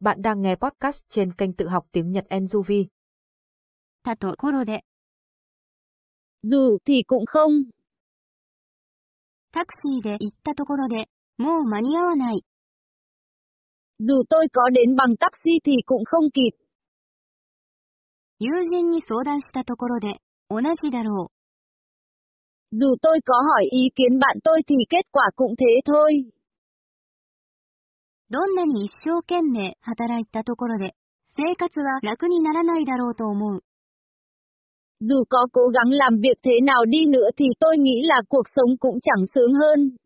Bạn đang nghe podcast trên kênh tự học tiếng Nhật Enjuvi. たところで、 Dù thì cũng không. タクシーで行ったところで、もう間に合わない。 Dù tôi có đến bằng taxi thì cũng không kịp. 友人に相談したところで、同じだろ Dù tôi có hỏi ý kiến bạn tôi thì kết quả cũng thế thôi. う。どんなに一生懸命働いたところで、生活は楽にならないだろうと思う。 Dù có cố gắng làm việc thế nào đi nữa thì tôi nghĩ là cuộc sống cũng chẳng sướng hơn.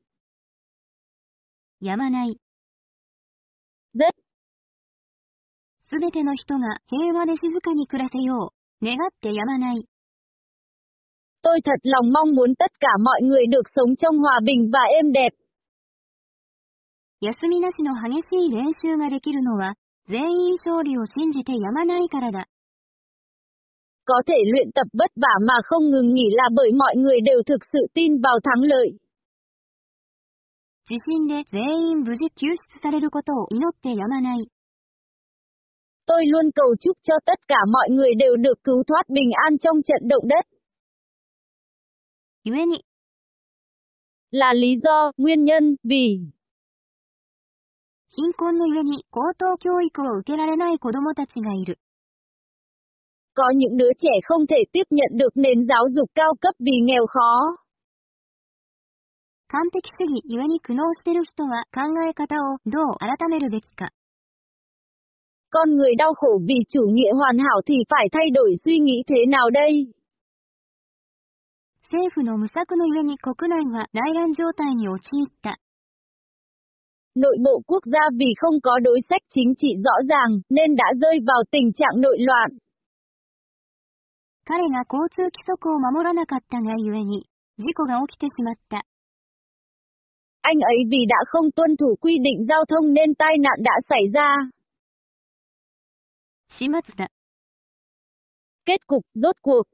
やまない。 Rất, すべての人が平和で静かに暮らせよう。願ってやまない。 tôi thật lòng mong muốn tất cả mọi người được sống trong hòa bình và êm đẹp. 休みなしの激しい練習ができるのは、全員勝利を信じてやまないからだ。 Có thể luyện tập vất vả mà không ngừng nghỉ là bởi mọi người đều thực sự tin vào thắng lợi. 地震で全員無事救出されることを祈ってやまない。 Tôi luôn cầu chúc cho tất cả mọi người đều được cứu thoát bình an trong trận động đất. 故に、 Là lý do, nguyên nhân, vì 貧困のゆえに高等教育を受けられない子供たちがいる。 có những đứa trẻ không thể tiếp nhận được nền giáo dục cao cấp vì nghèo khó. 完璧主義ゆえに苦悩してる人は考え方をどう改めるべきか。 Con người đau khổ vì chủ nghĩa hoàn hảo thì phải thay đổi suy nghĩ thế nào đây? 政府の無策のゆえに国内は内乱状態に陥った。 Nội bộ quốc gia vì không có đối sách chính trị rõ ràng nên đã rơi vào tình trạng nội loạn. 彼が交通規則を守らなかったがゆえに、事故が起きてしまった。 Anh ấy vì đã không tuân thủ quy định giao thông nên tai nạn đã xảy ra. 始末だ。 Kết cục, rốt cuộc.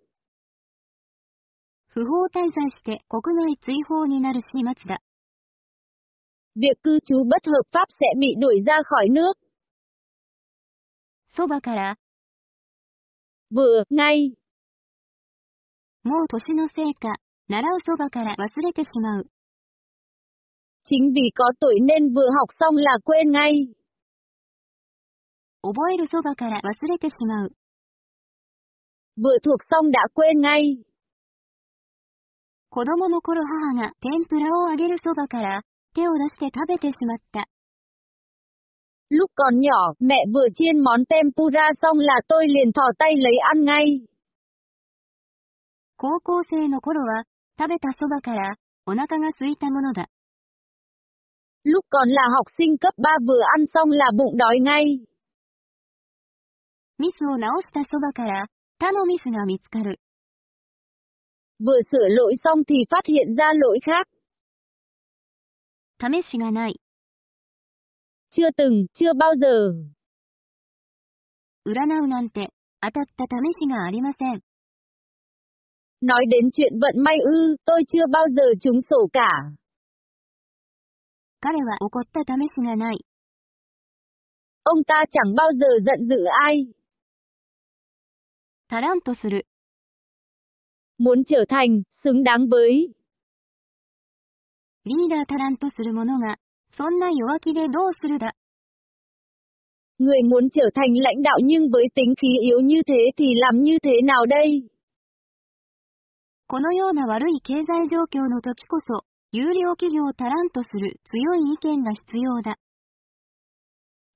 不法滞在して国外追放になる始末だ。 Việc cư trú bất hợp pháp sẽ bị đuổi ra khỏi nước. そばから、 Vừa, ngay. もう年のせいか、習うそばから忘れてしまう。 Chính vì có tuổi nên vừa học xong là quên ngay. 覚えるそばから忘れてしまう。 Vừa thuộc xong đã quên ngay. 子供の頃母が天ぷらを揚げるそばから、 手を出して食べてしまった。 Lúc còn nhỏ, mẹ vừa chiên món tempura xong là tôi liền thò tay lấy ăn ngay. 高校生の頃は、食べたそばから、お腹が空いたものだ。 Lúc còn là học sinh cấp 3 vừa ăn xong là bụng đói ngay. ミスを直したそばから、他のミスが見つかる。 Vừa sửa lỗi xong thì phát hiện ra lỗi khác. 試しがない。 Chưa từng, chưa bao giờ. 占うなんて、当たった試しがありません。 Nói đến chuyện vận may ư, tôi chưa bao giờ trúng sổ cả. 彼は怒った試しがない。 Ông ta chẳng bao giờ giận dữ ai. タランとする。 Muốn trở thành, xứng đáng với. リーダータランとする者が、そんな弱気でどうするだ。Người muốn trở thành lãnh đạo nhưng với tính khí yếu như thế thì làm như thế nào đây? このような悪い経済状況の時こそ、有料企業をタランとする強い意見が必要だ。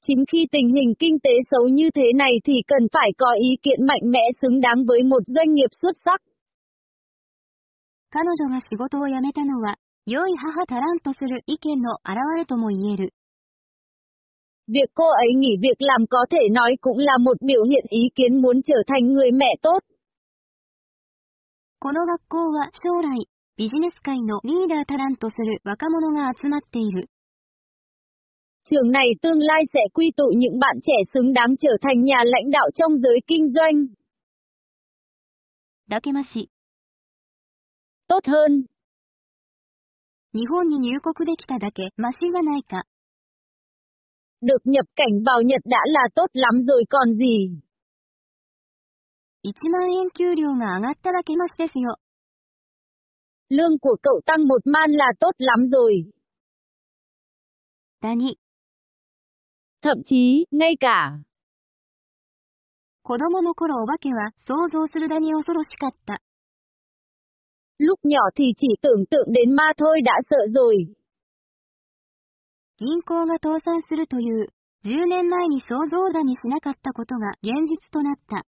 Chính khi tình hình kinh tế xấu như thế này thì cần phải có ý kiện mạnh mẽ xứng đáng với một doanh nghiệp xuất sắc. 彼女が仕事を辞めたのは、良い母タランとする意見の表れとも言える。 Việc cô ấy nghỉ việc làm có thể nói cũng là một biểu hiện ý kiến muốn trở thành người mẹ tốt. この学校は将来、ビジネス界のリーダータランとする若者が集まっている。 Trường này tương lai sẽ quy tụ những bạn trẻ xứng đáng trở thành nhà lãnh đạo trong giới kinh doanh. だけまし。 Tốt hơn, 日本に入国できただけマシじゃないか。Được nhập cảnh vào Nhật đã là tốt lắm rồi còn gì. 1万円給料が上がっただけマシですよ。Lương của cậu tăng một man là tốt lắm rồi. だに、Thậm chí, ngay cả, 子供の頃お化けは想像するだに恐ろしかった。lúc nhỏ thì chỉ tưởng tượng đến ma thôi đã sợ rồi. 銀行が倒産するという、10年前に想像だにしなかったことが現実となった。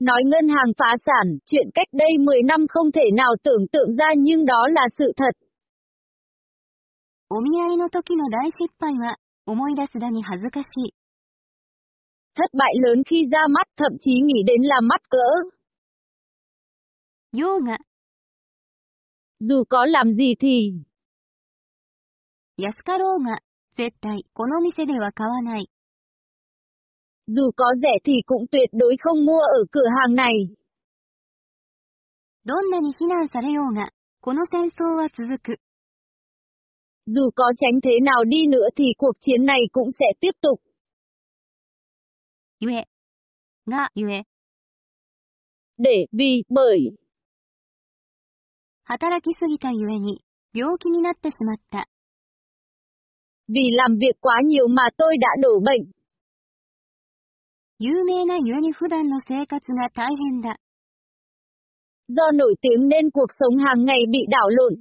Nói ngân hàng phá sản, chuyện cách đây 10 năm không thể nào tưởng tượng ra nhưng đó là sự thật. お見合いの時の大失敗は、思い出すだに恥ずかしい。 Thất bại lớn khi ra mắt thậm chí nghĩ đến là mắt cỡ. 用が、 Dù có làm gì thì, 安かろうが、絶対、この店では買わない。 dù có rẻ thì cũng tuyệt đối không mua ở cửa hàng này. どんなに非難されようが、この戦争は続く。 Dù có tránh thế nào đi nữa thì cuộc chiến này cũng sẽ tiếp tục. ゆえ。が、ゆえ。 Để, vì, bởi, 働きすぎたゆえに、病気になってしまった。 vì làm việc quá nhiều mà tôi đã đổ bệnh. 有名なゆえに普段の生活が大変だ。 Do nổi tiếng nên cuộc sống hàng ngày bị đảo lộn.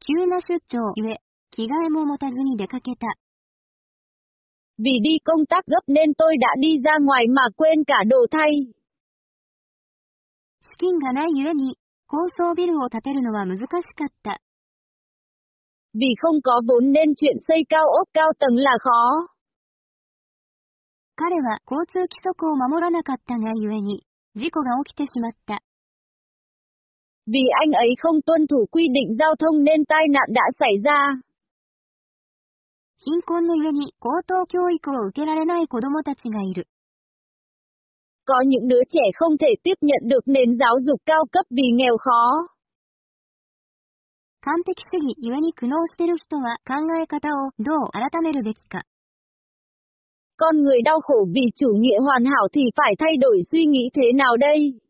急な出張ゆえ、着替えも持たずに出かけた。 Vì đi công tác gấp nên tôi đã đi ra ngoài mà quên cả đồ thay. 資金がないゆえに、 高層ビルを建てるのは難しかった。Vì không có vốn nên chuyện xây cao ốc cao tầng là khó. 彼は交通規則を守らなかったがゆえに、事故が起きてしまった。Vì anh ấy không tuân thủ quy định giao thông nên tai nạn đã xảy ra. 貧困のゆえに高等教育を受けられない子供たちがいる。Có những đứa trẻ không thể tiếp nhận được nền giáo dục cao cấp vì nghèo khó. 完璧主義ゆえに苦悩してる人は考え方をどう改めるべきか。 Con người đau khổ vì chủ nghĩa hoàn hảo thì phải thay đổi suy nghĩ thế nào đây?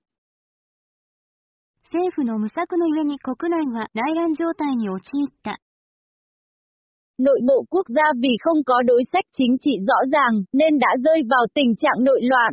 政府の無策のゆえに国内は内乱状態に陥った。 Nội bộ quốc gia vì không có đối sách chính trị rõ ràng nên đã rơi vào tình trạng nội loạn.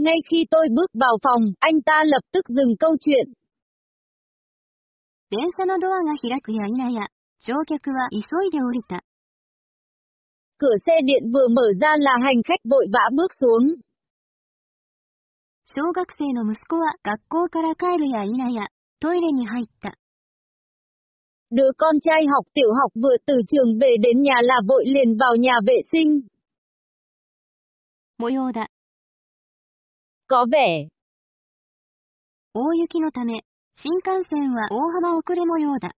Ngay khi tôi bước vào phòng, anh ta lập tức dừng câu chuyện. 電車のドアが開くや否や、乗客は急いで降りた。 Cửa xe điện vừa mở ra là hành khách vội vã bước xuống. 小学生の息子は学校から帰るや否や、トイレに入った。 Đứa con trai học tiểu học vừa từ trường về đến nhà là vội liền vào nhà vệ sinh. 模様だ。 Có vẻ, 大雪のため、新幹線は大幅遅れ模様だ。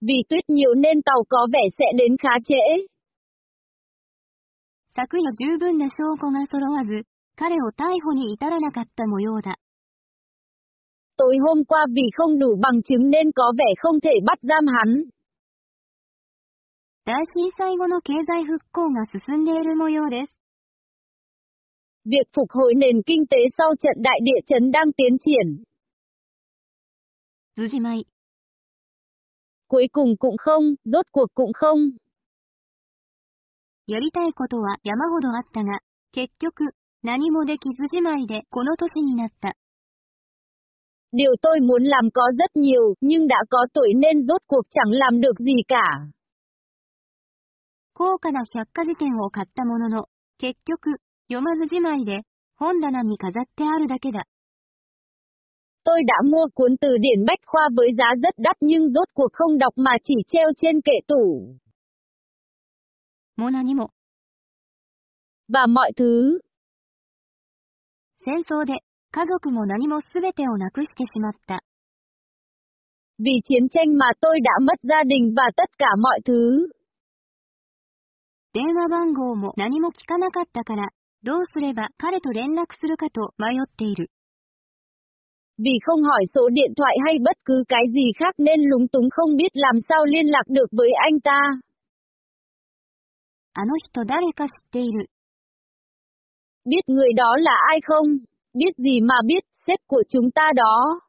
vì tuyết nhiều nên tàu có vẻ sẽ đến khá trễ. 昨夜十分な証拠が揃わず、彼を逮捕に至らなかった模様だ。Tối hôm qua vì không đủ bằng chứng nên có vẻ không thể bắt giam hắn. 大震災後の経済復興が進んでいる模様です。Việc phục hồi nền kinh tế sau trận đại địa chấn đang tiến triển. 図じまい。 Cuối cùng cũng không, rốt cuộc cũng không. やりたいことは山ほどあったが、結局、何もできずじまいでこの年になった。 Điều tôi muốn làm có rất nhiều, nhưng đã có tuổi nên rốt cuộc chẳng làm được gì cả. 高価な百科事典を買ったものの、結局、 読まずじまいで、本棚に飾ってあるだけだ。 Tôi đã mua cuốn từ điển bách khoa với giá rất đắt nhưng rốt cuộc không đọc mà chỉ treo trên kệ tủ. もう何も。 Và mọi thứ. 戦争で、家族も何も全てをなくしてしまった。 Vì chiến tranh mà tôi đã mất gia đình và tất cả mọi thứ. 電話番号も何も聞かなかったから、 どうすれば彼と連絡するかと迷っている。 Vì không hỏi số điện thoại hay bất cứ cái gì khác nên lúng túng không biết làm sao liên lạc được với anh ta. あの人誰か知っている。 Biết người đó là ai không? Biết gì mà biết, sếp của chúng ta đó.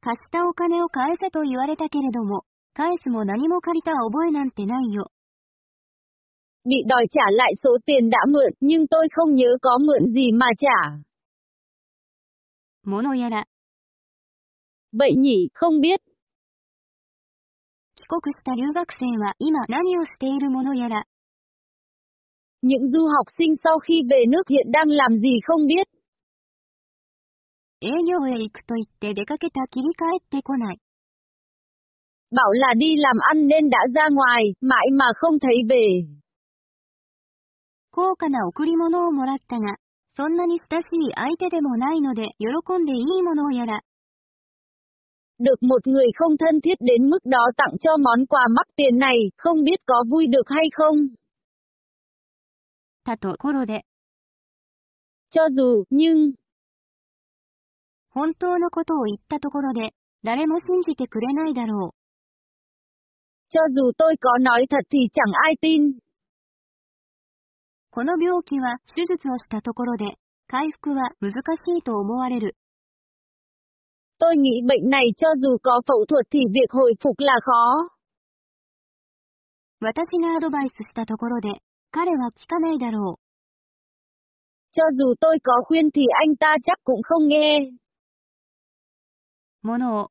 貸したお金を返せと言われたけれども、返すも何も借りた覚えなんてないよ。 Bị đòi trả lại số tiền đã mượn nhưng tôi không nhớ có mượn gì mà trả. ものやら、 Vậy nhỉ, không biết. 帰国した留学生は今何をしているものやら、 Những du học sinh sau khi về nước hiện đang làm gì không biết. 営業へ行くと言って出かけたきり帰ってこない。 Bảo là đi làm ăn nên đã ra ngoài, mãi mà không thấy về. 高価な贈り物をもらったが、そんなに親しい相手でもないので喜んでいいものをやら、 Được một người không thân thiết đến mức đó tặng cho món quà mắc tiền này, không biết có vui được hay không. たところで、 Cho dù, nhưng, 本当のことを言ったところで、誰も信じてくれないだろう。 cho dù tôi có nói thật thì chẳng ai tin. この病気は手術をしたところで、回復は難しいと思われる。 Tôi nghĩ bệnh này cho dù có phẫu thuật thì việc hồi phục là khó. 私がアドバイスしたところで、彼は聞かないだろう。 Cho dù tôi có khuyên thì anh ta chắc cũng không nghe. ものを、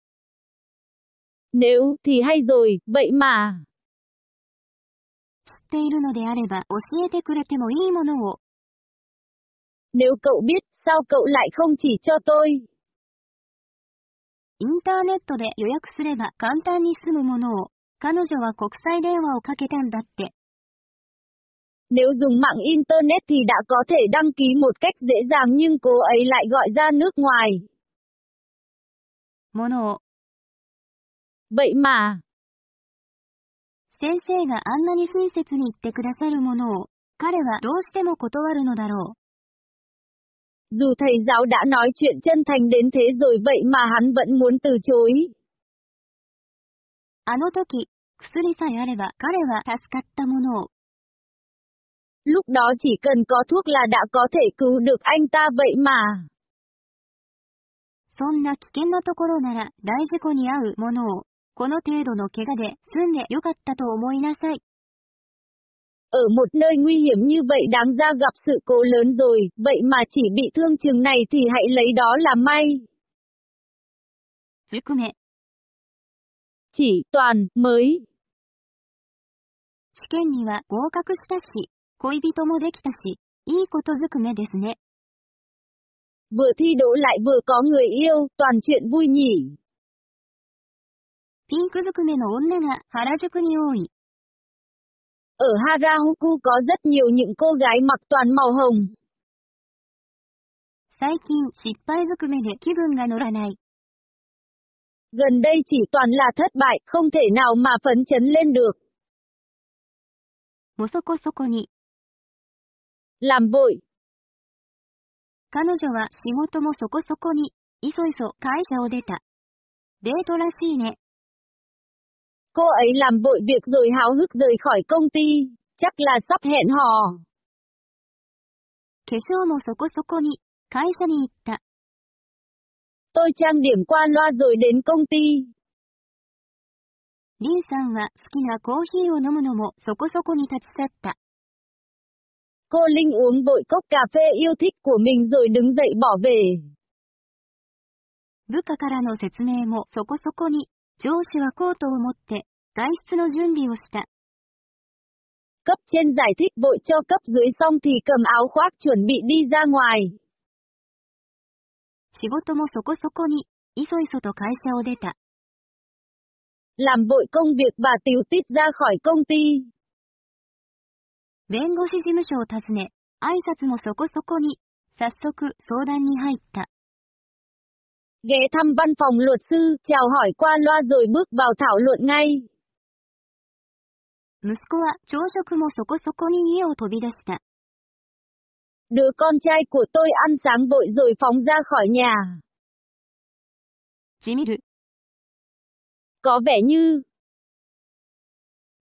Nếu thì hay rồi, vậy mà. 知っているのであれば教えてくれてもいいものを、Nếu cậu biết, sao cậu lại không chỉ cho tôi? インターネットで予約すれば簡単に済むものを、彼女は国際電話をかけたんだって。Nếu dùng mạng Internet thì đã có thể đăng ký một cách dễ dàng nhưng cô ấy lại gọi ra nước ngoài. ものを、Vậy mà, 先生があんなに親切に言ってくださるものを、彼はどうしても断るのだろう。 dù thầy giáo đã nói chuyện chân thành đến thế rồi vậy mà hắn vẫn muốn từ chối. あの時、薬さえあれば彼は助かったものを、 Lúc đó chỉ cần có thuốc là đã có thể cứu được anh ta vậy mà. そんな危険なところなら大事故に遭うものを、 この程度の怪我で済んでよかったと思いなさい。 Ở một nơi nguy hiểm như vậy đáng ra gặp sự cố lớn rồi, vậy mà chỉ bị thương chừng này thì hãy lấy đó là may. ずくめ、 Chỉ, toàn, mới. 試験には合格したし、恋人もできたし、いいことずくめですね。 Vừa thi đỗ lại vừa có người yêu, toàn chuyện vui nhỉ. ピンクずくめの女が原宿に多い。Ở Harajuku có rất nhiều những cô gái mặc toàn màu hồng. 最近失敗ずくめで気分が乗らない。Gần đây chỉ toàn là thất bại, không thể nào mà phấn chấn lên được. もそこそこに、Làm vội, 彼女は仕事もそこそこに、いそいそ会社を出た。デートらしいね。cô ấy làm vội việc rồi háo hức rời khỏi công ty, chắc là sắp hẹn hò. 化粧もそこそこに、会社に行った。 Tôi trang điểm qua loa rồi đến công ty. リンさんは好きなコーヒーを飲むのもそこそこに立ち去った。 Cô Linh uống vội cốc cà phê yêu thích của mình rồi đứng dậy bỏ về. 部下からの説明もそこそこに、 上司はコートを持って、外出の準備をした。Cấp trên giải thích vội cho cấp dưới xong thì cầm áo khoác chuẩn bị đi ra ngoài. 仕事もそこそこに、いそいそと会社を出た。Làm vội công việc và tiếu tít ra khỏi công ty. 弁護士事務所を訪ね、挨拶もそこそこに、早速相談に入った。Ghé thăm văn phòng luật sư, chào hỏi qua loa rồi bước vào thảo luận ngay. 息子は朝食もそこそこに家を飛び出した。 Đứa con trai của tôi ăn sáng vội rồi phóng ra khỏi nhà. じみる、 Có vẻ như,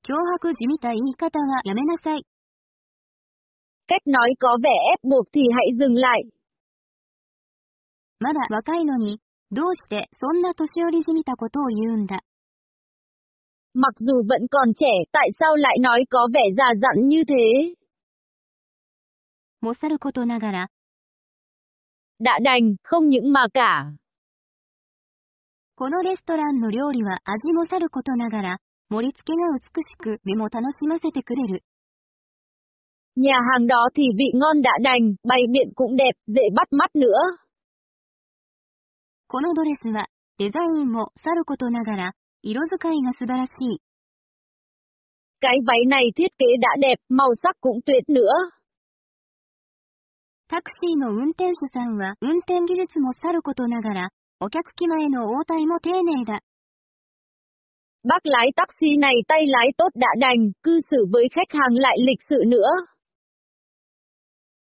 脅迫じみた言い方はやめなさい。 cách nói có vẻ ép buộc thì hãy dừng lại. まだ若いのに、 どうしてそんな年寄りじみたことを言うんだ。 Mặc dù vẫn còn trẻ, tại sao lại nói có vẻ già dặn như thế? もさることながら、 Đã đành, không những mà cả. このレストランの料理は味もさることながら、盛り付けが美しく目も楽しませてくれる。 Nhà hàng đó thì vị ngon đã đành, bày biện cũng đẹp, dễ bắt mắt nữa. このドレスは、デザインもさることながら、色使いが素晴らしい。Cái váy này thiết kế đã đẹp, màu sắc cũng tuyệt nữa. タクシーの運転手さんは運転技術もさることながら、お客機前の応対も丁寧だ。Bác lái taxi này tay lái tốt đã đành, cư xử với khách hàng lại lịch sự nữa.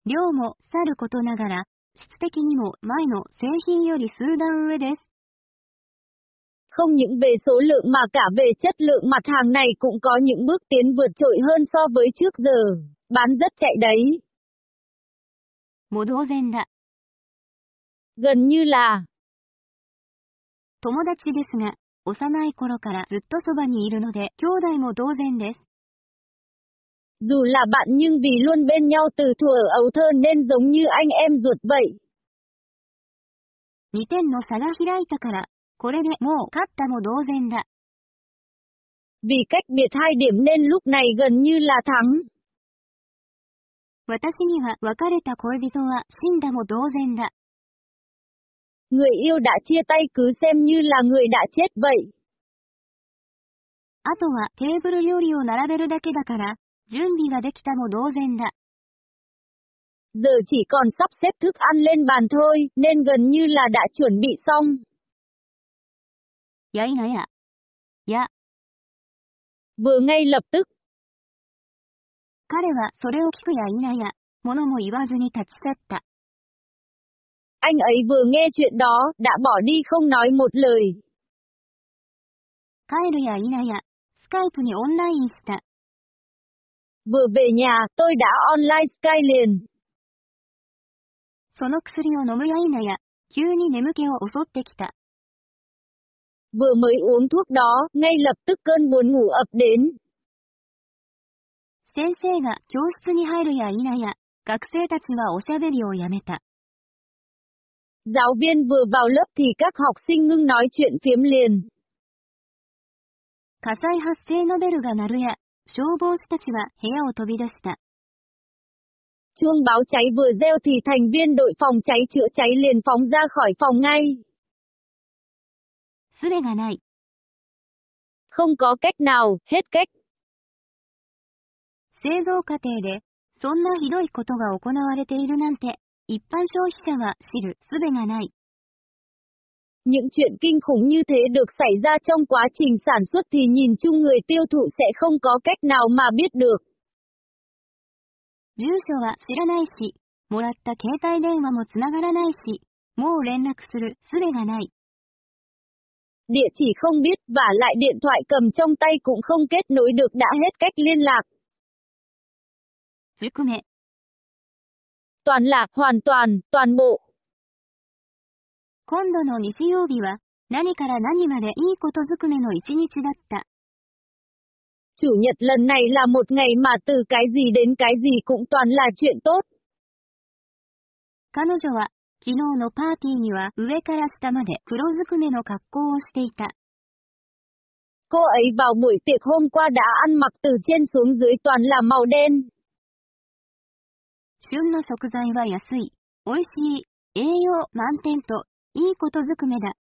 量もさることながら、質的にも前の製品より数段上です。Không những về số lượng mà cả về chất lượng mặt hàng này cũng có những bước tiến vượt trội hơn so với trước giờ. Bán rất chạy đấy. もう同然だ。Gần như là, 友達ですが、幼い頃からずっとそばにいるので、兄弟も同然です。dù là bạn nhưng vì luôn bên nhau từ thuở ấu thơ nên giống như anh em ruột vậy. 2点の差が開いたから、これでもう勝ったも同然だ。 Vì cách biệt hai điểm nên lúc này gần như là thắng. 私には別れた恋人は死んだも同然だ。 Người yêu đã chia tay cứ xem như là người đã chết vậy. あとはテーブル料理を並べるだけだから、 準備ができたも同然だ。 Giờ chỉ còn sắp xếp thức ăn lên bàn thôi, nên gần như là đã chuẩn bị xong. やいなや。や、 Vừa ngay lập tức, 彼はそれを聞くやいなや、物も言わずに立ち去った。 anh ấy vừa nghe chuyện đó, đã bỏ đi không nói một lời. 帰るやいなや、スカイプにオンラインした。 Vừa về nhà, tôi đã online Sky liền. その薬を飲むやいなや、急に眠気を襲ってきた。 Vừa mới uống thuốc đó, ngay lập tức cơn buồn ngủ ập đến. 先生が教室に入るやいなや、学生たちはおしゃべりをやめた。 Giáo viên vừa vào lớp thì các học sinh ngưng nói chuyện phiếm liền. 火災発生のベルが鳴るや、 消防士たちは部屋を飛び出した。 Chuông báo cháy vừa reo thì thành viên đội phòng cháy chữa cháy liền phóng ra khỏi phòng ngay. すべがない。 Không có cách nào, hết cách. 製造過程で、そんなひどいことが行われているなんて、一般消費者は知るすべがない。 Những chuyện kinh khủng như thế được xảy ra trong quá trình sản xuất thì nhìn chung người tiêu thụ sẽ không có cách nào mà biết được. 住所は知らないし、もらった携帯電話もつながらないし、もう連絡するすべがない。 Địa chỉ không biết và lại điện thoại cầm trong tay cũng không kết nối được đã hết cách liên lạc. ずくめ。 Toàn lạc, hoàn toàn, toàn bộ. 今度の日曜日は、何から何までいいことずくめの一日だった。 Chủ nhật lần này là một ngày mà từ cái gì đến cái gì cũng toàn là chuyện tốt. 彼女は、昨日のパーティーには上から下まで黒ずくめの格好をしていた。 Cô ấy vào buổi tiệc hôm qua đã ăn mặc từ trên xuống dưới toàn là màu đen. 旬の食材は安い、美味しい、栄養満点と いいことずくめだ。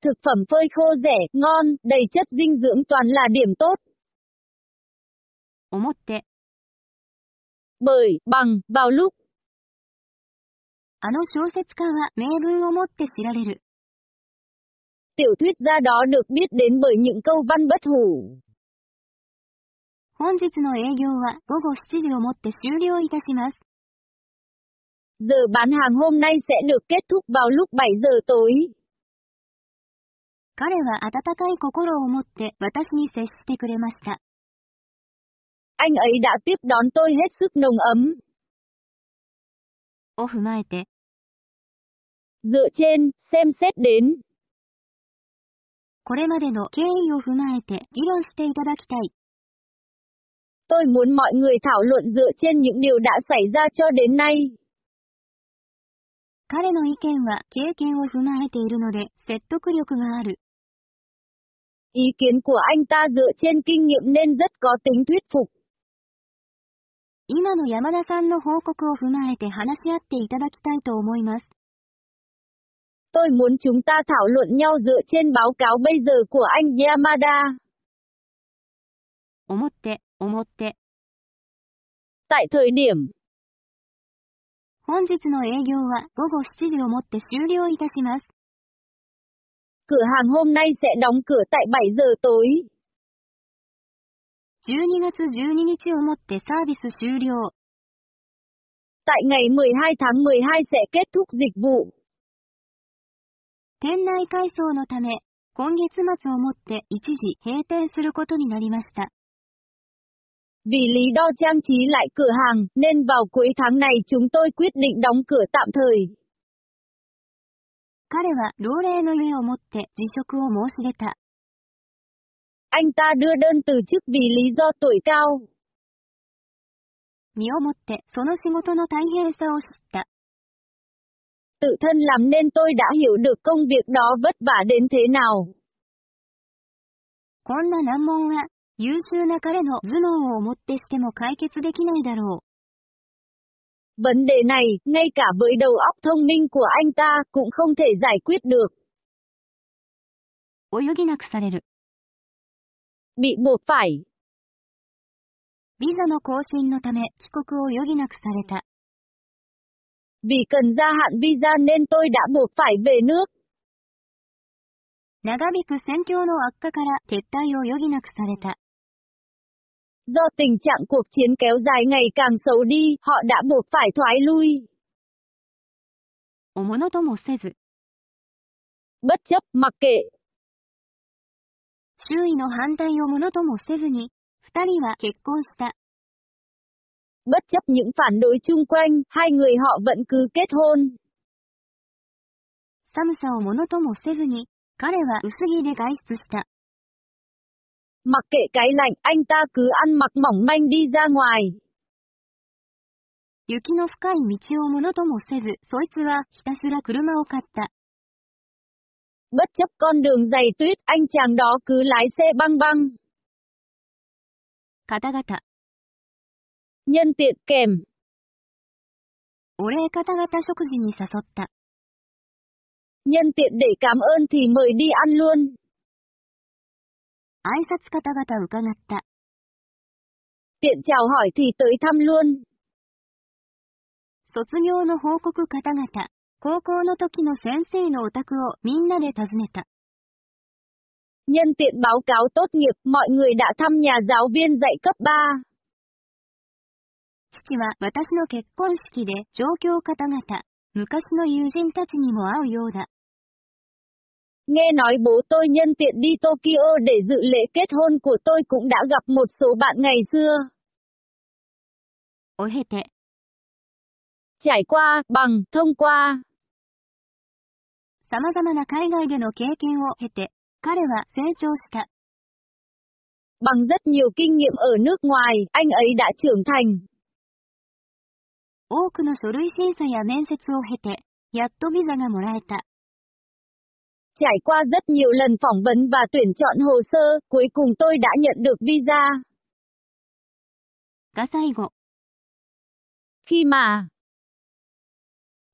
Thực phẩm phơi khô rẻ, ngon, đầy chất dinh dưỡng toàn là điểm tốt. 思って、 Bởi, bằng, vào lúc. あの小説家は名文をもって知られる。 Tiểu thuyết gia đó được biết đến bởi những câu văn bất hủ. 本日の営業は午後7時をもって終了いたします。 Giờ bán hàng hôm nay sẽ được kết thúc vào lúc 7 giờ tối. 彼は温かい心を持って私に接してくれました。 Anh ấy đã tiếp đón tôi hết sức nồng ấm. を踏まえて、 Dựa trên, xem xét đến. これまでの経緯を踏まえて議論していただきたい。 Tôi muốn mọi người thảo luận dựa trên những điều đã xảy ra cho đến nay. 彼の意見は経験を踏まえているので説得力がある。 Ý kiến của anh ta dựa trên kinh nghiệm nên rất có tính thuyết phục. 今の山田さんの報告を踏まえて話し合っていただきたいと思います。 Tôi muốn chúng ta thảo luận nhau dựa trên báo cáo bây giờ của anh Yamada. 思って、思って、 Tại thời điểm, 本日の営業は午後7時をもって終了いたします。cửa hàng hôm nay sẽ đóng cửa tại 7 giờ tối. 12月12日をもってサービス終了。Tại ngày 12 tháng 12 sẽ kết thúc dịch vụ. 店内改装のため、今月末をもって一時閉店することになりました。Vì lý do trang trí lại cửa hàng, nên vào cuối tháng này chúng tôi quyết định đóng cửa tạm thời. 彼は老齢の家をもって辞職を申し出た。 Anh ta đưa đơn từ chức vì lý do tuổi cao. 身をもってその仕事の大変さを知った。 Tự thân làm nên tôi đã hiểu được công việc đó vất vả đến thế nào. こんな難問は、 優秀な彼の頭脳をもってしても解決できないだろ Vấn đề này, ngay cả với đầu óc thông minh của anh ta, cũng không thể giải quyết được. う。泳ぎなくされる。Bị buộc phải. ビザの更新のため帰国を余儀なくされた。Vì cần gia hạn visa nên tôi đã buộc phải về nước. 長引く戦況の悪化から撤退を余儀なくされた。Do tình trạng cuộc chiến kéo dài ngày càng xấu đi, họ đã buộc phải thoái lui. おものともせず、 Bất chấp, mặc kệ. 周囲の反対をものともせずに、二人は結婚した。 Bất chấp những phản đối chung quanh, hai người họ vẫn cứ kết hôn. 寒さをものともせずに、彼は薄着で外出した。 Mặc kệ cái lạnh, anh ta cứ ăn mặc mỏng manh đi ra ngoài. 雪の深い道をものともせず、そいつはひたすら車を買った。 Bất chấp con đường dày tuyết, anh chàng đó cứ lái xe băng băng. 方々、 Nhân tiện kèm, お礼方々食事に誘った。 nhân tiện để cảm ơn thì mời đi ăn luôn. 挨拶方々伺った。Tiện chào hỏi thì tới thăm luôn. 卒業の報告方々、高校の時の先生のお宅をみんなで訪ねた。Nhân tiện báo cáo tốt nghiệp, mọi người đã thăm nhà giáo viên dạy cấp 3. 父は私の結婚式で状況方々、昔の友人たちにも会うようだ。Nghe nói bố tôi nhân tiện đi Tokyo để dự lễ kết hôn của tôi cũng đã gặp một số bạn ngày xưa. を経て、 Trải qua, bằng, thông qua. 様々な海外での経験を経て、彼は成長した。 Bằng rất nhiều kinh nghiệm ở nước ngoài, anh ấy đã trưởng thành. 多くの書類審査や面接を経て、やっとビザがもらえた。 Trải qua rất nhiều lần phỏng vấn và tuyển chọn hồ sơ, cuối cùng tôi đã nhận được visa. が最後、 Khi mà,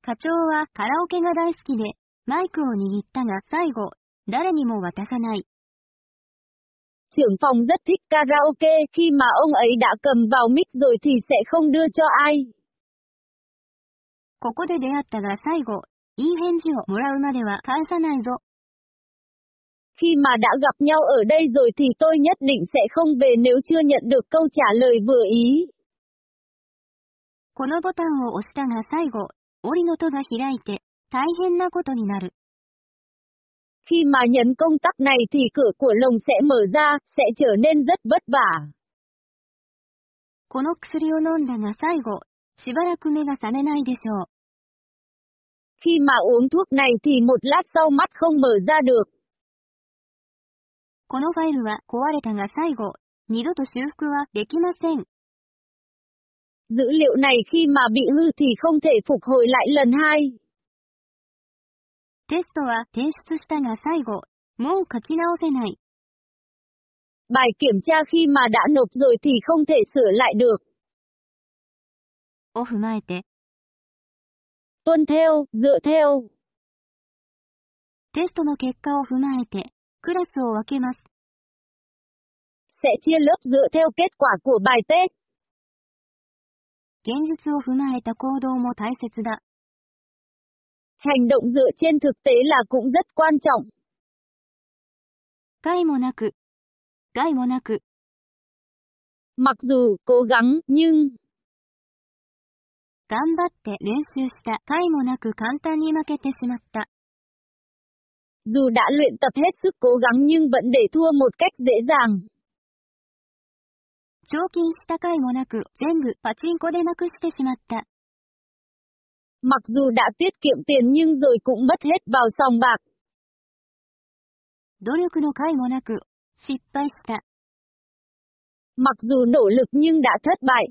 課長はカラオケが大好きで、マイクを握ったが最後、誰にも渡さない。 Trưởng phòng rất thích karaoke, khi mà ông ấy đã cầm vào mic rồi thì sẽ không đưa cho ai. ここで出会ったが最後、いい返事をもらうまでは返さないぞ。 Khi mà đã gặp nhau ở đây rồi thì tôi nhất định sẽ không về nếu chưa nhận được câu trả lời vừa ý. このボタンを押したが最後、檻の戸が開いて、大変なことになる。 Khi mà nhấn công tắc này thì cửa của lồng sẽ mở ra, sẽ trở nên rất vất vả. この薬を飲んだが最後、しばらく目が覚めないでしょう。 Khi mà uống thuốc này thì một lát sau mắt không mở ra được. このファイルは壊れたが最後、二度と修復はできません。Dữ liệu này khi mà bị hư thì không thể phục hồi lại lần hai. テストは提出したが最後、もう書き直せない。Bài kiểm tra khi mà đã nộp rồi thì không thể sửa lại được. を踏まえて、Tuân theo, dựa theo. テストの結果を踏まえて、クラスを分けます。Sẽ chia lớp dựa theo kết quả của bài test. 現実を踏まえた行動も大切だ。 Hành động dựa trên thực tế là cũng rất quan trọng. 害もなく、害もなく、 Mặc dù, cố gắng, nhưng, 頑張って練習した回もなく簡単に負けてしまった。 dù đã luyện tập hết sức cố gắng nhưng vẫn để thua một cách dễ dàng. 貯金した回もなく全部パチンコでなくしてしまった。Mặc dù đã tiết kiệm tiền nhưng rồi cũng mất hết vào sòng bạc. 努力の回もなく失敗した。Mặc dù nỗ lực nhưng đã thất bại.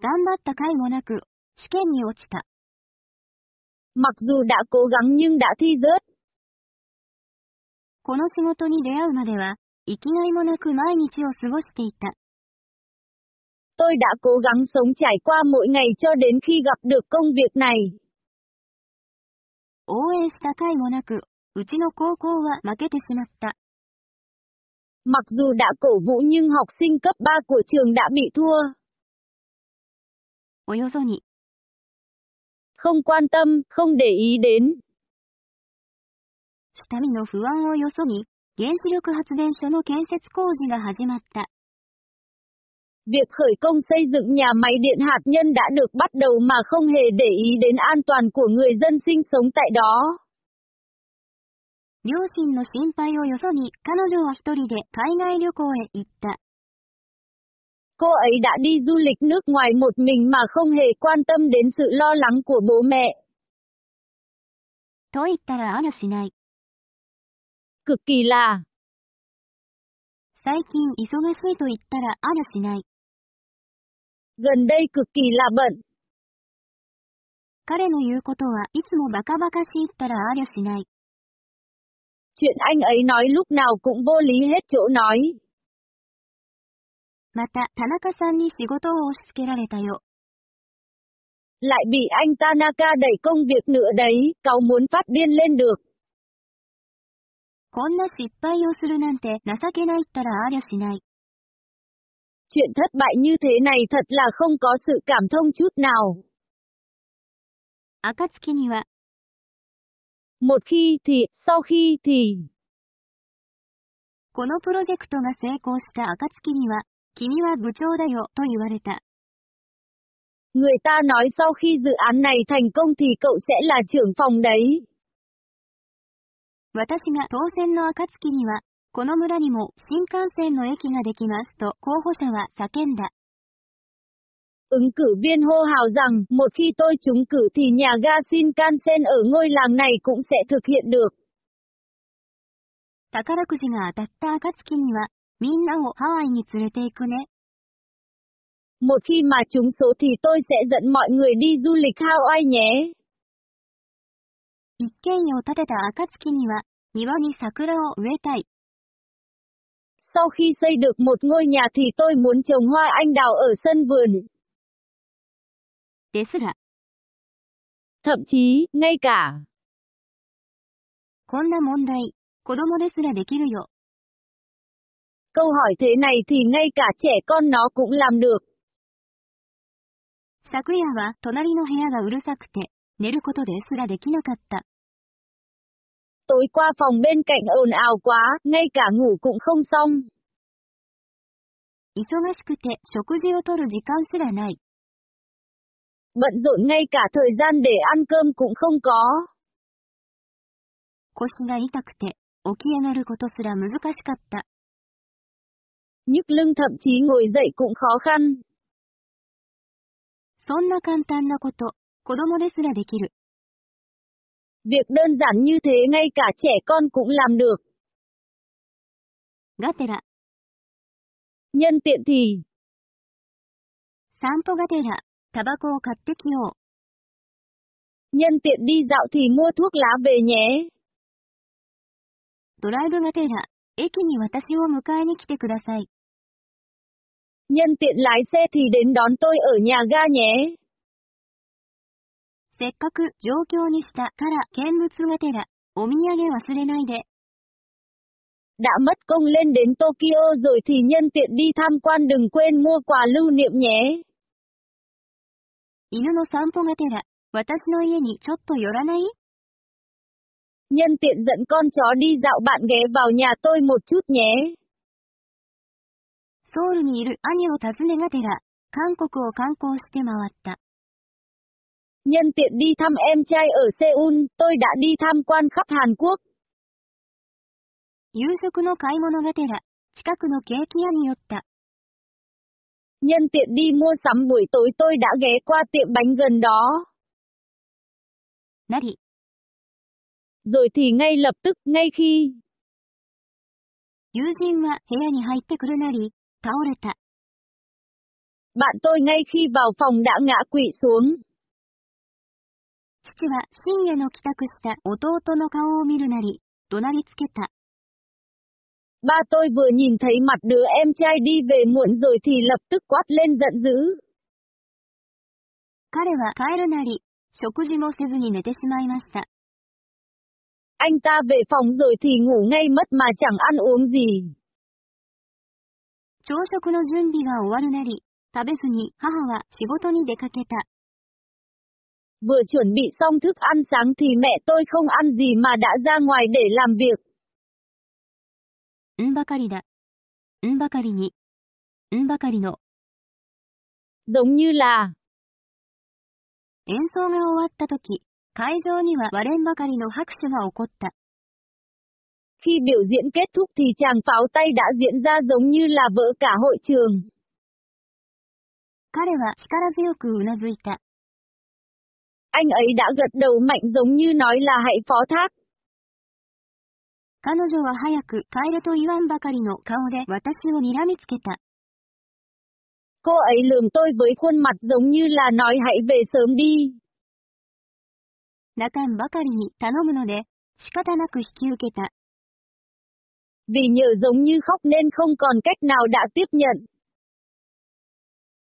頑張った回もなく試験に落ちた。Mặc dù đã cố gắng nhưng đã thi rớt. この仕事に出会うまでは、生きがいもなく毎日を過ごしていた。 Tôi đã cố gắng sống trải qua mỗi ngày cho đến khi gặp được công việc này. 応援した回もなく、うちの高校は負けてしまった。 Mặc dù đã cổ vũ nhưng học sinh cấp 3 của trường đã bị thua. およそに、 Không quan tâm, không để ý đến. 下見の不安をよそに、 原子力発電所の建設工事が始まった。Việc khởi công xây dựng nhà máy điện hạt nhân đã được bắt đầu mà không hề để ý đến an toàn của người dân sinh sống tại đó. 両親の心配をよそに、彼女は一人で海外旅行へ行った。Cô ấy đã đi du lịch nước ngoài một mình mà không hề quan tâm đến sự lo lắng của bố mẹ. と言ったらありゃしない。Cực kỳ là, 最近忙しいと言ったらありゃしない。 gần đây cực kỳ là bận. 彼の言うことはいつもバカバカしいったらありゃしない。 Chuyện anh ấy nói lúc nào cũng vô lý hết chỗ nói. また、田中さんに仕事を押し付けられたよ。 Lại bị anh Tanaka đẩy công việc nữa đấy, cáu muốn phát điên lên được. こんな失敗をするなんて情けないったらありゃしない。 Chuyện thất bại như thế này thật là không có sự cảm thông chút nào. 暁には、 Một khi thì, sau khi thì, このプロジェクトが成功した暁には、君は部長だよ、と言われた。 người ta nói sau khi dự án này thành công thì cậu sẽ là trưởng phòng đấy. 私が当選の暁には、この村にも新幹線の駅ができますと候補者は叫んだ。 Ứng cử viên hô hào rằng, một khi tôi trúng cử thì nhà ga Shinkansen ở ngôi làng này cũng sẽ thực hiện được. 宝くじが当たった暁には、みんなをハワイに連れて行くね。 Một khi mà trúng số thì tôi sẽ dẫn mọi người đi du lịch Hawaii nhé. 一軒家を建てた暁には、庭に桜を植えたい。Sau khi xây được một ngôi nhà thì tôi muốn trồng hoa anh đào ở sân vườn. ですら、Thậm chí, ngay cả. こんな問題、子供ですらできるよ。Câu hỏi thế này thì ngay cả trẻ con nó cũng làm được. 昨夜は隣の部屋がうるさくて、寝ることですらできなかった。Tối qua phòng bên cạnh ồn ào quá, ngay cả ngủ cũng không xong. 忙しくて食事をとる時間すらない。 Bận rộn ngay cả thời gian để ăn cơm cũng không có. 腰が痛くて、起き上がることすら難しかった。 Nhức lưng thậm chí ngồi dậy cũng khó khăn. そんな簡単なこと、子供ですらできる。 Việc đơn giản như thế ngay cả trẻ con cũng làm được. Gatera. Nhân tiện thì. Sanpo gatera, tabako o katte kiyo. Nhân tiện đi dạo thì mua thuốc lá về nhé. Drive gatera, eki ni watashi wo mukae ni kite kudasai. Nhân tiện lái xe thì đến đón tôi ở nhà ga nhé. せっかく状況にしたから見物がてら、お土産忘れないで。 Đã mất công lên đến Tokyo rồi thì nhân tiện đi tham quan đừng quên mua quà lưu niệm nhé. 犬の散歩がてら、私の家にちょっと寄らない Nhân tiện dẫn con chó đi dạo bạn ghé vào nhà tôi một chút nhé. ソウルにいる兄を訪ねがてら、韓国を観光して回った。 Nhân tiện đi thăm em trai ở Seoul, tôi đã đi tham quan khắp Hàn Quốc. 夕食の買い物がてら、近くのケーキ屋に寄った。 Nhân tiện đi mua sắm buổi tối tôi đã ghé qua tiệm bánh gần đó. なり、 Rồi thì ngay lập tức, ngay khi, 友人は部屋に入ってくるなり、倒れた。 bạn tôi ngay khi vào phòng đã ngã quỵ xuống. 父は深夜の帰宅した弟の顔を見るなり、怒鳴りつけた。Ba tôi vừa nhìn thấy mặt đứa em trai đi về muộn rồi thì lập tức quát lên giận dữ. 彼は帰るなり、食事もせずに寝てしまいました。Anh ta về phòng rồi thì ngủ ngay mất mà chẳng ăn uống gì. 朝食の準備が終わるなり、食べずに母は仕事に出かけた。Vừa chuẩn bị xong thức ăn sáng thì mẹ tôi không ăn gì mà đã ra ngoài để làm việc. んばかりだ。んばかりに。んばかりの。 Giống như là, 演奏が終わった時、会場には割れんばかりの拍手が起こった。 khi biểu diễn kết thúc thì chàng pháo tay đã diễn ra giống như là vỡ cả hội trường. 彼は力強くうなずいた。 Anh ấy đã gật đầu mạnh giống như nói là hãy phó thác. 彼女は早く帰れと言わんばかりの顔で私を睨みつけた。 Cô ấy lườm tôi với khuôn mặt giống như là nói hãy về sớm đi. 泣かんばかりに頼むので、仕方なく引き受けた。 Vì nhờ giống như khóc nên không còn cách nào đã tiếp nhận.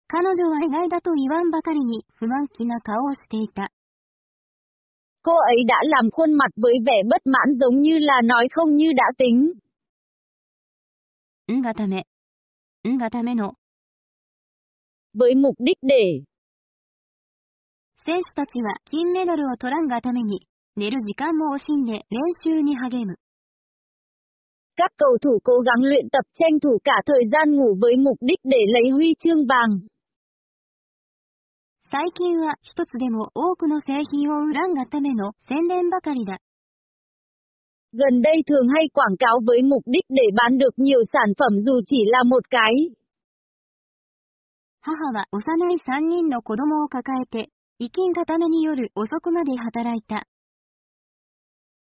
彼女は意外だと言わんばかりに不満気な顔をしていた。 Cô ấy đã làm khuôn mặt với vẻ bất mãn giống như là nói không như đã tính. んがため。んがための。 Với mục đích để 選手たちは金メダルを取らんがために、寝る時間も惜しんで練習に励む。 các cầu thủ cố gắng luyện tập tranh thủ cả thời gian ngủ với mục đích để lấy huy chương vàng. 最近は一つでも多くの製品を売らんがための宣伝ばかりだ。 Gần đây thường hay quảng cáo với mục đích để bán được nhiều sản phẩm dù chỉ là một cái. 母は幼い三人の子供を抱えて、生きんがために夜遅くまで働いた。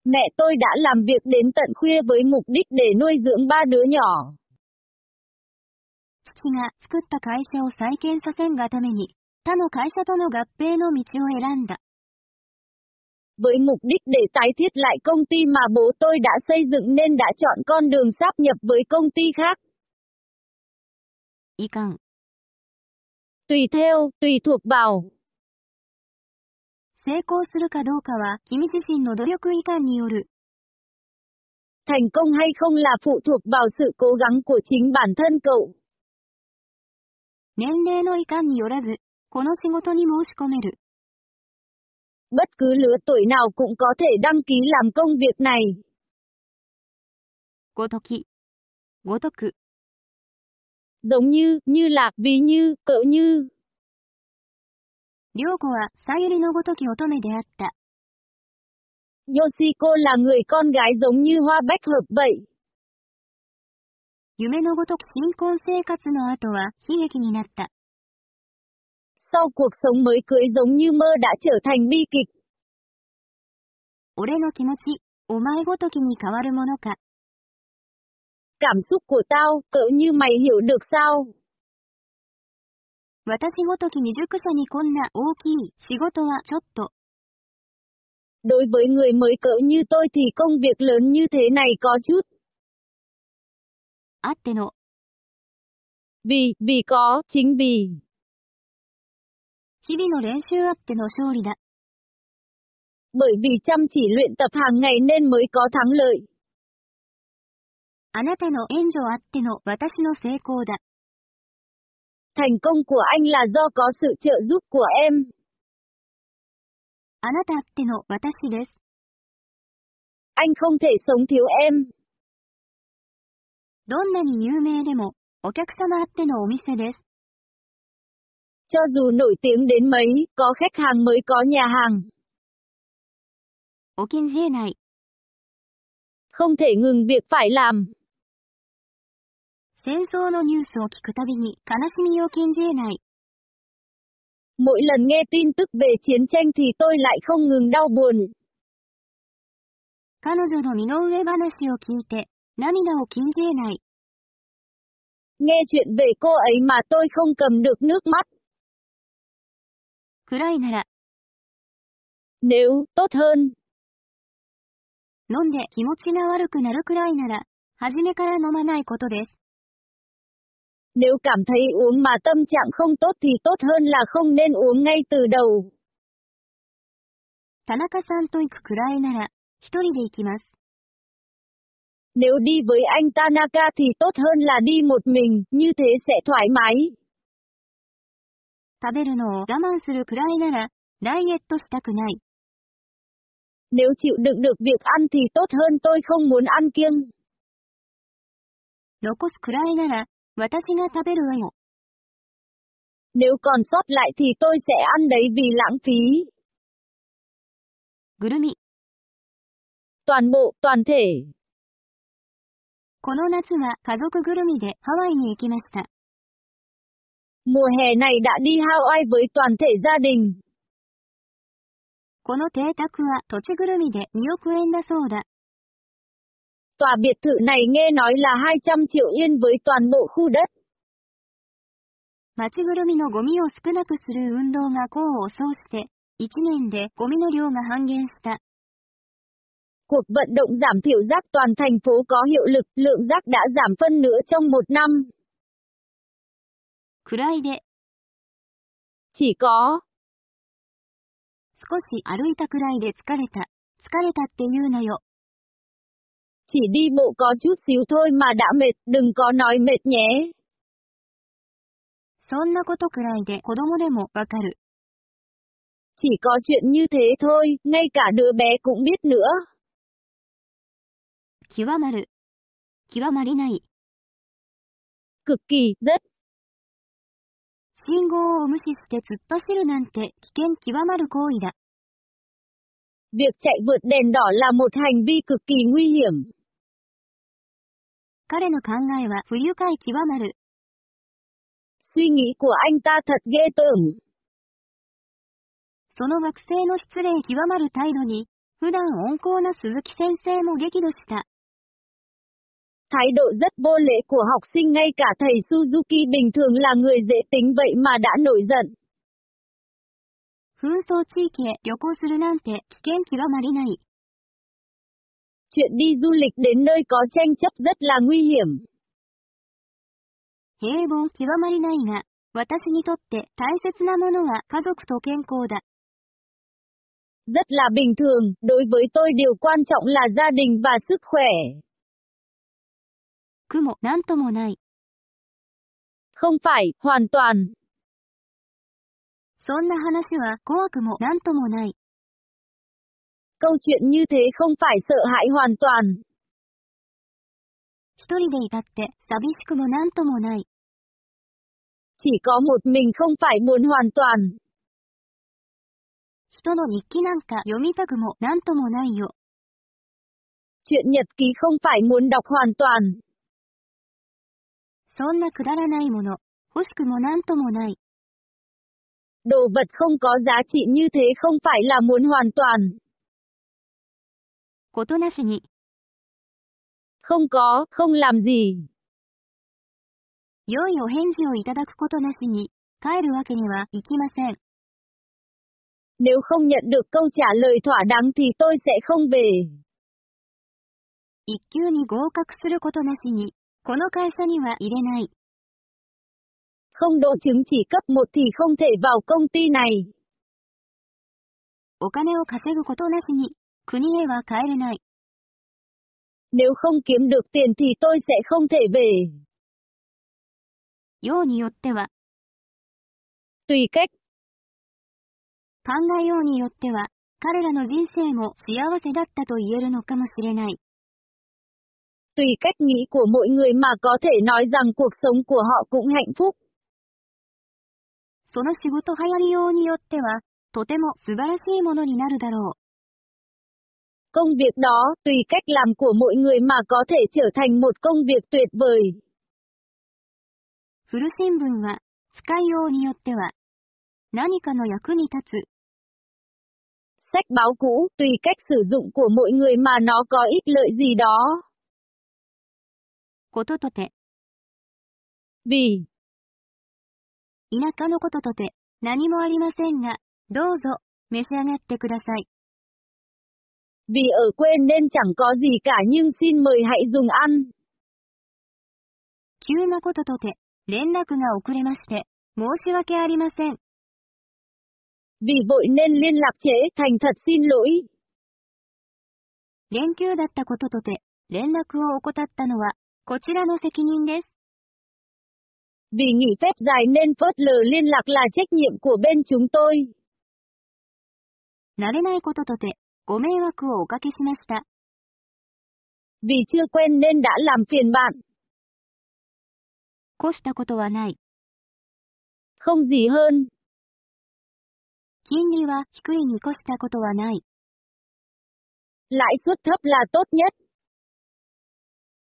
Mẹ tôi đã làm việc đến tận khuya với mục đích để nuôi dưỡng ba đứa nhỏ. 父が作った会社を再建させんがために、 他の会社との合併の道を選んだ。 Với mục đích để tái thiết lại công ty mà bố tôi đã xây dựng nên đã chọn con đường sáp nhập với công ty khác. いかん。 Tùy theo, tùy thuộc vào. 成功するかどうかは、君自身の努力以下による。 Thành công hay không là phụ thuộc vào sự cố gắng của chính bản thân cậu. 年齢の以下によらず、 この仕事に申し込める。Bất cứ lứa tuổi nào cũng có thể đăng ký làm công việc này. ごとき。ごとく。Giống như, như là, ví như, cỡ như. 良子は、さゆりのごとき乙女であった。Yoshiko là người con gái giống như hoa bách hợp vậy. 夢のごとき新婚生活の後は、悲劇になった。Sau cuộc sống mới cưới giống như mơ đã trở thành bi kịch. 俺の気持ち、お前ごときに変わるものか。 Cảm xúc của tao, cỡ như mày hiểu được sao? 私ごとき未熟者にこんな大きい仕事はちょっと。 Đối với người mới cỡ như tôi thì công việc lớn như thế này có chút. あっての、 Vì, vì có, chính vì. Bởi vì chăm chỉ luyện tập hàng ngày nên mới có thắng lợi. あなたの援助あっての私の成功だ。 Thành công của anh là do có sự trợ giúp của em. あなたあっての私です。 Anh không thể sống thiếu em. どんなに有名でも、お客様あってのお店です。 Cho dù nổi tiếng đến mấy, có khách hàng mới có nhà hàng. お禁じ得ない。 Không thể ngừng việc phải làm. 戦争のニュースを聞くたびに悲しみを禁じ得ない。 Mỗi lần nghe tin tức về chiến tranh thì tôi lại không ngừng đau buồn. 彼女の身の上話を聞いて、涙を禁じ得ない。 Nghe chuyện về cô ấy mà tôi không cầm được nước mắt. 暗いなら、 Nếu, tốt hơn. 飲んで気持ちが悪くなるくらいなら、初めから飲まないことです。 Nếu cảm thấy uống mà tâm trạng không tốt thì tốt hơn là không nên uống ngay từ đầu. 田中さんと行くくらいなら、一人で行きます。 Nếu đi với anh Tanaka thì tốt hơn là đi một mình, như thế sẽ thoải mái. 食べるのを我慢するくらいなら、ダイエットしたくない。 Nếu chịu đựng được việc ăn thì tốt hơn tôi không muốn ăn kiêng. 残すくらいなら、私が食べるわよ。 Nếu còn sót lại thì tôi sẽ ăn đấy vì lãng phí. ぐるみ。 Toàn bộ, toàn thể. この夏は家族ぐるみでハワイに行きました。 Mùa hè này đã đi Hawaii với toàn thể gia đình. この邸宅は土地ぐるみで2億円だそうだ。 Tòa biệt thự này nghe nói là 200 triệu yên với toàn bộ khu đất. 町ぐるみのゴミを少なくする運動が功を奏して、1年でゴミの量が半減した。 Cuộc vận động giảm thiểu rác toàn thành phố có hiệu lực, lượng rác đã giảm phân nửa trong một năm. くらいで、Chỉ có, 少し歩いたくらいで疲れた。疲れたって言うなよ。chỉ đi bộ có chút xíu thôi mà đã mệt, đừng có nói mệt nhé. そんなことくらいで子供でもわかる。Chỉ có chuyện như thế thôi, ngay cả đứa bé cũng biết nữa. 極まる。極まりない。Cực kỳ, rất. 信号を無視して突っ走るなんて危険極まる行為だ。Việc chạy vượt đèn đỏ là một hành vi cực kỳ nguy hiểm. 彼の考えは不愉快極まる。Suy nghĩ của anh ta thật ghê tởm. その学生の失礼極まる態度に、普段温厚な鈴木先生も激怒した。Thái độ rất vô lễ của học sinh ngay cả thầy Suzuki bình thường là người dễ tính vậy mà đã nổi giận. 紛争地域へ旅行するなんて危険極まりない。 Chuyện đi du lịch đến nơi có tranh chấp rất là nguy hiểm. 平凡極まりないが、私にとって大切なものは家族と健康だ。 Rất là bình thường, đối với tôi điều quan trọng là gia đình và sức khỏe. 苦もなんともない。 Không phải, hoàn toàn. そんな話は怖くもなんともない。 Câu chuyện như thế không phải sợ hãi hoàn toàn. 一人でいたって寂しくもなんともない。 Chỉ có một mình không phải buồn hoàn toàn. 人の日記なんか読みたくもなんともないよ。 Chuyện nhật ký không phải muốn đọc hoàn toàn. そんなくだらないもの、欲しくもなんともない。ドーバッコンコザチニューテーコンパイラモンワントアン。ことなしに。コンコ、コンラムジー。良いお返事をいただくことなしに、帰るわけにはいきません。Nếu không nhận được câu trả lời thỏa đáng thì tôi sẽ không về. 1級に合格することなしに、この会社には入れない。Không độ chứng chỉ cấp 1 thì không thể vào công ty này. お金を稼ぐことなしに、国へは帰れない。Nếu không kiếm được tiền thì tôi sẽ không thể về. ようによっては、Tùy cách, 考えようによっては、彼らの人生も幸せだったと言えるのかもしれない。tùy cách nghĩ của mỗi người mà có thể nói rằng cuộc sống của họ cũng hạnh phúc. その仕事流行りようによっては、とても素晴らしいものになるだろう。 Công việc đó, tùy cách làm của mỗi người mà có thể trở thành một công việc tuyệt vời. 古新聞は、使いようによっては、何かの役に立つ。 Sách báo cũ, tùy cách sử dụng của mỗi người mà nó có ích lợi gì đó. こととて、Vì, 田舎のこととて、何もありませんが、どうぞ、召し上がってください。vì ở quê nên chẳng có gì cả nhưng xin mời hãy dùng ăn. 急なこととて、連絡が遅れまして、申し訳ありません。Vì vội nên liên lạc trễ, thành thật xin lỗi. 連休だったこととて、連絡を怠ったのは、こちらの責任です。 Vì nghỉ phép dài nên phớt lờ liên lạc là trách nhiệm của bên chúng tôi. 慣れないこととて、ご迷惑をおかけしました。 Vì chưa quen nên đã làm phiền bạn. 越したことはない。 Không gì hơn. 金利は低いに越したことはない。 Lãi suất thấp là tốt nhất.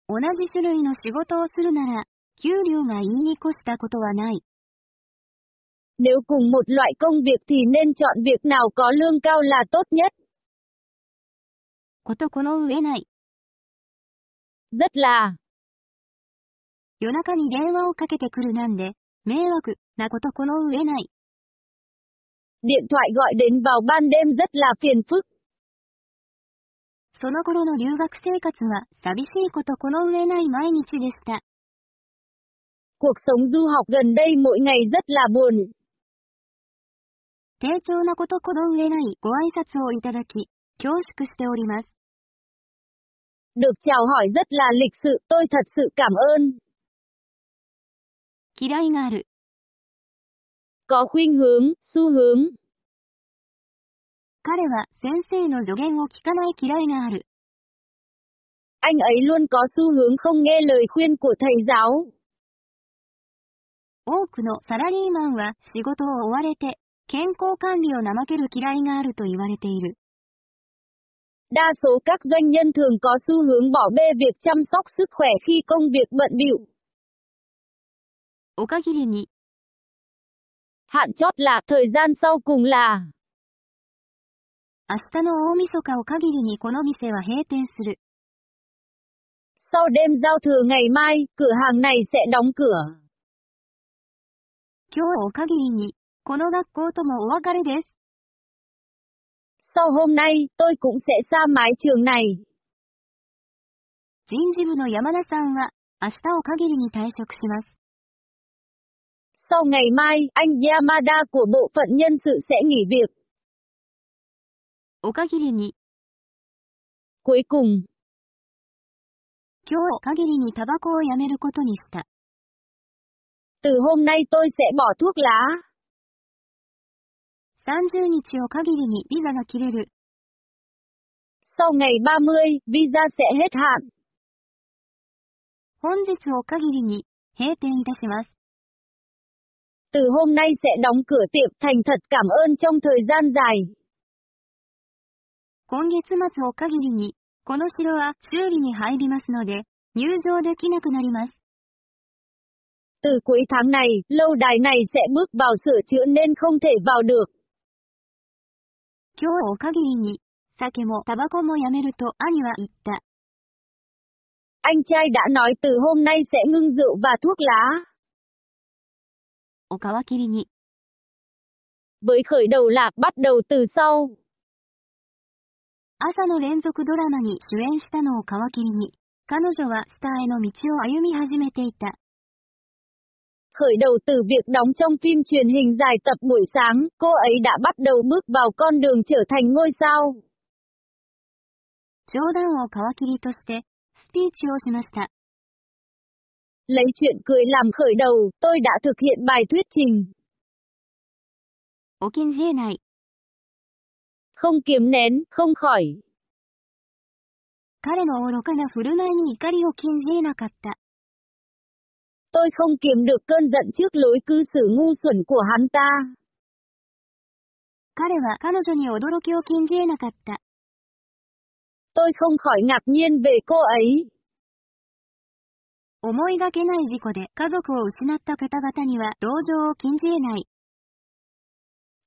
同じ種類の仕事をするなら、給料がいいに越したことはない。 Nếu cùng một loại công việc thì nên chọn việc nào có lương cao là tốt nhất. ことこの上ない。 Rất là. 夜中に電話をかけてくるなんで、迷惑なことこの上ない。 Điện thoại gọi đến vào ban đêm rất là phiền phức. その頃の留学生活は寂しいことこの上ない毎日でした。Cuộc sống du học gần đây mỗi ngày rất là buồn. 丁重なことこの上ないご挨拶をいただき、恐縮しております。Được chào hỏi rất là lịch sự, tôi thật sự cảm ơn. 嫌いがある。Có khuynh hướng, xu hướng. 彼は先生の助言を聞かない嫌いがある。 Anh ấy luôn có xu hướng không nghe lời khuyên của thầy giáo. 多くのサラリーマンは仕事を追われて、健康管理を怠ける嫌いがあると言われている。 Đa số các doanh nhân thường có xu hướng bỏ bê việc chăm sóc sức khỏe khi công việc bận bịu. お限りに、 Hạn chót là thời gian sau cùng là 明日の大晦日を限りにこの店は閉店する。sau đêm giao thừa ngày mai, cửa hàng này sẽ đóng cửa. 今日を限りに、この学校ともお別れです。Sau hôm nay, tôi cũng sẽ xa mái trường này. 人事部の山田さんは、明日を限りに退職します。Sau ngày mai, anh Yamada của bộ phận nhân sự sẽ nghỉ việc. お限りに、 Cuối cùng, 今日限りにタバコをやめることにした。 từ hôm nay tôi sẽ bỏ thuốc lá. 30日を限りにビザが切れる。 Sau ngày 30, visa sẽ hết hạn. 本日を限りに閉店いたします。 Từ hôm nay sẽ đóng cửa tiệm thành thật cảm ơn trong thời gian dài. 今月末を限りに、この城は修理に入りますので、入場できなくなります。 Từ cuối tháng này, lâu đài này sẽ bước vào sửa chữa nên không thể vào được. 今日を限りに、酒もタバコもやめると兄は言った。 Anh trai đã nói từ hôm nay sẽ ngưng rượu và thuốc lá. お皮切りに、 Với khởi đầu lạc bắt đầu từ sau. 朝の連続ドラマに主演したのを皮切りに、彼女はスターへの道を歩み始めていた。Khởi đầu từ việc đóng trong phim truyền hình dài tập buổi sáng, cô ấy đã bắt đầu bước vào con đường trở thành ngôi sao. 冗談を皮切りとして、スピーチをしました。Lấy chuyện cười làm khởi đầu, tôi đã thực hiện bài thuyết trình. お禁じ得ない。Không kiềm nén, không khỏi. 彼の愚かな振る舞いに怒りを禁じ得なかった。 Tôi không kiềm được cơn giận trước lối cư xử ngu xuẩn của hắn ta. 彼は彼女に驚きを禁じ得なかった。 Tôi không khỏi ngạc nhiên về cô ấy. 思いがけない事故で家族を失った方々には同情を禁じ得ない。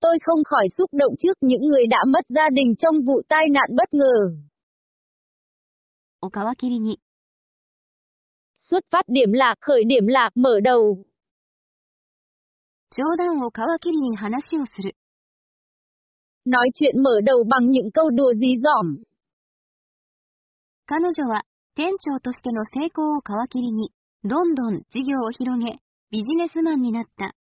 Tôi không khỏi xúc động trước những người đã mất gia đình trong vụ tai nạn bất ngờ. お皮切りに、 Xuất phát điểm lạc, khởi điểm lạc, mở đầu. 冗談を皮切りに話をする。 Nói chuyện mở đầu bằng những câu đùa dí dỏm. 彼女は、店長としての成功を皮切りに、どんどん事業を広げ、ビジネスマンになった。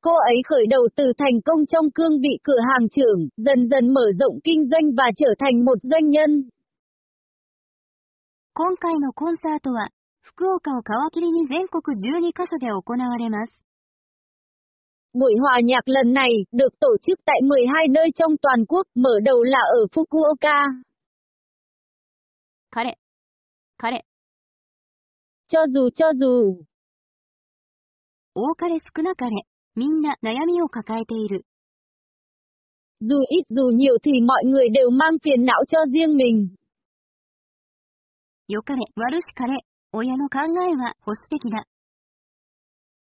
Cô ấy khởi đầu từ thành công trong cương vị cửa hàng trưởng, dần dần mở rộng kinh doanh và trở thành một doanh nhân. 今回のコンサートは、福岡を皮切りに全国12カ所で行われます。 Buổi hòa nhạc lần này được tổ chức tại 12 nơi trong toàn quốc, mở đầu là ở Fukuoka. 彼、彼、 Cho dù cho dù, 多かれ少なかれ、 みんな悩みを抱えている。 dù ít dù nhiều thì mọi người đều mang phiền não cho riêng mình. 良かれ、悪しかれ、親の考えは保守的だ。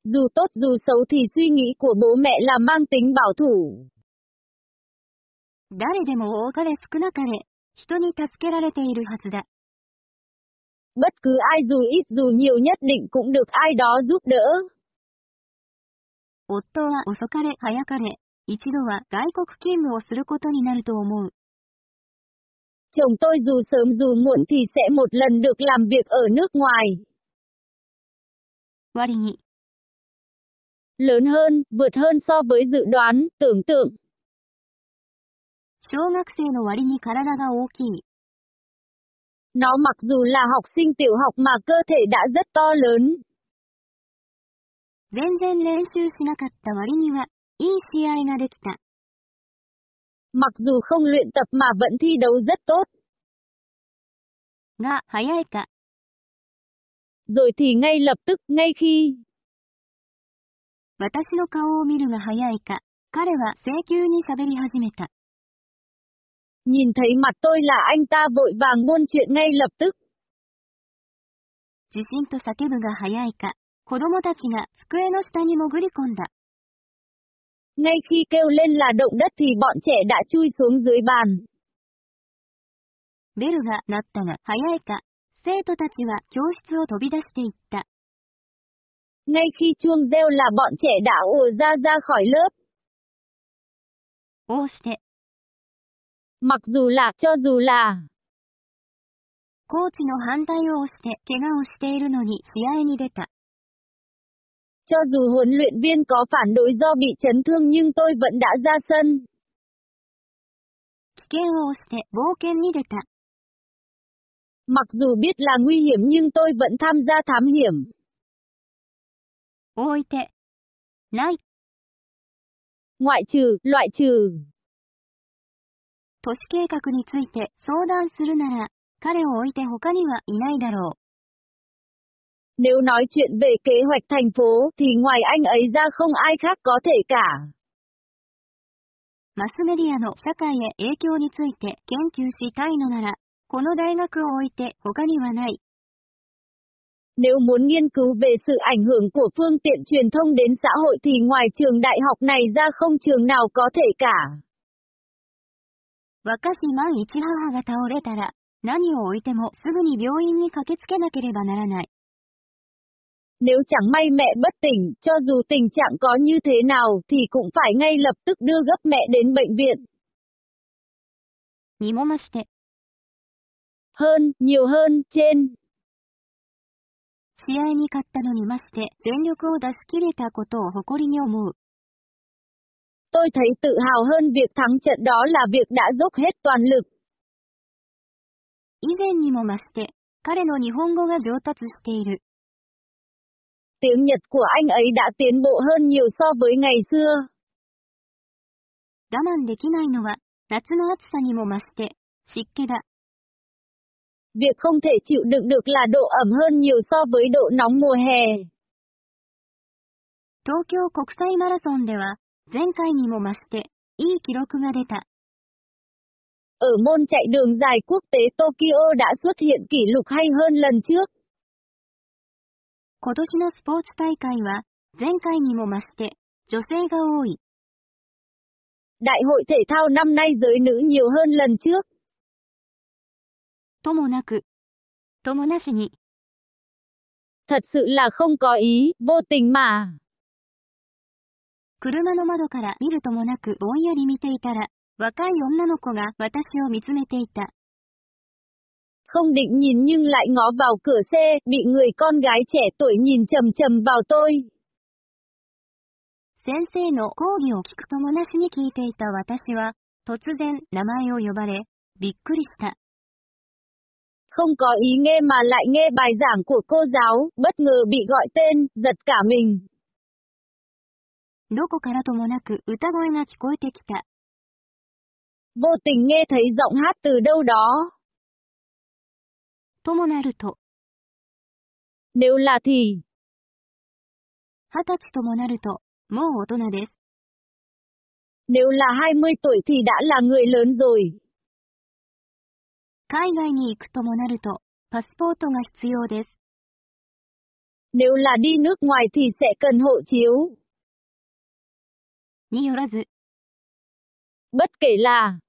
Dù tốt dù xấu thì suy nghĩ của bố mẹ là mang tính bảo thủ. 誰でも多かれ少なかれ、人に助けられているはずだ。 Bất cứ ai dù ít dù nhiều nhất định cũng được ai đó giúp đỡ. 夫は遅かれ早かれ、一度は外国勤務をすることになると思う。 Chồng tôi dù sớm dù muộn thì sẽ một lần được làm việc ở nước ngoài. 割に、 Lớn hơn, vượt hơn so với dự đoán, tưởng tượng. 小学生の割に体が大きい。 Nó mặc dù là học sinh tiểu học mà cơ thể đã rất to lớn. 全然練習しなかった割には、いい試合ができた。Mặc dù không luyện tập mà vẫn thi đấu rất tốt. が、早いか。Rồi thì ngay lập tức, ngay khi, 私の顔を見るが早いか。彼は請求に喋り始めた。nhìn thấy mặt tôi là anh ta vội vàng buôn chuyện ngay lập tức. 自信と叫ぶが早いか。子供たちが机の下に潜り込んだ。Ngay khi kêu lên là động đất thì bọn trẻ đã chui xuống dưới bàn. ベルが鳴ったが早いか。生徒たちは教室を飛び出していった。Ngay khi chuông reo là bọn trẻ đã ùa ra ra khỏi lớp. こうして、Mặc dù là, cho dù là, コーチの反対を押して怪我をしているのに試合に出た。cho dù huấn luyện viên có phản đối do bị chấn thương nhưng tôi vẫn đã ra sân. 険を押して冒険に出た。 Mặc dù biết là nguy hiểm nhưng tôi vẫn tham gia thám hiểm. 置いて。ない。 Ngoại trừ, loại trừ. 都市計画について相談するなら、彼を置いて他にはいないだろう。 Nếu nói chuyện về kế hoạch thành phố thì ngoài anh ấy ra không ai khác có thể cả. マスメディアの社会へ影響について研究したいのなら、この大学を置いて他にはない。 Nếu muốn nghiên cứu về sự ảnh hưởng của phương tiện truyền thông đến xã hội thì ngoài trường đại học này ra không trường nào có thể cả. 若し万一母が倒れたら、何を置いてもすぐに病院に駆けつけなければならない。 Nếu chẳng may mẹ bất tỉnh, cho dù tình trạng có như thế nào thì cũng phải ngay lập tức đưa gấp mẹ đến bệnh viện. にもまして、 Hơn, nhiều hơn, trên. 試合に勝ったのにまして全力を出し切れたことを誇りに思う。 Tôi thấy tự hào hơn việc thắng trận đó là việc đã dốc hết toàn lực. 以前にも増して、彼の日本語が上達している。 Tiếng Nhật của anh ấy đã tiến bộ hơn nhiều so với ngày xưa. 我慢できないのは、夏の暑さにも増して、湿気だ。 Việc không thể chịu đựng được là độ ẩm hơn nhiều so với độ nóng mùa hè. 東京国際マラソンでは、前回にも増して、いい記録が出た。 Ở môn chạy đường dài quốc tế Tokyo đã xuất hiện kỷ lục hay hơn lần trước. 今年のスポーツ大会は、前回にも増して、女性が多い。Đại hội thể thao năm nay giới nữ nhiều hơn lần trước. ともなく、ともなしに、Thật sự là không có ý, vô tình mà. 車の窓から見るともなくぼんやり見ていたら、若い女の子が私を見つめていた。Không định nhìn nhưng lại ngó vào cửa xe, bị người con gái trẻ tuổi nhìn chầm chầm vào tôi. 先生の講義を聞くともなしに聞いていた私は、突然名前を呼ばれ、びっくりした。 Không có ý nghe mà lại nghe bài giảng của cô giáo, bất ngờ bị gọi tên, giật cả mình. どこからともなく歌声が聞こえてきた。 Vô tình nghe thấy giọng hát từ đâu đó. ともなると、 Nếu là thì, 二十歳ともなると、もう大人です。 nếu là 20 tuổi thì đã là người lớn rồi. 海外に行くともなると、パスポートが必要です。 Nếu là đi nước ngoài thì sẽ cần hộ chiếu. によらず、 Bất kể là,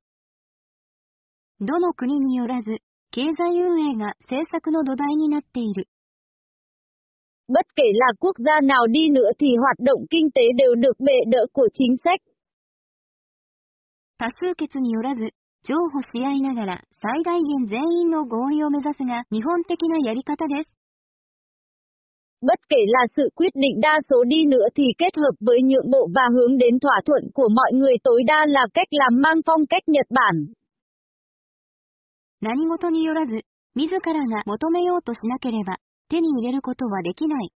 どの国によらず、 経済運営が政策の土台になっている。 bất kể là quốc gia nào đi nữa thì hoạt động kinh tế đều được bệ đỡ của chính sách. 多数決によらず、譲歩し合いながら最大限全員の合意を目指すが日本的なやり方です。 Bất kể là sự quyết định đa số đi nữa thì kết hợp với nhượng bộ và hướng đến thỏa thuận của mọi người tối đa là cách làm mang phong cách Nhật Bản. 何事によらず、自らが求めようとしなければ、手に入れることはできない。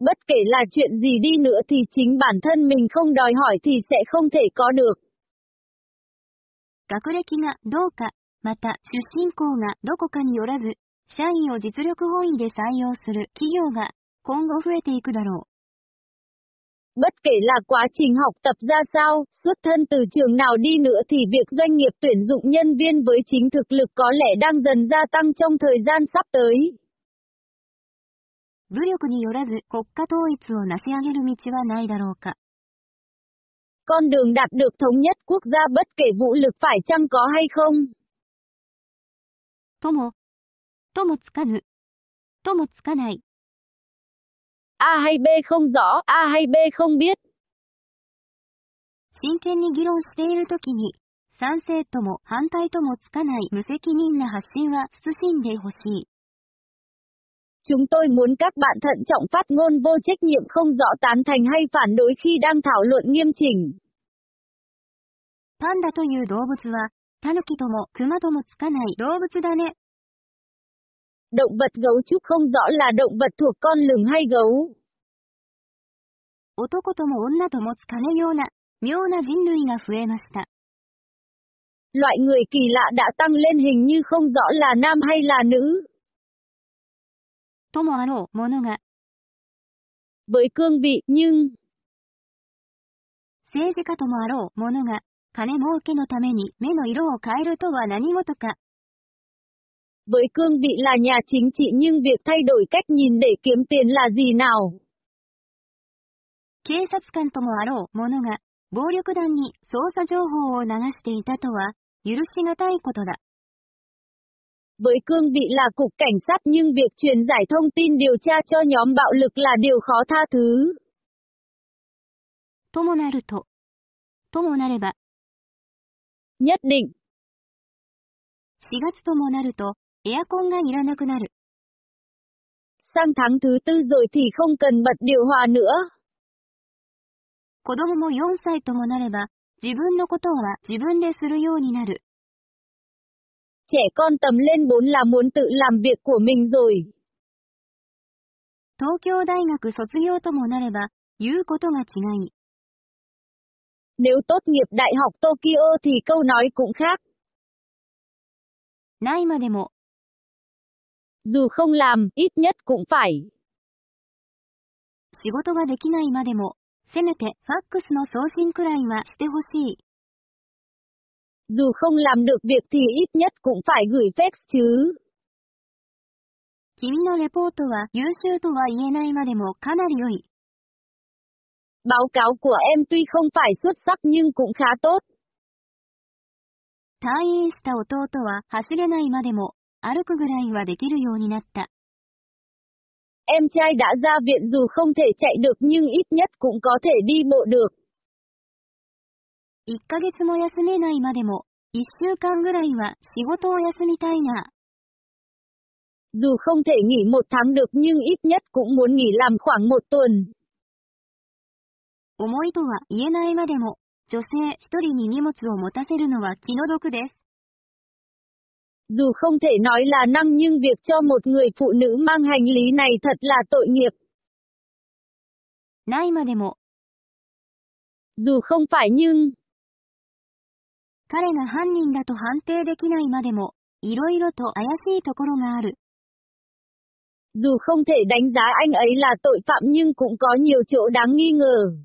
Bất kể là chuyện gì đi nữa thì chính bản thân mình không đòi hỏi thì sẽ không thể có được. 学歴がどうか、また出身校がどこかによらず、社員を実力本位で採用する企業が今後増えていくだろ Bất kể là quá trình học tập ra sao, xuất thân từ trường nào đi nữa thì việc doanh nghiệp tuyển dụng nhân viên với chính thực lực có lẽ đang dần gia tăng trong thời gian sắp tới. う。武力によらず国家統一を成し上げる道はないだろうか。 Con đường đạt được thống nhất quốc gia bất kể vũ lực phải chăng có hay không. とも、ともつかぬ、ともつかない。 A hay B không rõ, A hay B không biết. 真剣に議論しているときに、賛成とも反対ともつかない無責任な発信は慎んでほしい。 Chúng tôi muốn các bạn thận trọng phát ngôn vô trách nhiệm không rõ tán thành hay phản đối khi đang thảo luận nghiêm chỉnh. パンダという動物は、タヌキともクマともつかない動物だね。 Động vật gấu trúc không rõ là động vật thuộc con lửng hay gấu. 男とも女ともつかぬような、妙な人類が増えました。 Loại người kỳ lạ đã tăng lên hình như không rõ là nam hay là nữ. ともあろうものが、 Với cương vị nhưng, 政治家ともあろうものが、金儲けのために目の色を変えるとは何事か。 với cương vị là nhà chính trị nhưng việc thay đổi cách nhìn để kiếm tiền là gì nào? 警察官ともあろうものが、暴力団に捜査情報を流していたとは、許しがたいことだ。 Với cương vị là cục cảnh sát nhưng việc truyền giải thông tin điều tra cho nhóm bạo lực là điều khó tha thứ. ともなると。ともなれば、 Nhất định, 4月ともなると、 エアコンがいらなくなる。 sang tháng thứ tư rồi thì không cần bật điều hòa nữa. 子供も4歳ともなれば、自分のことは自分でするようになる。 Trẻ con tầm lên 4 là muốn tự làm việc của mình rồi. 東京大学卒業ともなれば、言うことが違い。 Nếu tốt nghiệp Đại học Tokyo thì câu nói cũng khác. ないまでも、 Dù không làm, ít nhất cũng phải. 仕事ができないまでも、せめてファックスの送信くらいはしてほしい。 Dù không làm được việc thì ít nhất cũng phải gửi fax chứ. 君のレポートは優秀とは言えないまでもかなり良い。 Báo cáo của em tuy không phải xuất sắc nhưng cũng khá tốt. 退院した弟は走れないまでも、 歩くぐらいはできるようになった。Em trai đã ra viện dù không thể chạy được nhưng ít nhất cũng có thể đi bộ được. 1ヶ月も休めないまでも、1週間ぐらいは仕事を休みたいな。Dù không thể nghỉ một tháng được nhưng ít nhất cũng muốn nghỉ làm khoảng một tuần. 重いとは言えないまでも、女性一人に荷物を持たせるのは気の毒です。Dù không thể nói là năng nhưng việc cho một người phụ nữ mang hành lý này thật là tội nghiệp. ないまでも、 Dù không phải nhưng, 彼が犯人だと判定できないまでも、いろいろと怪しいところがある。 dù không thể đánh giá anh ấy là tội phạm nhưng cũng có nhiều chỗ đáng nghi ngờ.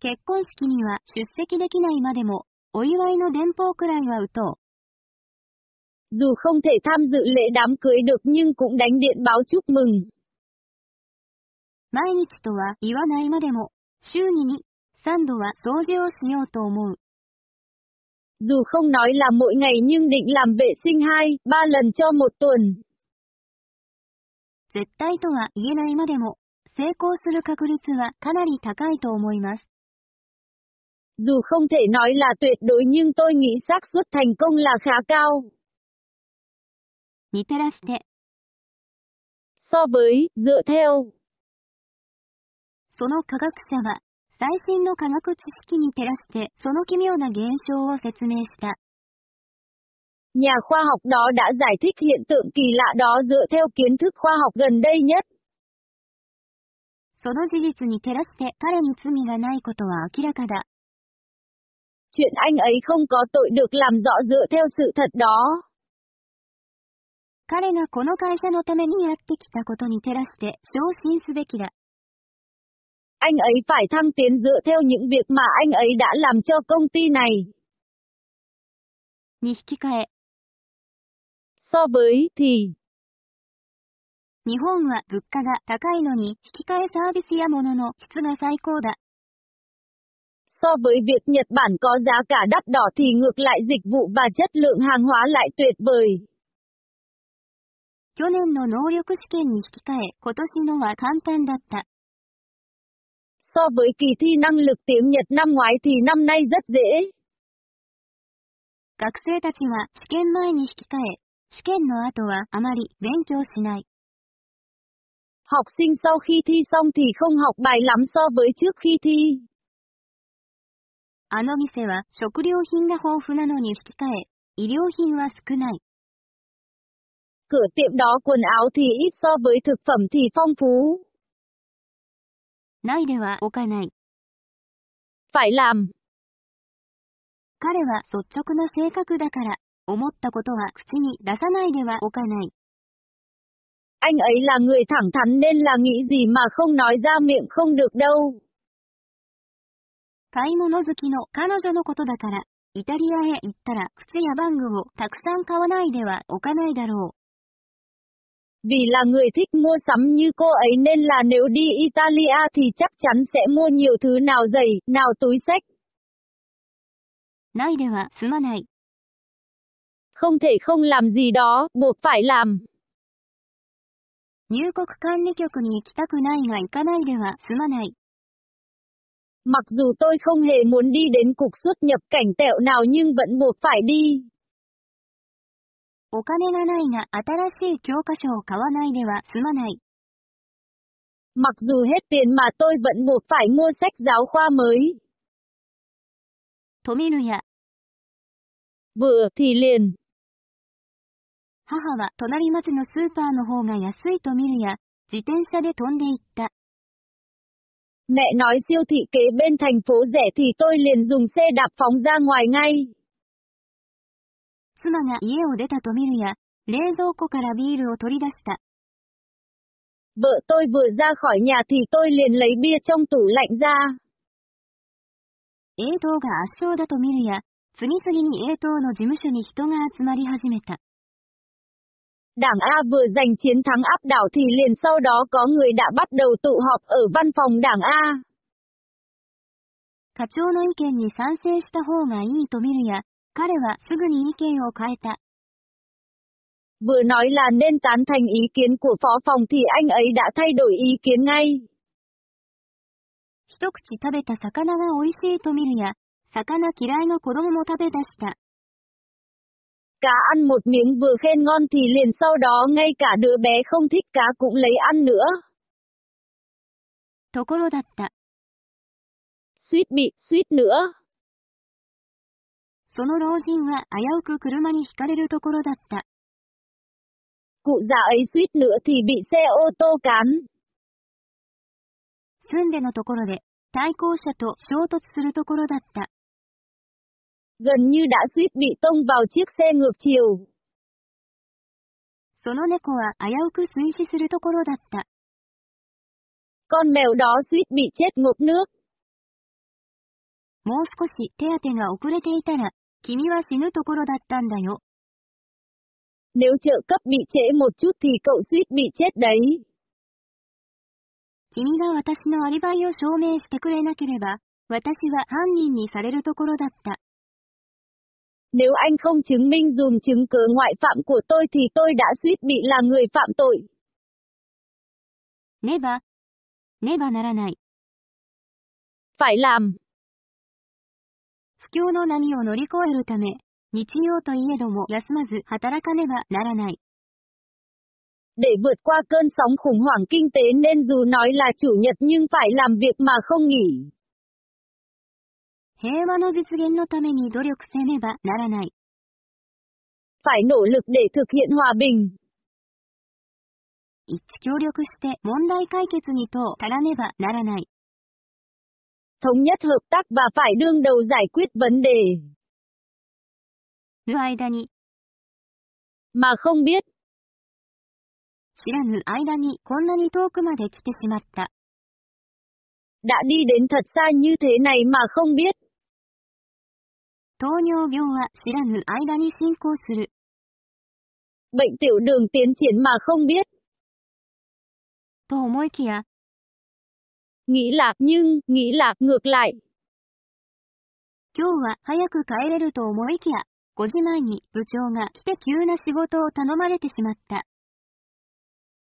結婚式には出席できないまでも、お祝いの電報くらいは打とう。 Dù không thể tham dự lễ đám cưới được nhưng cũng đánh điện báo chúc mừng. 毎日とは言わないまでも、週に2、3度は掃除をしようと思う。 Dù không nói là mỗi ngày nhưng định làm vệ sinh 2, 3 lần cho một tuần. 絶対とは言えないまでも、成功する確率はかなり高いと思います。 Dù không thể nói là tuyệt đối nhưng tôi nghĩ xác suất thành công là khá cao. 似てらして、 So với, dựa theo, その科学者は、最新の科学知識に照らしてその奇妙な現象を説明した。 nhà khoa học đó đã giải thích hiện tượng kỳ lạ đó dựa theo kiến thức khoa học gần đây nhất. その事実に照らして彼に罪がないことは明らかだ。 Chuyện anh ấy không có tội được làm rõ dựa theo sự thật đó. 彼がこの会社のためにやってきたことに照らして昇進すべきだ。 Anh ấy phải thăng tiến dựa theo những việc mà anh ấy đã làm cho công ty này. に引き換え、 So với thì, 日本は物価が高いのに引き換えサービスや物の質が最高だ。 so với việc Nhật Bản có giá cả đắt đỏ thì ngược lại dịch vụ và chất lượng hàng hóa lại tuyệt vời. 去年の能力試験に引き換え今年のは簡単だった。So với kỳ thi năng lực tiếng Nhật năm ngoái thì năm nay rất dễ. 学生たちは試験前に引き換え、試験の後はあまり勉強しない。Học sinh sau khi thi xong thì không học bài lắm so với trước khi thi. あの店は食料品が豊富なのに引き換え、医療品は少ない。Cửa tiệm đó quần áo thì ít so với thực phẩm thì phong phú. ないでは置かない。 Phải làm. 彼は率直な性格だから、思ったことは口に出さないでは置かない。 Anh ấy là người thẳng thắn nên là nghĩ gì mà không nói ra miệng không được đâu. 買い物好きの彼女のことだから、イタリアへ行ったら靴やバッグをたくさん買わないでは置かないだろ Vì là người thích mua sắm như cô ấy nên là nếu đi Italia thì chắc chắn sẽ mua nhiều thứ nào giày, nào túi sách. う。ないでは済まない。 Không thể không làm gì đó, buộc phải làm. 入国管理局に行きたくないが行かないでは済まない。 Mặc dù tôi không hề muốn đi đến cục xuất nhập cảnh tẹo nào nhưng vẫn buộc phải đi. お金がないが新しい教科書を買わないでは済まない。 Mặc dù hết tiền mà tôi vẫn buộc phải mua sách giáo khoa mới. 止めるや、 Vừa thì liền. 母は隣町のスーパーの方が安いと見るや、自転車で飛んで行った。 Mẹ nói siêu thị kế bên thành phố rẻ thì tôi liền dùng xe đạp phóng ra ngoài ngay. 妻が家を出たと見るや、冷蔵庫からビールを取り出した。 Vợ tôi vừa ra khỏi nhà thì tôi liền lấy bia trong tủ lạnh ra. A 棟が圧勝だと見るや、次々に A 棟の事務所に人が集まり始めた。 Đảng A vừa giành chiến thắng áp đảo thì liền sau đó có người đã bắt đầu tụ họp ở văn phòng đảng A. 課長の意見に賛成した方がいいと見るや、 彼はすぐに意見を変えた。 Vừa nói là nên tán thành ý kiến của phó phòng thì anh ấy đã thay đổi ý kiến ngay. 一口食べた魚が美味しいと見るや、魚嫌いの子供も食べ出した。 Cá ăn một miếng vừa khen ngon thì liền sau đó ngay cả đứa bé không thích cá cũng lấy ăn nữa. ところだった。 Suýt bị, suýt nữa. その老人は危うく車にひかれるところだった。Cụ già ấy suýt nữa thì bị xe ô tô cán. 住んでのところで、対向車と衝突するところだった。Gần như đã suýt bị tông vào chiếc xe ngược chiều. その猫は危うく水死するところだった。Con mèo đó suýt bị chết ngộp nước. もう少し手当てが遅れていたら、Nếu trợ cấp bị trễ một chút thì cậu suýt bị chết đấy. Nếu anh không chứng minh dùm chứng cứ ngoại phạm của tôi thì tôi đã suýt bị là người phạm tội. Neva. Neva naranai. Phải làm. 不況の波を乗り越えるため、日曜といえども休まず働かねばならない。 Để vượt qua cơn sóng khủng hoảng kinh tế nên dù nói là chủ nhật nhưng phải làm việc mà không nghỉ. 平和の実現のために努力せねばならない。 Phải nỗ lực để thực hiện hòa bình. 一致協力して問題解決にと足らねばならない。 Thống nhất hợp tác và phải đương đầu giải quyết vấn đề. ぬ間に、 Mà không biết, 知らぬ間にこんなに遠くまで来てしまった。 đã đi đến thật xa như thế này mà không biết. 糖尿病は知らぬ間に進行する。 Bệnh tiểu đường tiến triển mà không biết. と思いきや、 Nghĩ là, nhưng, nghĩ là, ngược lại. 今日は早く帰れると思いきや、5時前に部長が来て急な仕事を頼まれてしまった。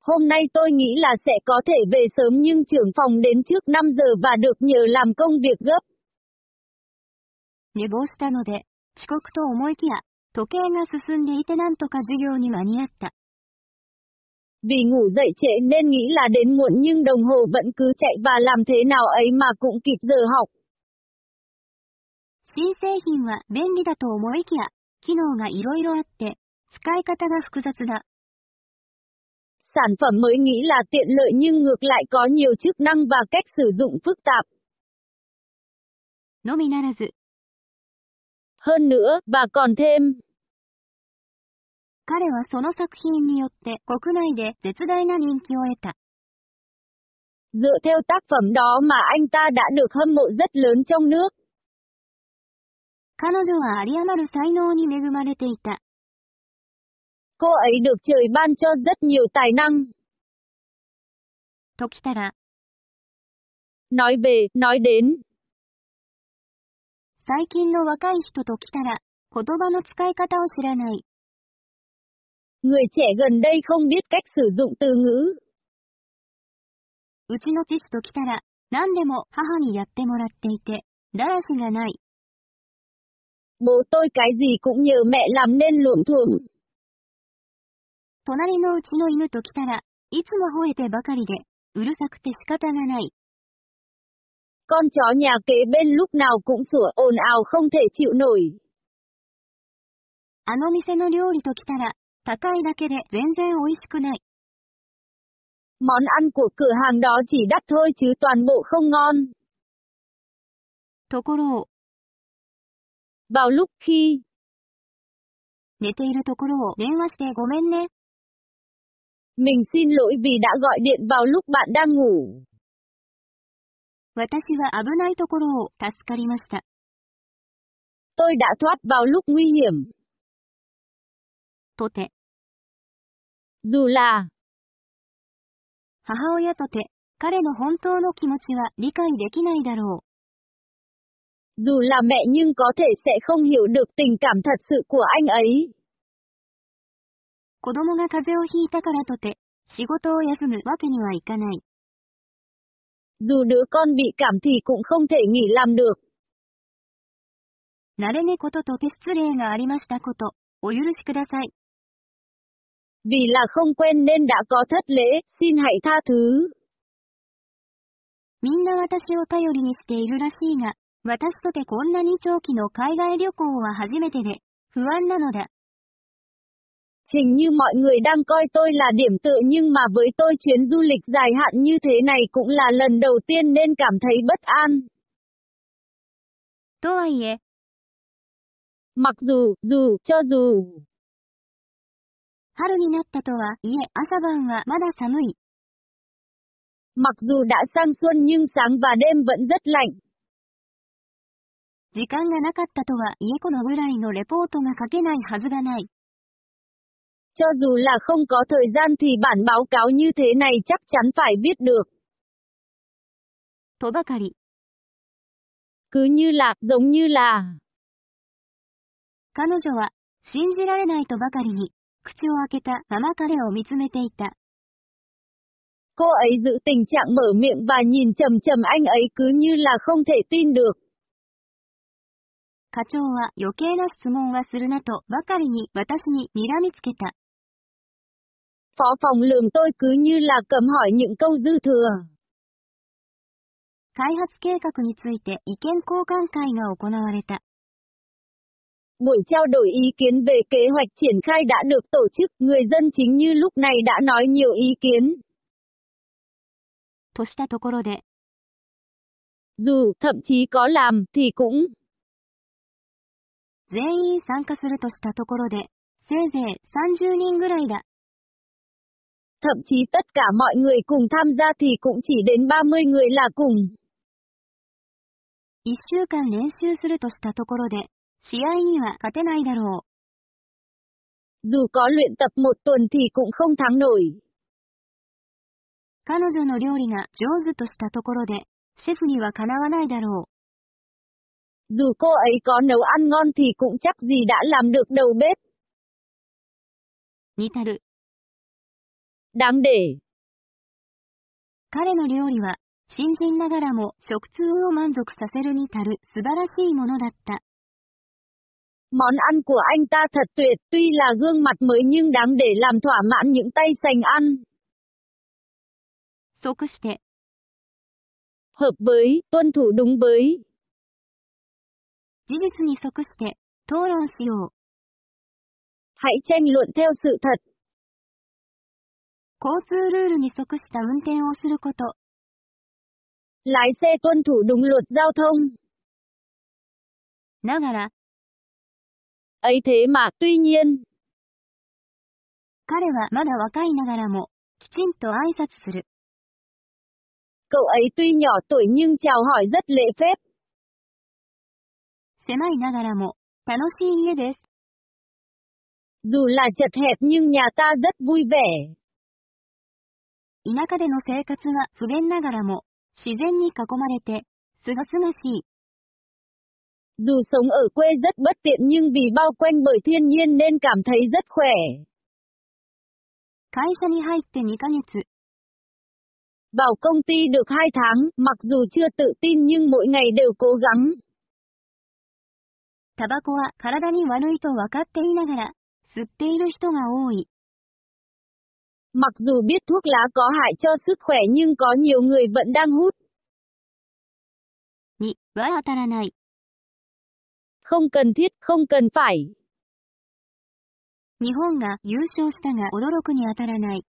Hôm nay tôi nghĩ là sẽ có thể về sớm nhưng trưởng phòng đến trước 5 giờ và được nhờ làm công việc gấp. 寝坊したので、遅刻と思いきや、時計が進んでいてなんとか授業に間に合った。 Vì ngủ dậy trễ nên nghĩ là đến muộn nhưng đồng hồ vẫn cứ chạy và làm thế nào ấy mà cũng kịp giờ học. 新製品は便利だと思いきや、機能がいろいろあって、使い方が複雑だ。 Sản phẩm mới nghĩ là tiện lợi nhưng ngược lại có nhiều chức năng và cách sử dụng phức tạp. のみならず、 Hơn nữa, và còn thêm, 彼はその作品によって国内で絶大な人気を得た。dựa theo tác phẩm đó mà anh ta đã được hâm mộ rất lớn trong nước. 彼女は有り余る才能に恵まれていた。Cô ấy được trời ban cho rất nhiều tài năng. ときたら、Nói về, nói đến, 最近の若い人と来たら、言葉の使い方を知らない。người trẻ gần đây không biết cách sử dụng từ ngữ. うちの父と来たら、何でも母にやってもらっていて、だらしがない。 Bố tôi cái gì cũng nhờ mẹ làm nên luộm thuộm. 隣のうちの犬と来たら、いつも吠えてばかりで、うるさくて仕方がない。 Con chó nhà kế bên lúc nào cũng sủa ồn ào không thể chịu nổi. あの店の料理と来たら、 高いだけで全然美味しくない。 Món ăn của cửa hàng đó chỉ đắt thôi chứ toàn bộ không ngon. ところを、 Vào lúc khi, 寝ているところを電話してごめんね。 mình xin lỗi vì đã gọi điện vào lúc bạn đang ngủ. 私は危ないところを助かりました。 Tôi đã thoát vào lúc nguy hiểm. とて、 Dù là, 母親とて、彼の本当の気持ちは理解できないだろ dù là mẹ nhưng có thể sẽ không hiểu được tình cảm thật sự của anh ấy. う。子供が風邪をひいたからとて、仕事を休むわけにはいかない。Dù đứa con bị cảm thì cũng không thể nghỉ làm được. 慣れ猫ととて失礼がありましたこと、お許しください。Vì là không quen nên đã có thất lễ, xin hãy tha thứ. みんな私を頼りにしているらしいが、私とてこんなに長期の海外旅行は初めてで、不安なのだ。 Hình như mọi người đang coi tôi là điểm tựa nhưng mà với tôi chuyến du lịch dài hạn như thế này cũng là lần đầu tiên nên cảm thấy bất an. とはいえ、 Mặc dù, dù, cho dù, 春になったとはいえ朝晩はまだ寒い。 mặc dù đã sang xuân nhưng sáng và đêm vẫn rất lạnh. 時間がなかったとはいえこのぐらいのレポートが書けないはずがない。 Cho dù là không có thời gian thì bản báo cáo như thế này chắc chắn phải viết được. とばかり、 Cứ như là, giống như là. 彼女は、信じられないとばかりに、 口を開けたまま彼を見つめていた。Cô ấy giữ tình trạng mở miệng và nhìn chầm chầm anh ấy cứ như là không thể tin được. 課長は余計な質問はするなとばかりに私に睨みつけた。Phó phòng lường tôi cứ như là cầm hỏi những câu dư thừa. 開発計画について意見交換会が行われた。Buổi trao đổi ý kiến về kế hoạch triển khai đã được tổ chức, người dân chính như lúc này đã nói nhiều ý kiến. としたところで、 Dù, thậm chí có làm, thì cũng, 全員参加するとしたところで、せいぜい30人ぐらいだ。 thậm chí tất cả mọi người cùng tham gia thì cũng chỉ đến 30 người là cùng. 1週間練習するとしたところで、 試合には勝てないだろう。どこ luyện tập một tuần thì cũng không thắng nổi。彼女の料理が上手としたところで、シェフにはかなわないだろう。どこへ行こう ngon thì cũng gì đã làm được đầu bếp。似たる。đáng。彼の料理は、新人ながらも食通を満足させるに足る素晴らしいものだった。Món ăn của anh ta thật tuyệt, tuy là gương mặt mới nhưng đáng để làm thỏa mãn những tay sành ăn. 即して、 Hợp với, tuân thủ đúng với. 事実に即して、討論しよう。 Hãy tranh luận theo sự thật. 交通ルールに即した運転をすること。 Lái xe tuân thủ đúng luật giao thông. ながら、 Ấy thế mà, tuy nhiên, 彼はまだ若いながらも、きちんと挨拶する。 cậu ấy tuy nhỏ tuổi nhưng chào hỏi rất lễ phép. 狭いながらも、楽しい家です。 Dù là chật hẹp nhưng nhà ta rất vui vẻ. 田舎での生活は不便ながらも、自然に囲まれて、すがすがしい。 Dù sống ở quê rất bất tiện nhưng vì bao quanh bởi thiên nhiên nên cảm thấy rất khỏe. 会社に入って2ヶ月、 Vào công ty được 2 tháng, mặc dù chưa tự tin nhưng mỗi ngày đều cố gắng. タバコは体に悪いと分かっていながら、吸っている人が多い。 Mặc dù biết thuốc lá có hại cho sức khỏe nhưng có nhiều người vẫn đang hút. に、は当たらない。 Không cần thiết, không cần phải. 日本が優勝したが驚くに当たらない。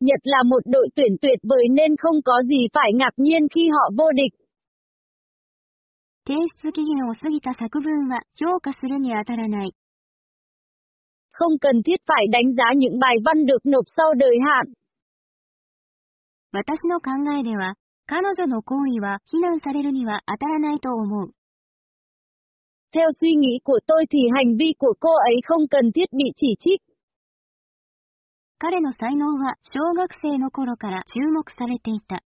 Nhật là một đội tuyển tuyệt vời nên không có gì phải ngạc nhiên khi họ vô địch. 提出期限を過ぎた作文は評価するに当たらない。 Không cần thiết phải đánh giá những bài văn được nộp sau đời hạn. 私の考えでは、彼女の行為は非難されるには当たらないと思う。 Theo suy nghĩ của tôi thì hành vi của cô ấy không cần thiết bị chỉ trích. 彼の才能は小学生の頃から注目されていた。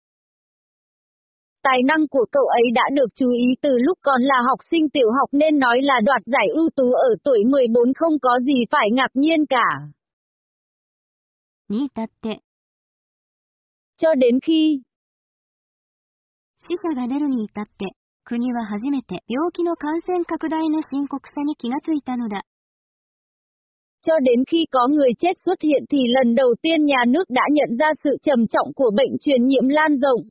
Tài năng của cậu ấy đã được chú ý từ lúc còn là học sinh tiểu học nên nói là đoạt giải ưu tú ở tuổi 14 không có gì phải ngạc nhiên cả. に至って、 Cho đến khi, 死者が出るに至って、 国は初めて病気の感染拡大の深刻さに気がついたのだ。 cho đến khi có người chết xuất hiện thì lần đầu tiên nhà nước đã nhận ra sự trầm trọng của bệnh truyền nhiễm lan rộng.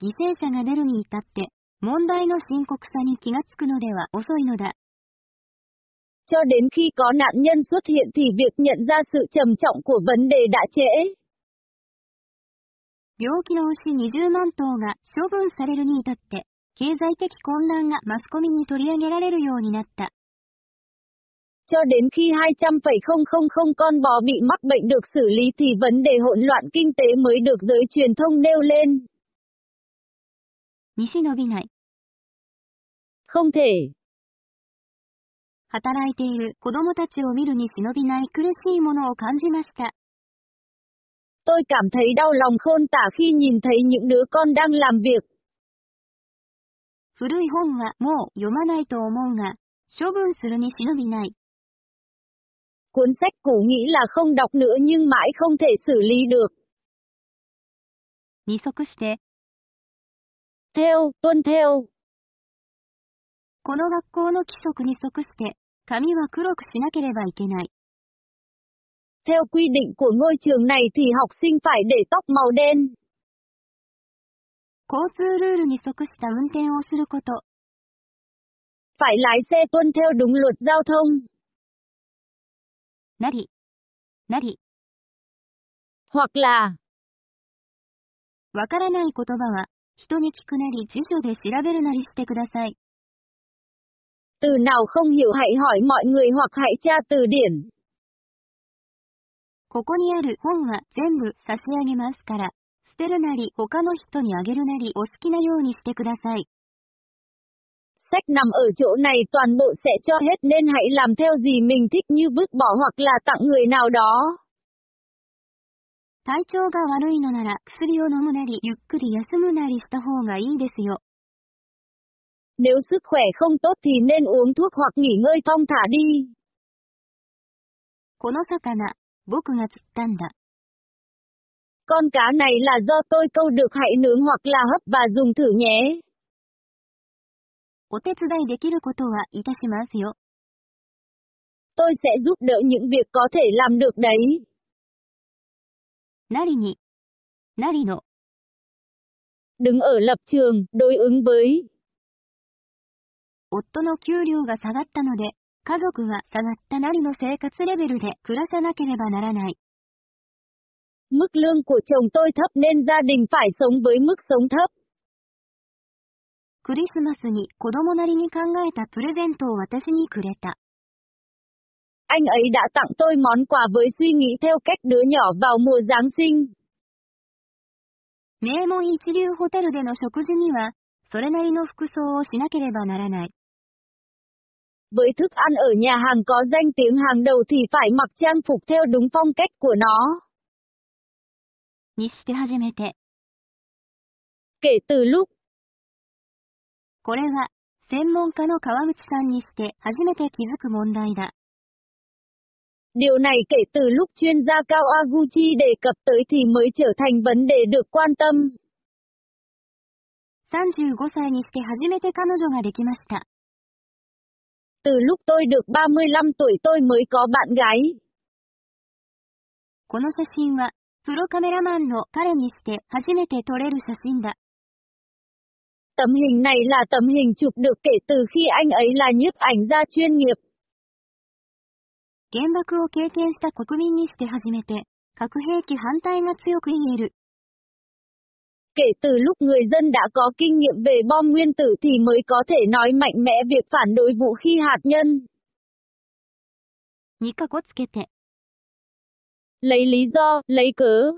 犠牲者が出るに至って、問題の深刻さに気がつくのでは遅いのだ。 Cho đến khi có nạn nhân xuất hiện thì việc nhận ra sự trầm trọng của vấn đề đã trễ. 病気の牛20万頭が処分されるに至って、経済的混乱がマスコミに取り上げられるようになった。Cho đến khi 200,000 con bò bị mắc bệnh được xử lý thì vấn đề hỗn loạn kinh tế mới được giới truyền thông nêu lên. 西伸びない。Không thể, 働いている子供たちを見るに忍びない苦しいものを感じました。tôi cảm thấy đau lòng khôn tả khi nhìn thấy những đứa con đang làm việc. 古い本はもう読まないと思うが、処分するに忍びない。 Cuốn sách cũ nghĩ là không đọc nữa nhưng mãi không thể xử lý được. に即して、 Theo, tuân theo. この学校の規則に即して、髪は黒くしなければいけない。 Theo quy định của ngôi trường này thì học sinh phải để tóc màu đen. 交通ルールに即した運転をすること。 Phải lái xe tuân theo đúng luật giao thông. なり、なり、 Hoặc là, わからない言葉は、人に聞くなり辞書で調べるなりしてください。 từ nào không hiểu hãy hỏi mọi người hoặc hãy tra từ điển. ここにある本は全部差し上げますから、捨てるなり他の人にあげるなりお好きなようにしてください。 Sách nằm ở chỗ này toàn bộ sẽ cho hết nên hãy làm theo gì mình thích như vứt bỏ hoặc là tặng người nào đó. 体調が悪いのなら薬を飲むなりゆっくり休むなりした方がいいですよ。 Nếu sức khỏe không tốt thì nên uống thuốc hoặc nghỉ ngơi thong thả đi. この魚、 僕が釣ったんだ。 Con cá này là do tôi câu được hãy nướng hoặc là hấp và dùng thử nhé. お手伝いできることはいたしますよ。 Tôi sẽ giúp đỡ những việc có thể làm được đấy. なりに、なりの、 Đứng ở lập trường, đối ứng với. 夫の給料が下がったので、 家族は下がったなりの生活レベルで暮らさなければならない。Mức lương của chồng tôi thấp nên gia đình phải sống với mức sống thấp. クリスマスに子供なりに考えたプレゼントを私にくれた。Anh ấy đã tặng tôi món quà với suy nghĩ theo cách đứa nhỏ vào mùa Giáng sinh. 名門一流ホテルでの食事には、それなりの服装をしなければならない。Với thức ăn ở nhà hàng có danh tiếng hàng đầu thì phải mặc trang phục theo đúng phong cách của nó. にして初めて。 Kể từ lúc, これは、専門家の川口さんにして初めて気づく問題だ。 điều này kể từ lúc chuyên gia Cao Aguchi đề cập tới thì mới trở thành vấn đề được quan tâm. 35歳にして初めて彼女ができました。 Từ lúc tôi được 35 tuổi tôi mới có bạn gái. この写真は、プロカメラマンの彼にして初めて撮れる写真だ。 Tấm hình này là tấm hình chụp được kể từ khi anh ấy là nhiếp ảnh gia chuyên nghiệp. 原爆を経験した国民にして初めて、核兵器反対が強く言える。 Kể từ lúc người dân đã có kinh nghiệm về bom nguyên tử thì mới có thể nói mạnh mẽ việc phản đối vũ khí hạt nhân. 2カッコつけて、 Lấy lý do, lấy cớ.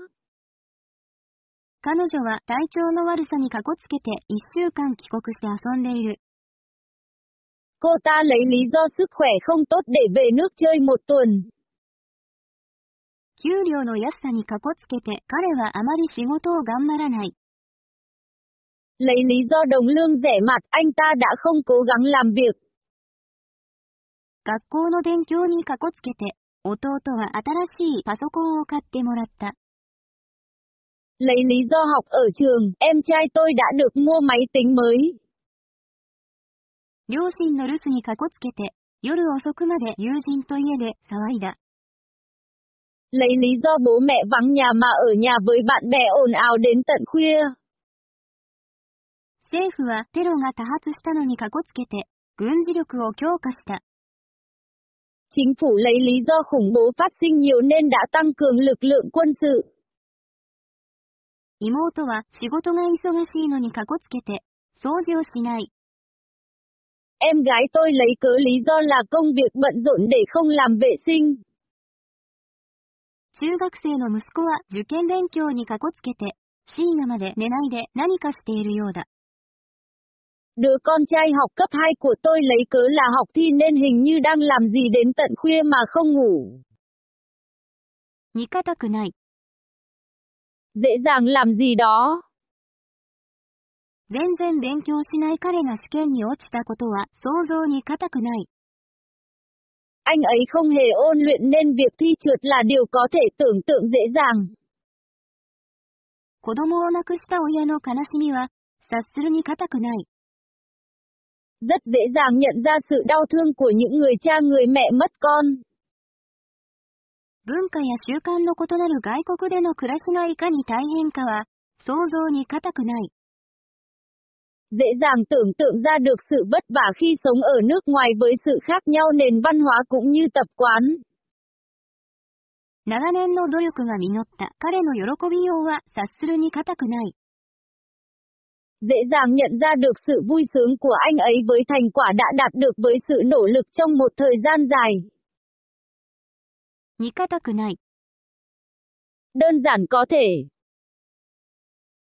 彼女は体調の悪さにカッコつけて1週間帰国して遊んでいる。 Cô ta lấy lý do sức khỏe không tốt để về nước chơi một tuần. 給料の安さにカッコつけて彼はあまり仕事を頑張らない。 Lấy lý do đồng lương rẻ mạt anh ta đã không cố gắng làm việc. 学校の勉強にカッコつけて、弟は新しいパソコンを買ってもらった。 Lấy lý do học ở trường, em trai tôi đã được mua máy tính mới. 両親の留守にカッコつけて、夜遅くまで友人と家で騒いだ。 Lấy lý do bố mẹ vắng nhà mà ở nhà với bạn bè ồn ào đến tận khuya. 政府はテロが多発したのにかこつけて、軍事力を強化した。政府は理由恐怖発生によって、大胆強力量軍事。妹は仕事が忙しいのにかこつけて、掃除をしない。中学生の息子は受験勉強にかこつけて、深夜まで寝ないで何かしているようだ。Đứa con trai học cấp 2 của tôi lấy cớ là học thi nên hình như đang làm gì đến tận khuya mà không ngủ. 似たくない。 Dễ dàng làm gì đó. 全然勉強しない彼が試験に落ちたことは想像に難くない。 Anh ấy không hề ôn luyện nên việc thi trượt là điều có thể tưởng tượng dễ dàng. 子供を亡くした親の悲しみは、察するに難くない。 Rất dễ dàng nhận ra sự đau thương của những người cha người mẹ mất con. 文化や習慣の異なる外国での暮らしがいかに大変かは、想像に難くない。 Dễ dàng tưởng tượng ra được sự vất vả khi sống ở nước ngoài với sự khác nhau nền văn hóa cũng như tập quán. 長年の努力が実った彼の喜びようは察するに難くない。 Dễ dàng nhận ra được sự vui sướng của anh ấy với thành quả đã đạt được với sự nỗ lực trong một thời gian dài. 似たくない。 Đơn giản có thể.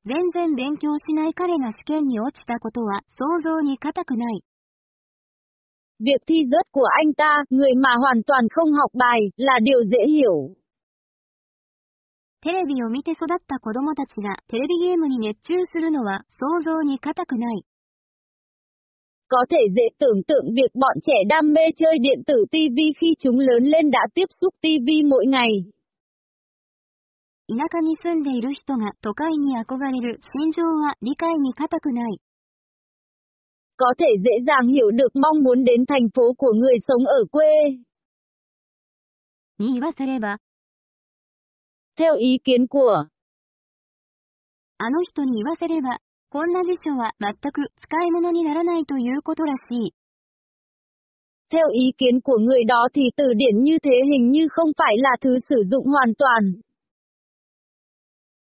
全然勉強しない彼が試験に落ちたことは想像に難くない。 Việc thi rớt của anh ta, người mà hoàn toàn không học bài, là điều dễ hiểu. テレビを見て育った子供たちがテレビゲームに熱中するのは想像に難くない。 Có thể dễ tưởng tượng việc bọn trẻ đam mê chơi điện tử TV khi chúng lớn lên đã tiếp xúc TV mỗi ngày. 田舎に住んでいる人が都会に憧れる心情は理解に難くない。 Có thể dễ dàng hiểu được mong muốn đến thành phố của người sống ở quê. に言わせれば、 Theo ý kiến của, あの人に言わせれば、こんな辞書は全く使い物にならないということらしい。Theo ý kiến của người đó thì từ điển như thế hình như không phải là thứ sử dụng hoàn toàn.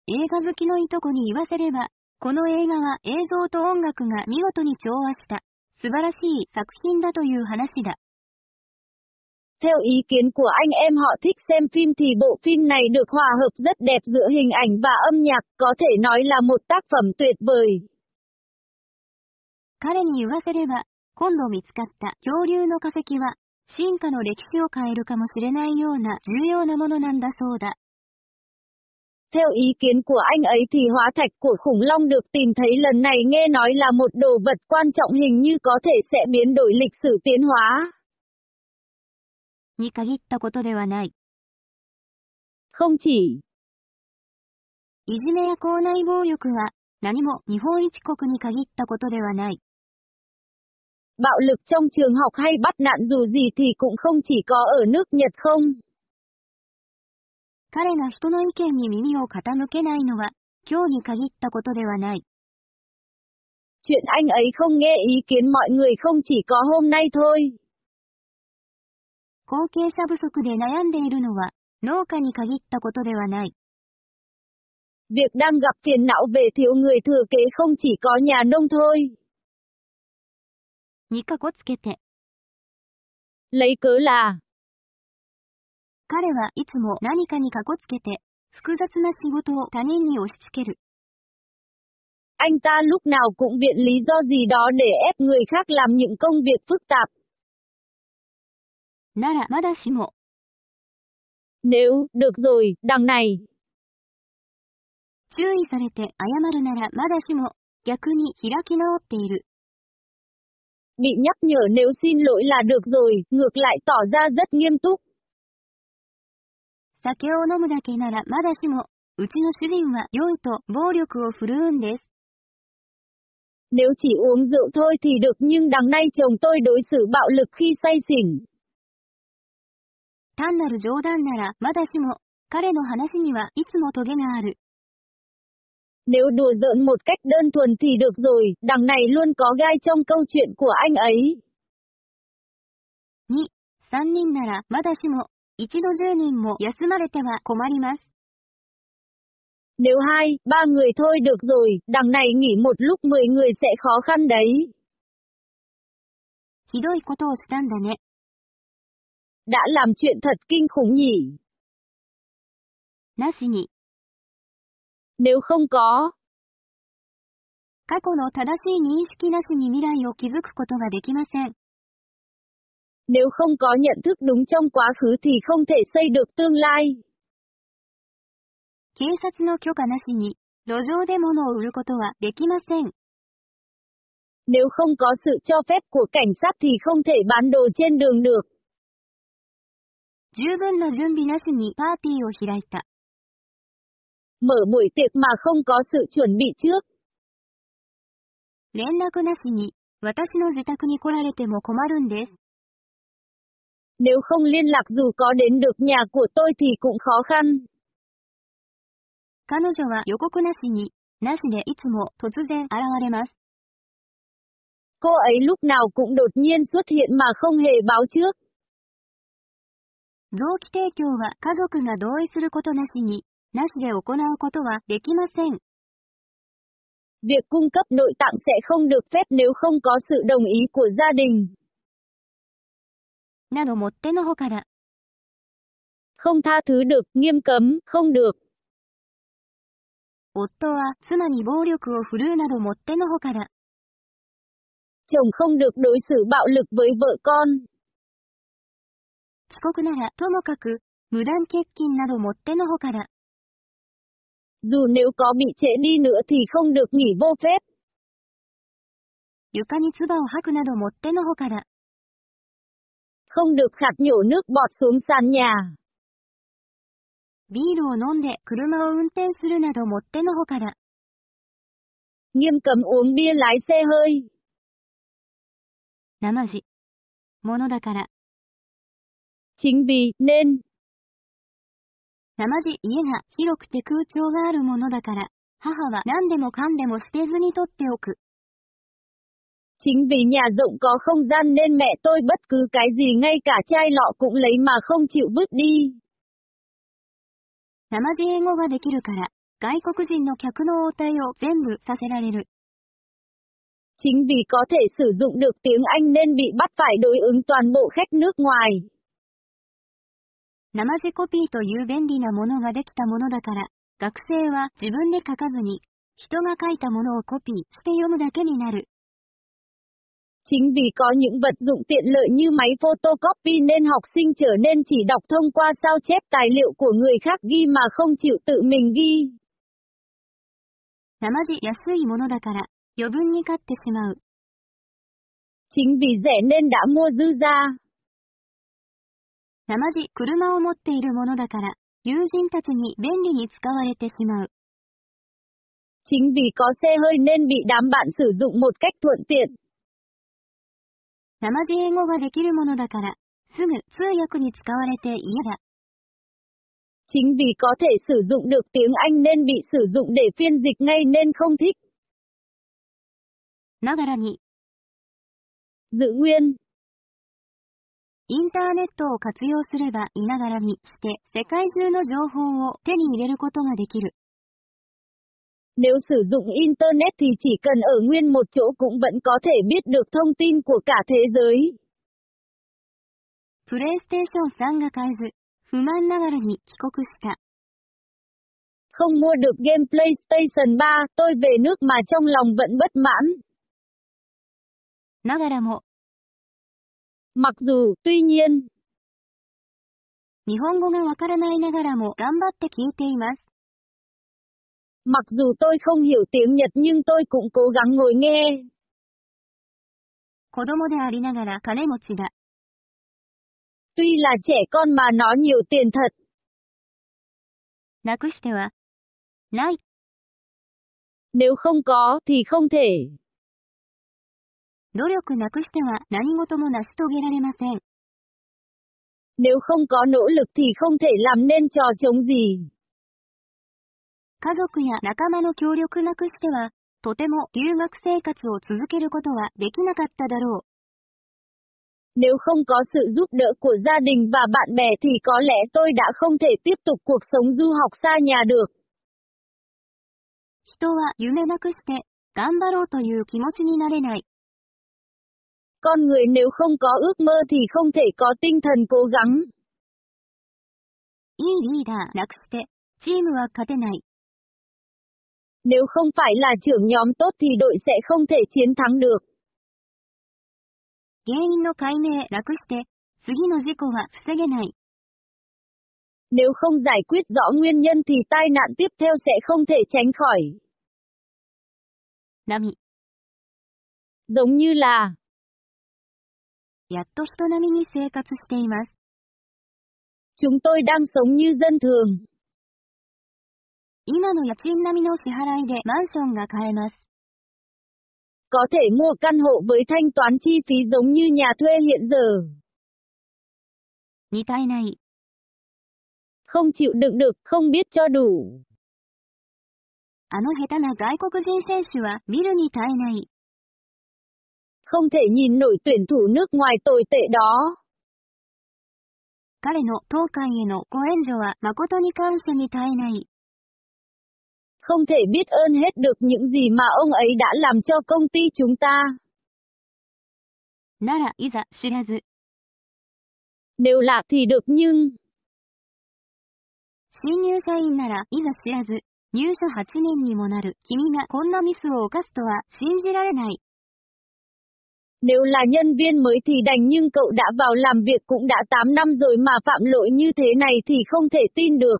映画好きのいとこに言わせれば、この映画は映像と音楽が見事に調和した素晴らしい作品だという話だ。Theo ý kiến của anh em họ thích xem phim thì bộ phim này được hòa hợp rất đẹp giữa hình ảnh và âm nhạc, có thể nói là một tác phẩm tuyệt vời. 彼に言わせれば、今度見つかった恐竜の化石は、進化の歴史を変えるかもしれないような重要なものなんだそうだ。 Theo ý kiến của anh ấy thì hóa thạch của khủng long được tìm thấy lần này nghe nói là một đồ vật quan trọng hình như có thể sẽ biến đổi lịch sử tiến hóa. に限ったことではない。 Không chỉ, いじめや校内暴力は、何も日本一国に限ったことではない。 bạo lực trong trường học hay bắt nạn dù gì thì cũng không chỉ có ở nước Nhật không. 彼が人の意見に耳を傾けないのは、今日に限ったことではない。 Chuyện anh ấy không nghe ý kiến mọi người không chỉ có hôm nay thôi. 後継者不足で悩んでいるのは、農家に限ったことではない。 Việc đang gặp phiền não về thiếu người thừa kế không chỉ có nhà nông thôi. にかこつけて、 Lấy cớ là, 彼はいつも何かにかこつけて、複雑な仕事を他人に押し付ける。 anh ta lúc nào cũng viện lý do gì đó để ép người khác làm những công việc phức tạp. ならまだしも、 Nếu, được rồi, đằng này, 注意されて謝るならまだしも、逆に開き直っている。 bị nhắc nhở nếu xin lỗi là được rồi, ngược lại tỏ ra rất nghiêm túc. 酒を飲むだけならまだしも、うちの主人は酔うと暴力を振るうんです。 Nếu chỉ uống rượu thôi thì được nhưng đằng nay chồng tôi đối xử bạo lực khi say xỉn. 単なる冗談ならまだしも、彼の話にはいつもトゲがある。 Nếu đùa giỡn một cách đơn thuần thì được rồi, đằng này luôn có gai trong câu chuyện của anh ấy. 2、3人ならまだしも、一度10人も休まれては困ります。 Nếu hai, ba người thôi được rồi, đằng này nghỉ một lúc 10 người sẽ khó khăn đấy. ひどいことをしたんだね。 Đã làm chuyện thật kinh khủng nhỉ. なしに、 Nếu không có, 過去の正しい認識なしに未来を築くことができません。 nếu không có nhận thức đúng trong quá khứ thì không thể xây được tương lai. 警察の許可なしに、路上で物を売ることはできません。 Nếu không có sự cho phép của cảnh sát thì không thể bán đồ trên đường được. 十分な準備なしにパーティーを開いた。 Mở buổi tiệc mà không có sự chuẩn bị trước. 連絡なしに、私の自宅に来られても困るんです。 Nếu không liên lạc dù có đến được nhà của tôi thì cũng khó khăn. 彼女は予告なしに、なしでいつも突然現れます。 Cô ấy lúc nào cũng đột nhiên xuất hiện mà không hề báo trước. 臓器提供は家族が同意することなしに、なしで行うことはできません。 Việc cung cấp nội tạng sẽ không được phép nếu không có sự đồng ý của gia đình. などもってのほかだ。 Không tha thứ được, nghiêm cấm, không được. 夫は妻に暴力を振るうなどもってのほかだ。 Chồng không được đối xử bạo lực với vợ con. 遅刻ならともかく、無断欠勤などもってのほかだ。 Dù nếu có bị trễ đi nữa thì không được nghỉ vô phép. 床に唾を吐くなどもってのほかだ。 Không được khạt nhổ nước bọt xuống sàn nhà. ビールを飲んで車を運転するなどもってのほかだ。 Nghiêm cấm uống bia lái xe hơi. 生地。ものだから。 Chính vì, nên, 生地家が広くて空調があるものだから、母は何でもかんでも捨てずに取っておく。 Chính vì nhà rộng có không gian nên mẹ tôi bất cứ cái gì ngay cả chai lọ cũng lấy mà không chịu vứt đi. 生地英語ができるから、外国人の客の応対を全部させられる。 Chính vì có thể sử dụng được tiếng Anh nên bị bắt phải đối ứng toàn bộ khách nước ngoài. 生地コピーという便利なものができたものだから、学生は自分で書かずに、人が書いたものをコピーして読むだけになる。Chính vì có những vật dụng tiện lợi như máy photocopy nên học sinh trở nên chỉ đọc thông qua sao chép tài liệu của người khác ghi mà không chịu tự mình ghi. 生地安いものだから、余分に買ってしまう。Chính vì rẻ nên đã mua dư ra. 生地車を持っているものだから、友人たちに便利に使われてしまう。 Chính vì có xe hơi nên bị đám bạn sử dụng một cách thuận tiện. 生地英語ができるものだから、すぐ通訳に使われて嫌だ。 Chính vì có thể sử dụng được tiếng Anh nên bị sử dụng để phiên dịch ngay nên không thích. ながらに、 Giữ nguyên. インターネットを活用すればいながらにして世界中の情報を手に入れることができる。 Nếu sử dụng Internet thì chỉ cần ở nguyên một chỗ cũng vẫn có thể biết được thông tin của cả thế giới. プレイステーション3が買えず、不満ながらに帰国した。 Không mua được game PlayStation 3, tôi về nước mà trong lòng vẫn bất mãn. ながらも、 Mặc dù, tuy nhiên, 日本語がわからないながらも頑張って聞いています。 mặc dù tôi không hiểu tiếng Nhật nhưng tôi cũng cố gắng ngồi nghe. 子供でありながら金持ちだ。 Tuy là trẻ con mà nó nhiều tiền thật, なくしては、ない。 nếu không có thì không thể. 努力なくしては何事も成し遂げられません。Nếu không có nỗ lực thì không thể làm nên trò chống gì. 家族や仲間の協力なくしては、とても留学生活を続けることはできなかっただろう。Nếu không có sự giúp đỡ của gia đình và bạn bè thì có lẽ tôi đã không thể tiếp tục cuộc sống du học xa nhà được. 人は夢なくして、頑張ろうという気持ちになれない。Con người nếu không có ước mơ thì không thể có tinh thần cố gắng. いいリーダーなくして、チームは勝てない。 Nếu không phải là trưởng nhóm tốt thì đội sẽ không thể chiến thắng được. 原因の解明なくして、次の事故は防げない。 Nếu không giải quyết rõ nguyên nhân thì tai nạn tiếp theo sẽ không thể tránh khỏi. 波。 Giống như là, やっと人並みに生活しています。chúng tôi đang sống như dân thường. 今の家賃並みの支払いでマンションが買えます。Có thể mua căn hộ với thanh toán chi phí giống như nhà thuê hiện giờ. 似たいない。Không chịu đựng được, không biết cho đủ. あの下手な外国人選手は見るに耐えない。Không thể nhìn nổi tuyển thủ nước ngoài tồi tệ đó. 彼の東海へのご援助は誠に感謝に耐えない。 Không thể biết ơn hết được những gì mà ông ấy đã làm cho công ty chúng ta. ならいざ知らず。 Nếu lạ thì được nhưng, 新入社員ならいざ知らず、入社8年にもなる君がこんなミスを犯すとは信じられない。 nếu là nhân viên mới thì đành nhưng cậu đã vào làm việc cũng đã 8 năm rồi mà phạm lỗi như thế này thì không thể tin được.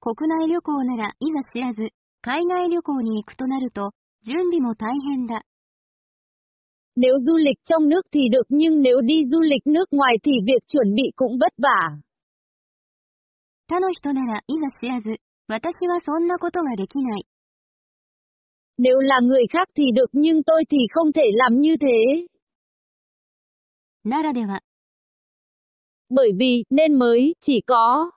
国内旅行ならいざ知らず、海外旅行に行くとなると、準備も大変だ。 Nếu du lịch trong nước thì được nhưng nếu đi du lịch nước ngoài thì việc chuẩn bị cũng vất vả. 他の人ならいざ知らず、私はそんなことができない。 Nếu là người khác thì được nhưng tôi thì không thể làm như thế. ならでは、 Bởi vì, nên mới, chỉ có.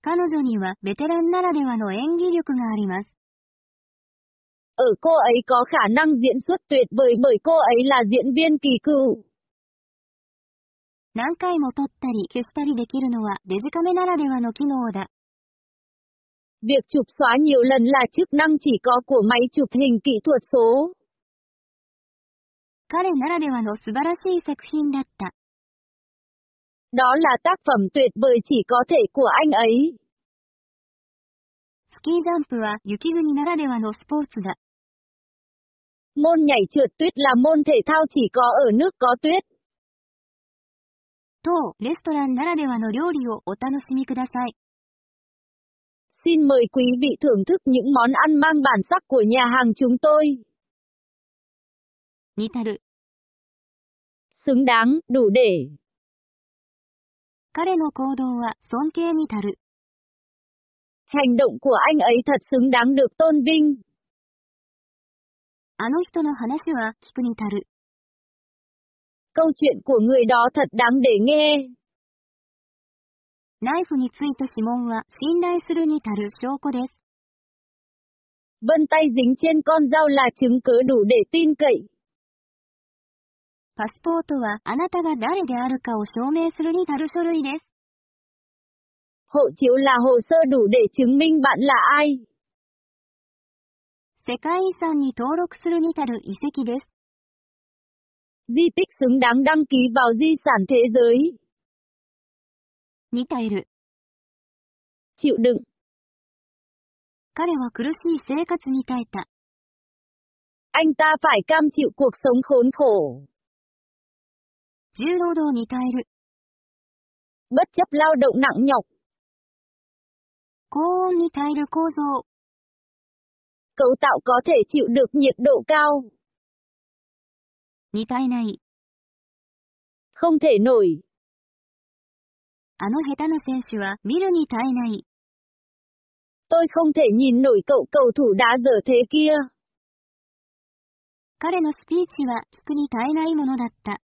彼女にはベテランならではの演技力があります。 Ở cô ấy có khả năng diễn xuất tuyệt vời bởi cô ấy là diễn viên kỳ cựu. 何回も撮ったり消したりできるのはデジカメならではの機能だ。 Việc chụp xóa nhiều lần là chức năng chỉ có của máy chụp hình kỹ thuật số. 彼ならではの素晴らしい作品だった。 Đó là tác phẩm tuyệt vời chỉ có thể của anh ấy. スキージャンプは雪国ならではのスポーツだ。 Môn nhảy trượt tuyết là môn thể thao chỉ có ở nước có tuyết. 当レストランならではの料理をお楽しみください。 Xin mời quý vị thưởng thức những món ăn mang bản sắc của nhà hàng chúng tôi. Nitaru Xứng đáng, đủ để. Kare no koudou wa sonkei ni taru. Hành động của anh ấy thật xứng đáng được tôn vinh. Ano hito no hanashi wa kiku ni taru. Câu chuyện của người đó thật đáng để nghe. ナイフについた指紋は信頼するに足る証拠です。 Vân tay dính trên con dao là chứng cứ đủ để tin cậy. パスポートはあなたが誰であるかを証明するに足る書類です。 Hộ chiếu là hồ sơ đủ để chứng minh bạn là ai. 世界遺産に登録するに足る遺跡です。 Di tích xứng đáng đăng ký vào di sản thế giới. に耐える。 Chịu đựng. 彼は苦しい生活に耐えた。 Anh ta phải cam chịu cuộc sống khốn khổ. 重労働に耐える。 Bất chấp lao động nặng nhọc. 高温に耐える構造。 Cấu tạo có thể chịu được nhiệt độ cao. に耐えない。 Không thể nổi. あの下手な選手は見るに耐えない。 Tôi không thể nhìn nổi cậu cầu thủ đá dở thế kia. 彼のスピーチは聞くに耐えないものだった。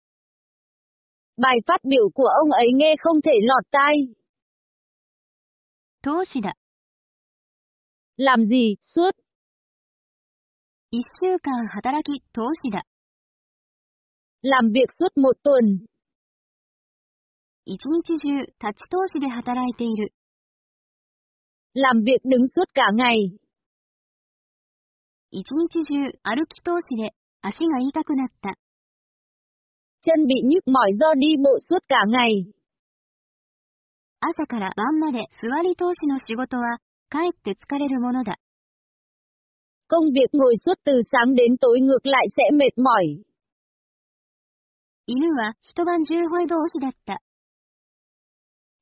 Bài phát biểu của ông ấy nghe không thể lọt tai. 投資だ。 Làm gì, suốt. 一週間働き、投資だ。 Làm việc suốt một tuần. 一日中、立ち投資で働いている。Làm việc đứng suốt cả ngày. 一日中、歩き投資で、足が痛くなった。Chân bị nhức mỏi do đi bộ suốt cả ngày. 朝から晩まで座り投資の仕事は、かえって疲れるものだ。Công việc ngồi suốt từ sáng đến tối ngược lại sẽ mệt mỏi. 犬は一晩中吠え同士だった。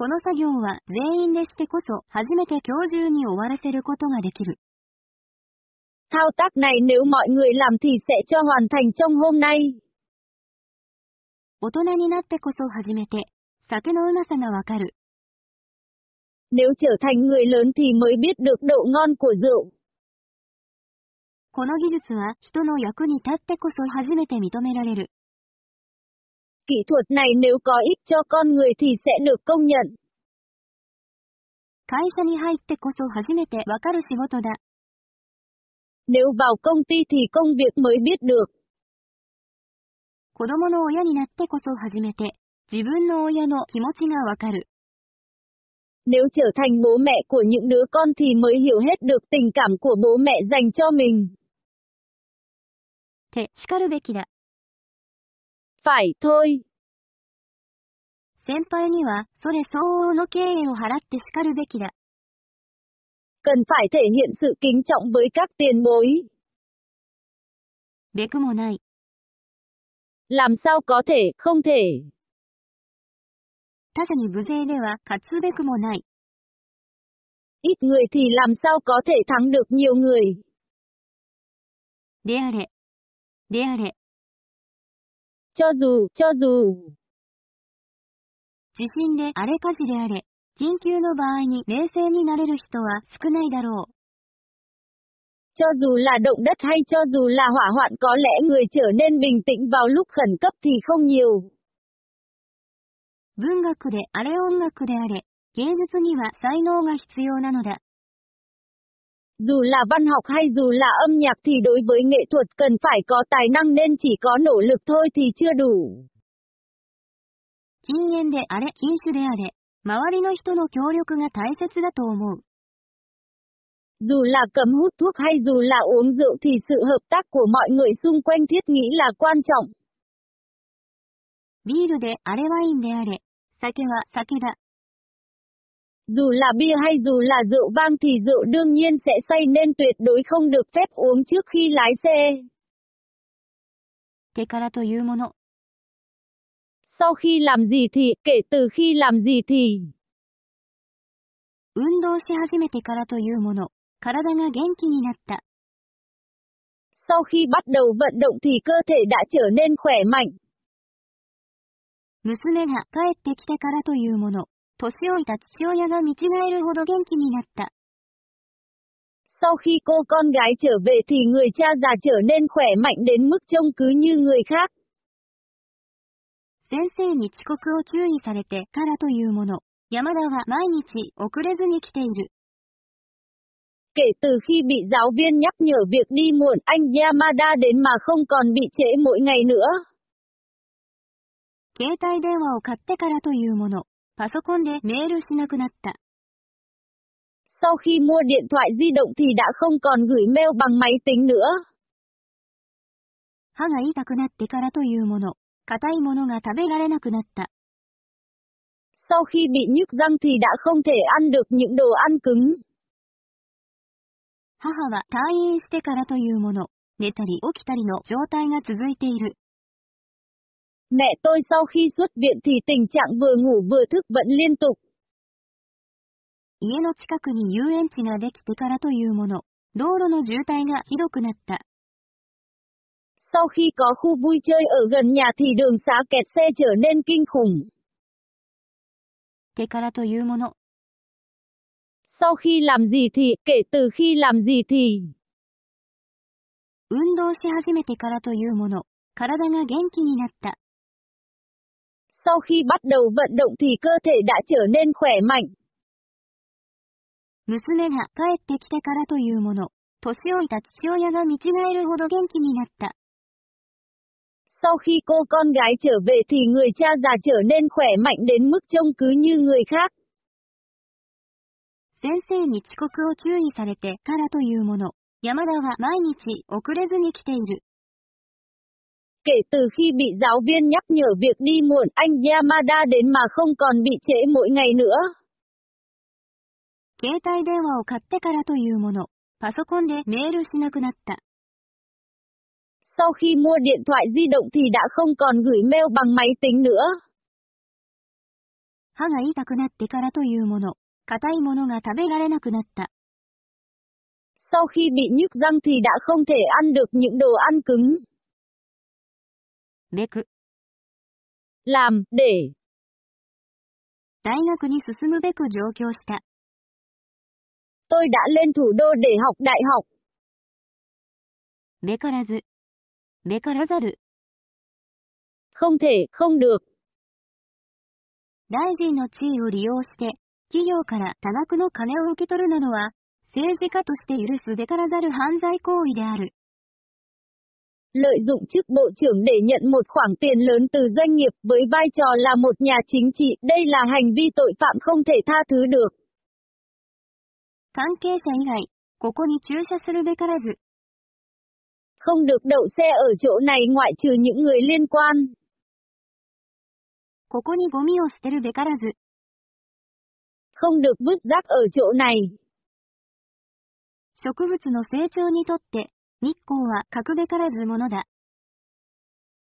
この作業は全員でしてこそ初めて今日中に終わらせることができる。Thao tác này nếu mọi người làm thì sẽ cho hoàn thành trong hôm nay. 大人になってこそ初めて、酒のうまさがわかる。Nếu trở thành người lớn thì mới biết được độ ngon của rượu. この技術は人の役に立ってこそ初めて認められる。Kỹ thuật này nếu có ích cho con người thì sẽ được công nhận. 会社に入ってこそ初めてわかる仕事だ。 Nếu vào công ty thì công việc mới biết được. 子供の親になってこそ初めて、自分の親の気持ちがわかる。 Nếu trở thành bố mẹ của những đứa con thì mới hiểu hết được tình cảm của bố mẹ dành cho mình. って叱るべきだ。 Phải thôi. 先輩には、それ相応の敬意を払って叱るべきだ。 Cần phải thể hiện sự kính trọng với các tiền bối. べくもない。 Làm sao có thể, không thể. 他者に無勢では勝つべくもない。 Ít người thì làm sao có thể thắng được nhiều người. であれ。であれ。 Cho dù, cho dù. 地震であれ火事であれ。緊急の場合に冷静になれる人は少ないだろう。Cho dù là động đất hay cho dù là hỏa hoạn có lẽ người trở nên bình tĩnh vào lúc khẩn cấp thì không nhiều. 文学であれ音楽であれ。芸術には才能が必要なのだ。Dù là văn học hay dù là âm nhạc thì đối với nghệ thuật cần phải có tài năng nên chỉ có nỗ lực thôi thì chưa đủ. 禁煙であれ、禁酒であれ。周りの人の協力が大切だと思う。 Dù là cấm hút thuốc hay dù là uống rượu thì sự hợp tác của mọi người xung quanh thiết nghĩ là quan trọng. ビールであれワインであれ。酒は酒だ。 Dù là bia hay dù là rượu vang thì rượu đương nhiên sẽ say nên tuyệt đối không được phép uống trước khi lái xe. 手からというもの。 Sau khi làm gì thì, kể từ khi làm gì thì. 運動し始めてからというもの。体が元気になった。 Sau khi bắt đầu vận động thì cơ thể đã trở nên khỏe mạnh. 娘が帰ってきてからというもの。 年老いた父親が見違えるほど元気になった。Sau khi cô con gái trở về thì người cha già trở nên khỏe mạnh đến mức trông cứ như người khác. 先生に遅刻を注意されてからというもの。山田は毎日遅れずに来ている。Kể từ khi bị giáo viên nhắc nhở việc đi muộn anh Yamada đến mà không còn bị trễ mỗi ngày nữa. 携帯電話を買ってからというもの。パソコンでメールしなくなった。 Sau khi mua điện thoại di động thì đã không còn gửi mail bằng máy tính nữa. 歯が痛くなってからというもの。硬いものが食べられなくなった。 Sau khi bị nhức răng thì đã không thể ăn được những đồ ăn cứng. 母は退院してからというもの。寝たり起きたりの状態が続いている。 Mẹ tôi sau khi xuất viện thì tình trạng vừa ngủ vừa thức vẫn liên tục. 家の近くに遊園地ができてからというもの。道路の渋滞がひどくなった。 Sau khi có khu vui chơi ở gần nhà thì đường xá kẹt xe trở nên kinh khủng. てからというもの。 Sau khi làm gì thì, kể từ khi làm gì thì. 運動し始めてからというもの。体が元気になった。 Sau khi bắt đầu vận động thì cơ thể đã trở nên khỏe mạnh. 娘が帰ってきてからというもの。年老いた父親が見違えるほど元気になった。 Sau khi cô con gái trở về thì người cha già trở nên khỏe mạnh đến mức trông cứ như người khác. 先生に遅刻を注意されてからというもの。山田は毎日遅れずに来ている。 Kể từ khi bị giáo viên nhắc nhở việc đi muộn anh Yamada đến mà không còn bị trễ mỗi ngày nữa. 携帯電話を買ってからというもの。パソコンでメールしなくなった。 Sau khi mua điện thoại di động thì đã không còn gửi mail bằng máy tính nữa. 歯が痛くなってからというもの。硬いものが食べられなくなった。 Sau khi bị nhức răng thì đã không thể ăn được những đồ ăn cứng. べく。Làm, để. 大学に進むべく上京した。Tôi đã lên thủ đô để học đại học. べからず。べからざる。Không thể, không được. 大臣の地位を利用して、企業から多額の金を受け取るなどは、政治家として許すべからざる犯罪行為である。Lợi dụng chức bộ trưởng để nhận một khoản tiền lớn từ doanh nghiệp với vai trò là một nhà chính trị, đây là hành vi tội phạm không thể tha thứ được. 関係者以外、ここに駐車するべからず。 Không được đậu xe ở chỗ này ngoại trừ những người liên quan. ここにゴミを捨てるべからず。 Không được vứt rác ở chỗ này. 植物の成長にとって、 日光は欠くべからずものだ。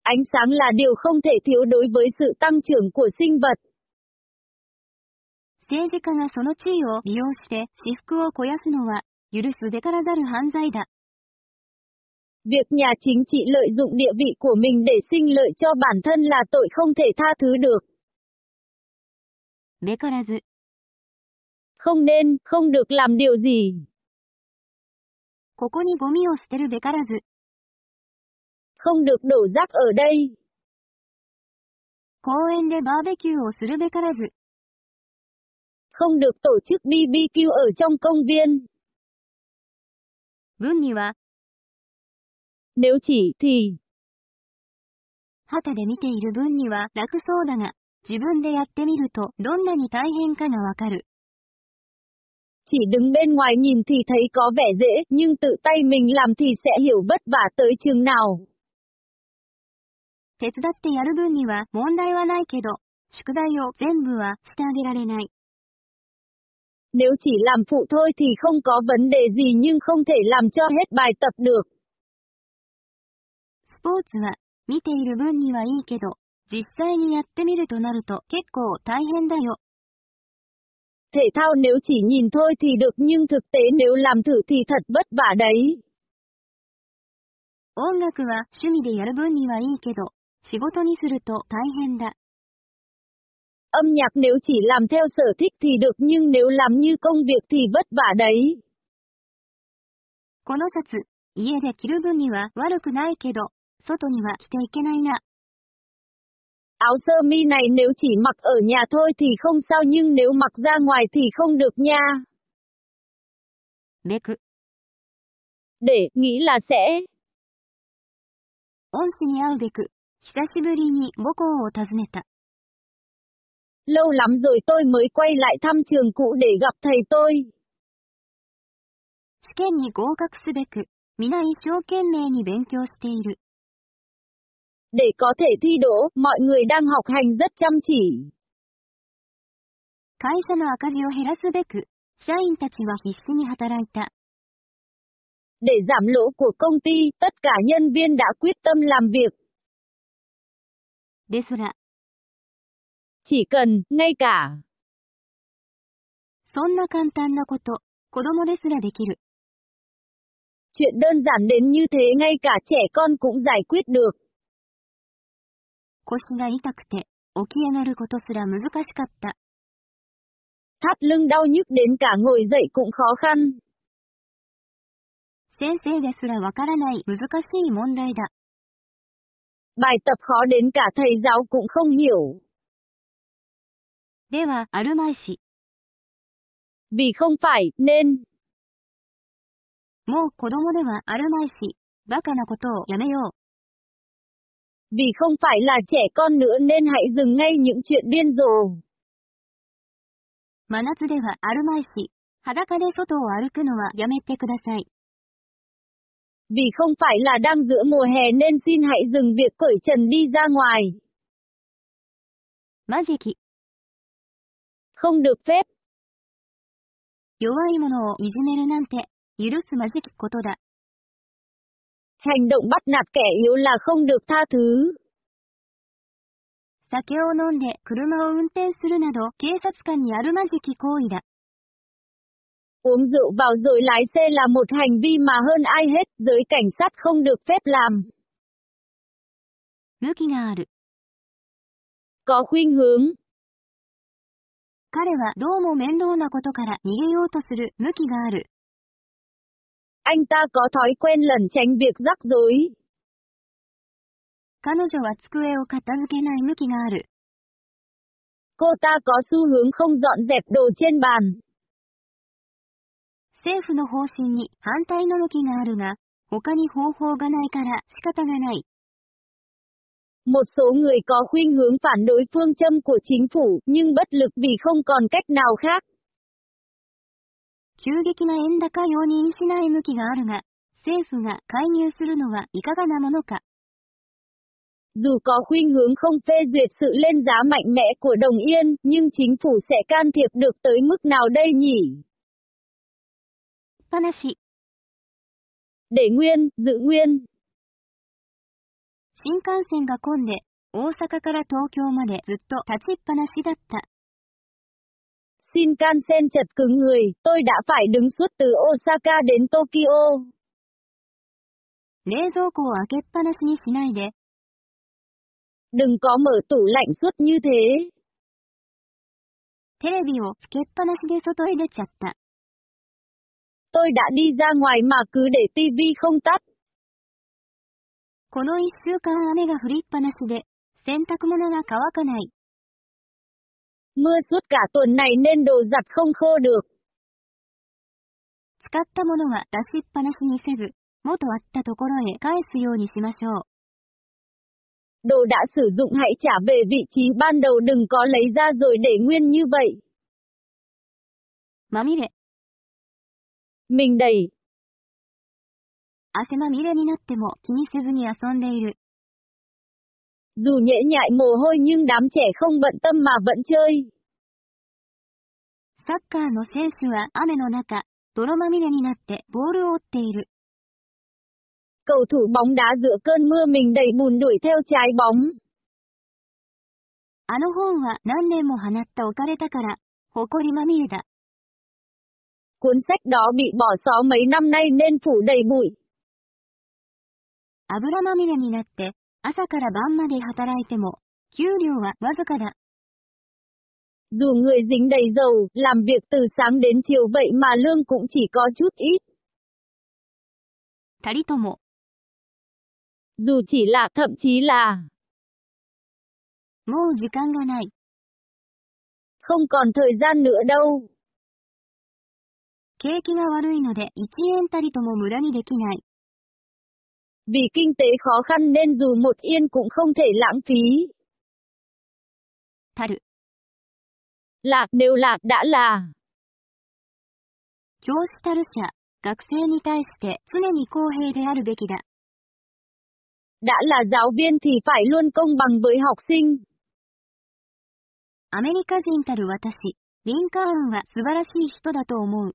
Ánh sáng là điều không thể thiếu đối với sự tăng trưởng của sinh vật. 政治家がその地位を利用して私服を肥やすのは、許すべからざる犯罪だ。 Việc nhà chính trị lợi dụng địa vị của mình để sinh lợi cho bản thân là tội không thể tha thứ được. べからず、 Không nên, không được làm điều gì. ここにゴミを捨てるべからず、Không được đổ rác ở đây. 公園でバーベキューをするべからず、Không được tổ chức BBQ ở trong công viên. 文には、Nếu chỉ thì, 旗で見ている分には楽そうだが、自分でやってみるとどんなに大変かがわかる。chỉ đứng bên ngoài nhìn thì thấy có vẻ dễ, nhưng tự tay mình làm thì sẽ hiểu vất vả tới chừng nào. 手伝ってやる分には問題はないけど、宿題を全部はしてあげられない。 Nếu chỉ làm phụ thôi thì không có vấn đề gì nhưng không thể làm cho hết bài tập được. スポーツは、見ている分にはいいけど、実際にやってみるとなると結構大変だよ。 Thể thao nếu chỉ nhìn thôi thì được nhưng thực tế nếu làm thử thì thật vất vả đấy. 音楽は趣味でやる分にはいいけど、仕事にすると大変だ。 Âm nhạc nếu chỉ làm theo sở thích thì được nhưng nếu làm như công việc thì vất vả đấy. このシャツ、家で着る分には悪くないけど、外には着ていけないな。 Áo sơ mi này nếu chỉ mặc ở nhà thôi thì không sao nhưng nếu mặc ra ngoài thì không được nha. べく、 Để, nghĩ là sẽ. 恩師に会うべく、久しぶりに母校を訪ねた。 Lâu lắm rồi tôi mới quay lại thăm trường cũ để gặp thầy tôi. 試験に合格すべく、皆一生懸命に勉強している。 Để có thể thi đỗ, mọi người đang học hành rất chăm chỉ. 会社の赤字を減らすべく、社員たちは必死に働いた。 Để giảm lỗ của công ty, tất cả nhân viên đã quyết tâm làm việc. ですら、 Chỉ cần, ngay cả, そんな簡単なこと、子供ですらできる。 chuyện đơn giản đến như thế ngay cả trẻ con cũng giải quyết được. 腰が痛くて、起き上がることすら難しかった。Thắt lưng đau nhức đến cả ngồi dậy cũng khó khăn. 先生ですらわからない難しい問題だ。Bài tập khó đến cả thầy giáo cũng không hiểu. では、あるまいし、Vì không phải, nên, もう子供ではあるまいし、バカなことをやめよう。vì không phải là trẻ con nữa nên hãy dừng ngay những chuyện điên rồ. 真夏ではあるまいし、裸で外を歩くのはやめてください。 Vì không phải là đang giữa mùa hè nên xin hãy dừng việc cởi trần đi ra ngoài. マジキ、 Không được phép, 弱い者をいじめるなんて、許すまじきことだ。 hành động bắt nạt kẻ yếu là không được tha thứ. 酒を飲んで車を運転するなど警察官にあるまじき行為だ。 Uống rượu vào rồi lái xe là một hành vi mà hơn ai hết, giới cảnh sát không được phép làm. 向きがある。 Có khuynh hướng, 彼はどうも面倒なことから逃げようとする向きがある。 anh ta có thói quen lẩn tránh việc rắc rối. 彼女は机を片付けない向きがある。 Cô ta có xu hướng không dọn dẹp đồ trên bàn. 政府の方針に反対の向きがあるが、他に方法がないから仕方がない。 Một số người có khuynh hướng phản đối phương châm của chính phủ, nhưng bất lực vì không còn cách nào khác. 急激な円高容認しない向きがあるが、政府が介入するのはいかがなものか。Dù có khuynh hướng không phê duyệt sự lên giá mạnh mẽ của đồng yên, nhưng chính phủ sẽ can thiệp được tới mức nào đây nhỉ? 話、Để nguyên, giữ nguyên. 新幹線が混んで、大阪から東京までずっと立ちっぱなしだった。Shinkansen chật cứng người, tôi đã phải đứng suốt từ Osaka đến Tokyo. 冷蔵庫を開けっぱなしにしないで。 Đừng có mở tủ lạnh suốt như thế. テレビをつけっぱなしで外へ出ちゃった。 Tôi đã đi ra ngoài mà cứ để tivi không tắt. この一週間雨が降りっぱなしで、洗濯物が乾かない。 Mưa suốt cả tuần này nên đồ giặt không khô được. 使ったものは出しっぱなしにせず、元あったところへ返すようにしましょう。 Đồ đã sử dụng hãy trả về vị trí ban đầu đừng có lấy ra rồi để nguyên như vậy. まみれ、 Mình đẩy, 汗まみれになっても気にせずに遊んでいる。 dù nhễ nhại mồ hôi nhưng đám trẻ không bận tâm mà vẫn chơi. サッカーの選手は雨の中、泥まみれになってボールを追っている。 Cầu thủ bóng đá giữa cơn mưa mình đầy bùn đuổi theo trái bóng. あの本は何年も放った置かれたから、埃まみれだ。 Cuốn sách đó bị bỏ xó mấy năm nay nên phủ đầy bụi. 油まみれになって、 朝から晩まで働いても、給料はわずかだ。 Dù người dính đầy dầu, làm việc từ sáng đến chiều vậy mà lương cũng chỉ có chút ít. たりとも、 Dù chỉ là thậm chí là もう時間がない。 không còn thời gian nữa đâu. 景気が悪いので1円たりとも無駄にできない。 Vì kinh tế khó khăn nên dù một yên cũng không thể lãng phí. たる。 Lạc nếu lạc đã là. 教師たる者、学生に対して常に公平であるべきだ。 Đã là giáo viên thì phải luôn công bằng với học sinh. アメリカ人たる私、リンカーンは素晴らしい人だと思う。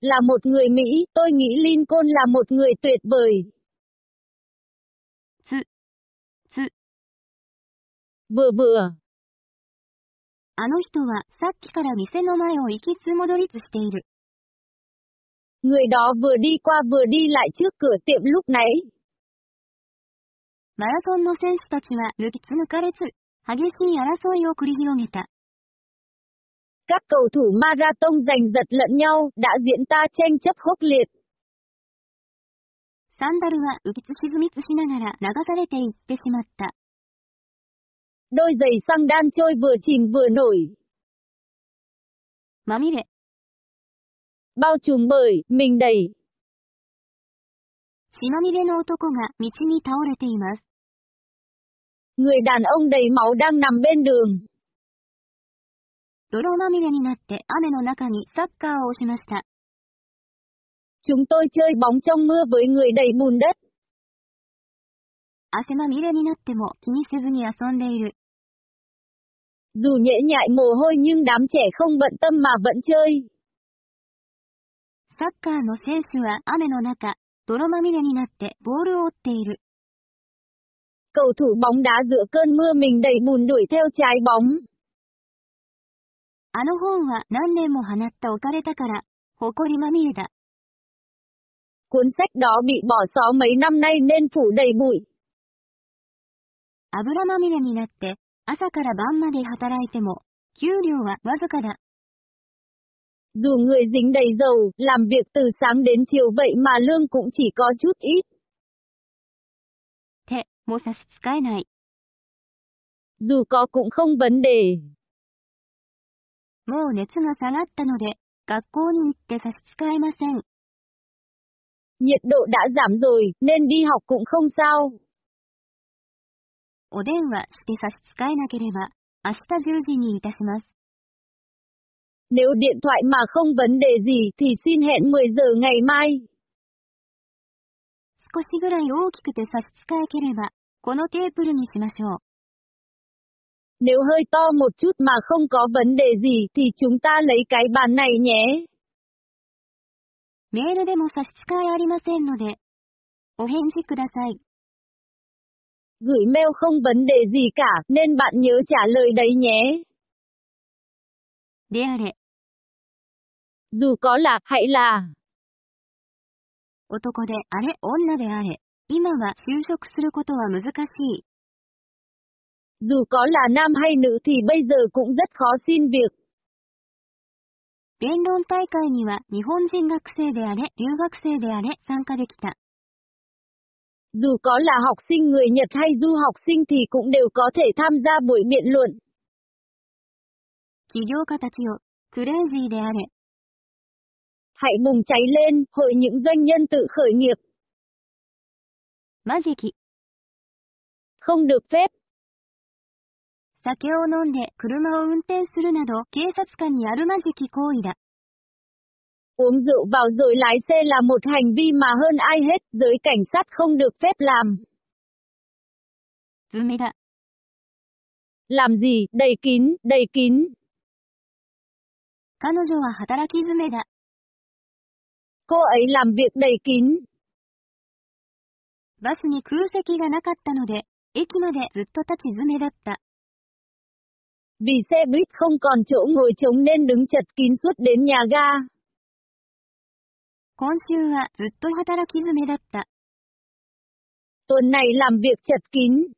Là một người Mỹ, tôi nghĩ Lincoln là một người tuyệt vời. つ、つ、 Vừa vừa. あの人はさっきから店の前を行きつ戻りつしている。 Người đó vừa đi qua vừa đi lại trước cửa tiệm lúc nãy. マラソンの選手たちは抜きつ抜かれつ、激しい争いを繰り広げた。 Các cầu thủ marathon giành giật lẫn nhau, đã diễn ta tranh chấp khốc liệt. サンダルは浮きつ沈みつしながら流されていってしまった。 Đôi giày xăng đan trôi vừa chìm vừa nổi. まみれ、 Bao trùm bởi, mình đẩy. 血まみれの男が道に倒れています。 Người đàn ông đầy máu đang nằm bên đường. 泥まみれになって雨の中にサッカーをしました。 Chúng tôi chơi bóng trong mưa với người đầy bùn đất. 汗まみれになっても気にせずに遊んでいる。 Dù nhễ nhại mồ hôi nhưng đám trẻ không bận tâm mà vẫn chơi. サッカーの選手は雨の中、泥まみれになってボールを追っている。 Cầu thủ bóng đá giữa cơn mưa mình đầy bùn đuổi theo trái bóng. あの本は何年も放った置かれたから、埃まみれだ。 Cuốn sách đó bị bỏ xó mấy năm nay nên phủ đầy bụi. 油まみれになって、朝から晩まで働いても、給料はわずかだ。 Dù người dính đầy dầu, làm việc từ sáng đến chiều vậy mà lương cũng chỉ có chút ít. 手、も差し支えない。 Dù có cũng không vấn đề. もう熱が下がったので、学校に行って差し支えません。Nhiệt độ đã giảm rồi, nên đi học cũng không sao. お電話して差し支えなければ、明日10時にいたします。Nếu điện thoại mà không vấn đề gì thì xin hẹn 10 giờ ngày mai. 少しぐらい大きくて差し支えければ、このテーブルにしましょう。Nếu hơi to một chút mà không có vấn đề gì thì chúng ta lấy cái bàn này nhé. メールでも差し支えありませんので、お返事ください。 Gửi mail không vấn đề gì cả nên bạn nhớ trả lời đấy nhé. であれ、 Dù có là, hãy là. 男であれ、女であれ。今は就職することは難しい。 Dù có là nam hay nữ thì bây giờ cũng rất khó xin việc. 弁論大会には日本人学生であれ、留学生であれ、参加できた。 Dù có là học sinh người Nhật hay du học sinh thì cũng đều có thể tham gia buổi biện luận. 起業家たちよ、クレイジーであれ。 Hãy bùng cháy lên, hội những doanh nhân tự khởi nghiệp. マジキ。 Không được phép. 酒を飲んで車を運転するなど警察官にあるまじき行為だ。Uống rượu vào rồi lái xe là một hành vi mà hơn ai hết, giới cảnh sát không được phép làm. 図目だ。Làm gì, đầy kín, đầy kín. 彼女は働き詰めだ。Cô ấy làm việc đầy kín. バスに空席がなかったので、駅までずっと立ち詰めだった。Vì xe buýt không còn chỗ ngồi trống nên đứng chật kín suốt đến nhà ga. 今週はずっと働き詰めだった。 Tuần này làm việc chật kín.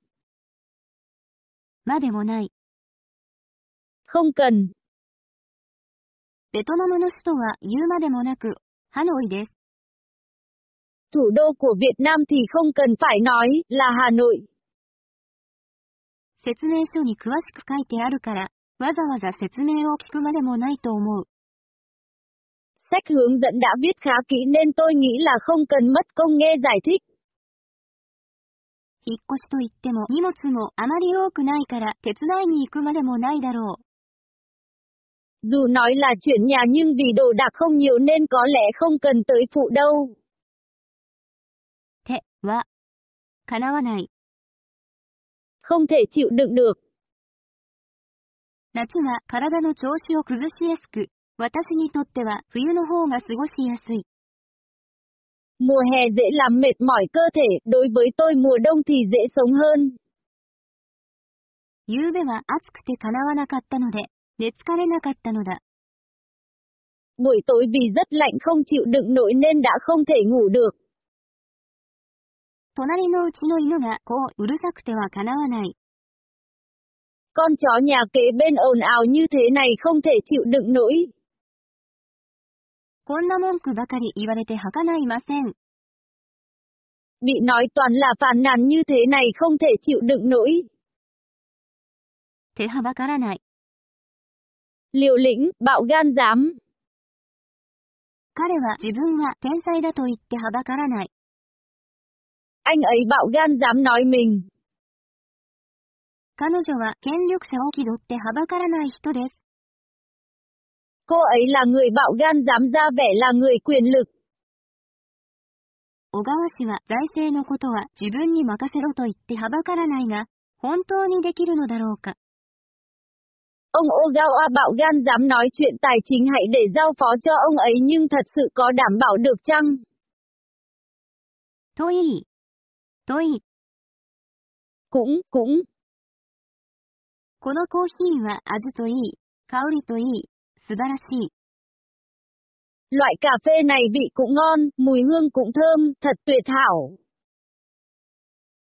までもない。 Không cần. ベトナムの首都は言うまでもなく、ハノイです。 Thủ đô của Việt Nam thì không cần phải nói là Hà Nội. 説明書に詳しく書いてあるから、わざわざ説明を聞くまでもないと思う。Sách hướng dẫn đã viết khá kỹ nên tôi nghĩ là không cần mất công nghe giải thích. 引っ越しといっても荷物もあまり多くないから手伝いに行くまでもないだろう。Dù nói là chuyển nhà nhưng vì đồ đạc không nhiều nên có lẽ không cần tới phụ đâu. 手は、叶わない。Không thể chịu đựng được. 夏は体の調子を崩しやすく、私にとっては冬の方が過ごしやすい。 Mùa hè dễ làm mệt mỏi cơ thể, đối với tôi mùa đông thì dễ sống hơn. 夕べは暑くて叶わなかったので、寝疲れなかったのだ。 Buổi tối vì rất lạnh không chịu đựng nổi nên đã không thể ngủ được. 隣のうちの犬がこううるさくては叶わない。 Con chó nhà kế bên ồn ào như thế này không thể chịu đựng nổi. こんな文句ばかり言われてはかないません。 Bị nói toàn là phàn nàn như thế này không thể chịu đựng nổi. 手はばからない。 Liều lĩnh, bạo gan dám. 彼は自分は天才だと言ってはばからない。 Anh ấy bạo gan dám nói mình. 彼女は権力者を気取ってはばからない人です。 Cô ấy là người bạo gan dám ra vẻ là người quyền lực. 小川氏は財政のことは自分に任せろと言ってはばからないが、本当にできるのだろうか。 Ông Ogawa bạo gan dám nói chuyện tài chính hãy để giao phó cho ông ấy nhưng thật sự có đảm bảo được chăng? といい。 といい。 Cũng, cũng. このコーヒーは味といい、香りといい、素晴らしい。 Loại cà phê này vị cũng ngon, mùi hương cũng thơm, thật tuyệt hảo.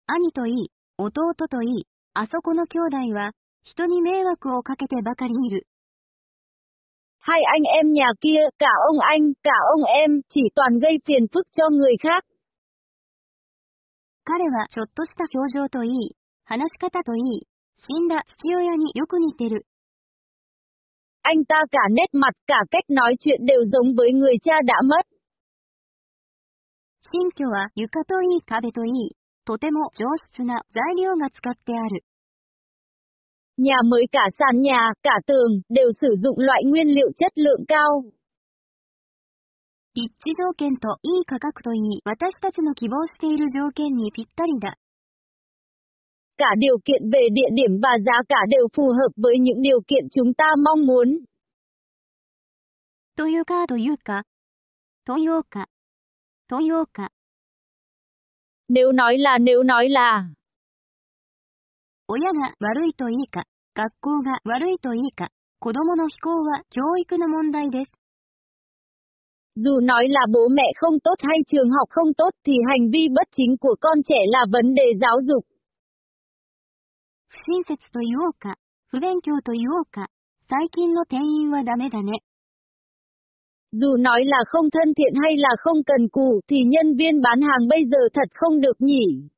兄といい、弟といい、あそこの兄弟は、人に迷惑をかけてばかりいる。 Hai anh em nhà kia, cả ông anh, cả ông em, chỉ toàn gây phiền phức cho người khác. 彼はちょっとした表情といい、話し方といい、死んだ父親によく似てる。 Anh ta cả nét mặt cả cách nói chuyện đều giống với người cha đã mất. 新居は床といい壁といい、とても上質な材料が使ってある。 Nhà mới cả sàn nhà, cả tường, đều sử dụng loại nguyên liệu chất lượng cao. 立地条件といい価格といい、私たちの希望している条件にぴったりだ。Cả điều kiện về địa điểm và giá cả đều phù hợp với những điều kiện chúng ta mong muốn. というかというか、というか、というか、Nếu nói là nếu nói là, 親が悪いといいか、学校が悪いといいか、子供の非行は教育の問題です。Dù nói là bố mẹ không tốt hay trường học không tốt thì hành vi bất chính của con trẻ là vấn đề giáo dục. 不親切と言おうか、不勉強と言おうか、最近の店員はダメだね。 Dù nói là không thân thiện hay là không cần cù thì nhân viên bán hàng bây giờ thật không được nhỉ.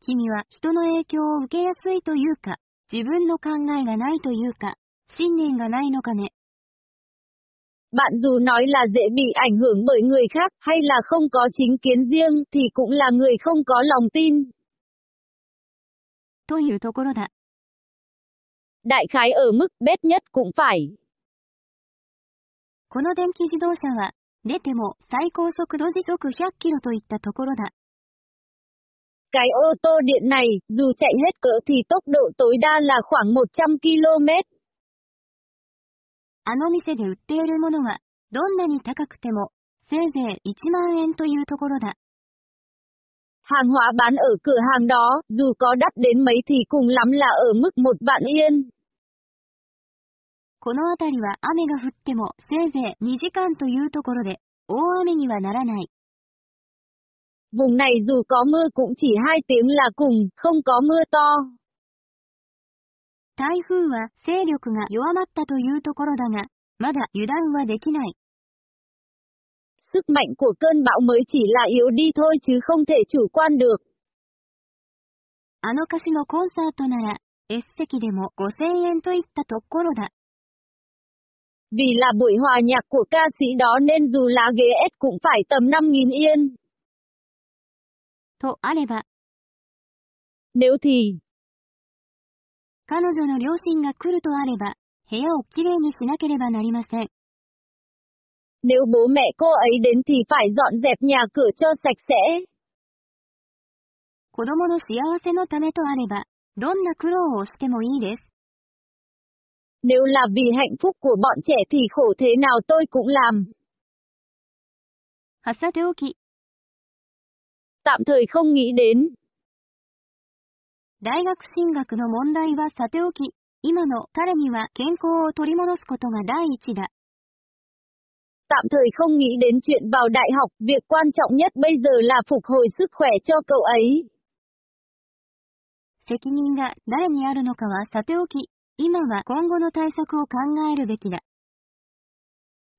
君は人の影響を受けやすいというか、自分の考えがないというか、信念がないのかね。 Bạn dù nói là dễ bị ảnh hưởng bởi người khác hay là không có chính kiến riêng thì cũng là người không có lòng tin. というところだ。 Đại khái ở mức bết nhất cũng phải. この電気自動車は、出ても最高速度時速100キロといったところだ。 Cái ô tô điện này, dù chạy hết cỡ thì tốc độ tối đa là khoảng 100 km. あの店で売っているものは、どんなに高くても、せいぜい1万円というところだ。 Hàng hóa bán ở cửa hàng đó, dù có đắt đến mấy thì cùng lắm là ở mức một vạn yên. この辺りは雨が降ってもせいぜい2時間というところで、大雨にはならない。 Vùng này dù có mưa cũng chỉ hai tiếng là cùng, không có mưa to. 台風は勢力が弱まったというところだが、まだ油断はできない。 Sức mạnh của cơn bão mới chỉ là yếu đi thôi chứ không thể chủ quan được. あの歌手のコンサートなら、S 席でも5000円といったところだ。 Vì là buổi hòa nhạc của ca sĩ đó nên dù lá ghế S cũng phải tầm 5.000 yên. とあれば、 Nếu thì, 彼女の両親が来るとあれば、部屋をきれいにしなければなりません。 nếu bố mẹ cô ấy đến thì phải dọn dẹp nhà cửa cho sạch sẽ. 子供の幸せのためとあれば、どんな苦労をしてもいいです。 Nếu là vì hạnh phúc của bọn trẻ thì khổ thế nào tôi cũng làm. さておき、 Tạm thời không nghĩ đến. 大学進学の問題はさておき、今の彼には健康を取り戻すことが第一だ。 Tạm thời không nghĩ đến chuyện vào đại học, việc quan trọng nhất bây giờ là phục hồi sức khỏe cho cậu ấy. 責任が誰にあるのかはさておき、今は今後の対策を考えるべきだ。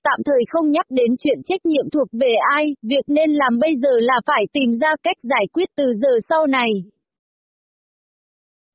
Tạm thời không nhắc đến chuyện trách nhiệm thuộc về ai, việc nên làm bây giờ là phải tìm ra cách giải quyết từ giờ sau này.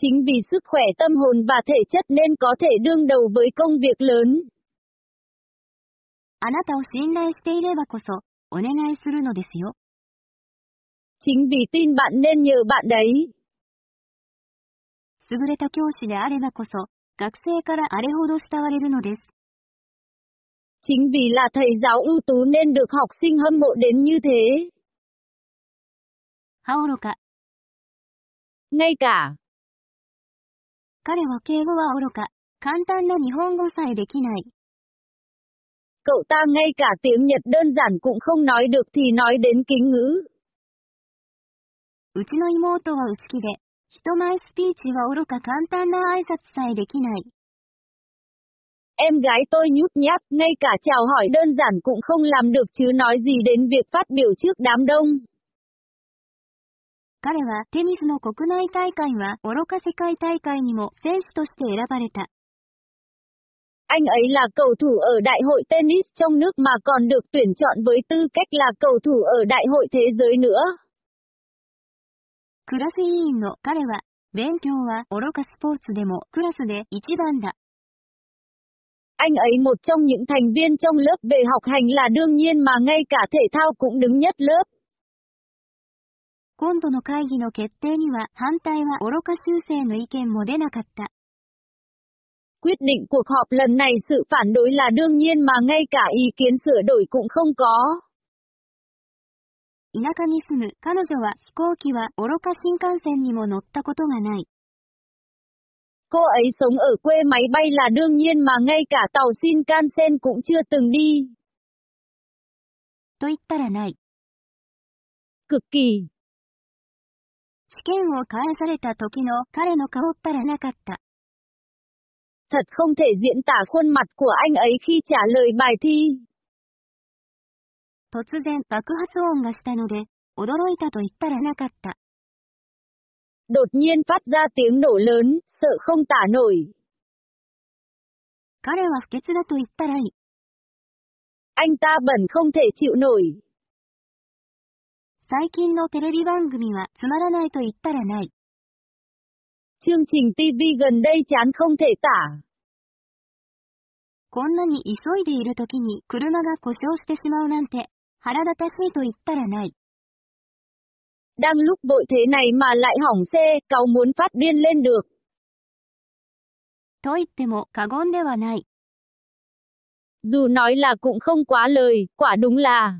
Chính vì sức khỏe tâm hồn và thể chất nên có thể đương đầu với công việc lớn. あなたを信頼していればこそ、お願いするのですよ。 Chính vì tin bạn nên nhờ bạn đấy. 優れた教師であればこそ、学生からあれほど慕われるのです。 Chính vì là thầy giáo ưu tú nên được học sinh hâm mộ đến như thế. はおろか、 Ngay cả, 彼は敬語はおろか、簡単な日本語さえできない。 cậu ta ngay cả tiếng Nhật đơn giản cũng không nói được thì nói đến kính ngữ. うちの妹は内気で、人前スピーチはおろか簡単な挨拶さえできない。 Em gái tôi nhút nhát, ngay cả chào hỏi đơn giản cũng không làm được chứ nói gì đến việc phát biểu trước đám đông. 彼はテニスの国内大会は愚か世界大会にも選手として選ばれた。 Anh ấy là cầu thủ ở đại hội tennis trong nước mà còn được tuyển chọn với tư cách là cầu thủ ở đại hội thế giới nữa. クラス委員の彼は、勉強は愚かスポーツでもクラスで一番だ。 Anh ấy một trong những thành viên trong lớp về học hành là đương nhiên mà ngay cả thể thao cũng đứng nhất lớp. 今度の会議の決定には反対は愚か修正の意見も出なかった。Quyết định cuộc họp lần này sự phản đối là đương nhiên mà ngay cả ý kiến sửa đổi cũng không có. 田舎に住む彼女は飛行機は愚か新幹線にも乗ったことがない。Cô ấy sống ở quê máy bay là đương nhiên mà ngay cả tàu Shinkansen cũng chưa từng đi. と言ったらない。Cực kỳ. 試験を返された時の彼の顔ったらなかった。 Thật không thể diễn tả khuôn mặt của anh ấy khi trả lời bài thi. 突然爆発音がしたので、驚いたと言ったらなかった。 Đột nhiên phát ra tiếng nổ lớn, sợ không tả nổi. 彼は不潔だと言ったらいい。 Anh ta bẩn không thể chịu nổi. 最近のテレビ番組はつまらないと言ったらない。 Chương trình TV gần đây chán không thể tả. こんなに急いでいる時に車が故障してしまうなんて、腹立たしいと言ったらない。 Đang lúc vội thế này mà lại hỏng xe, cáu muốn phát điên lên được. と言っても過言ではない。 Dù nói là cũng không quá lời, quả đúng là.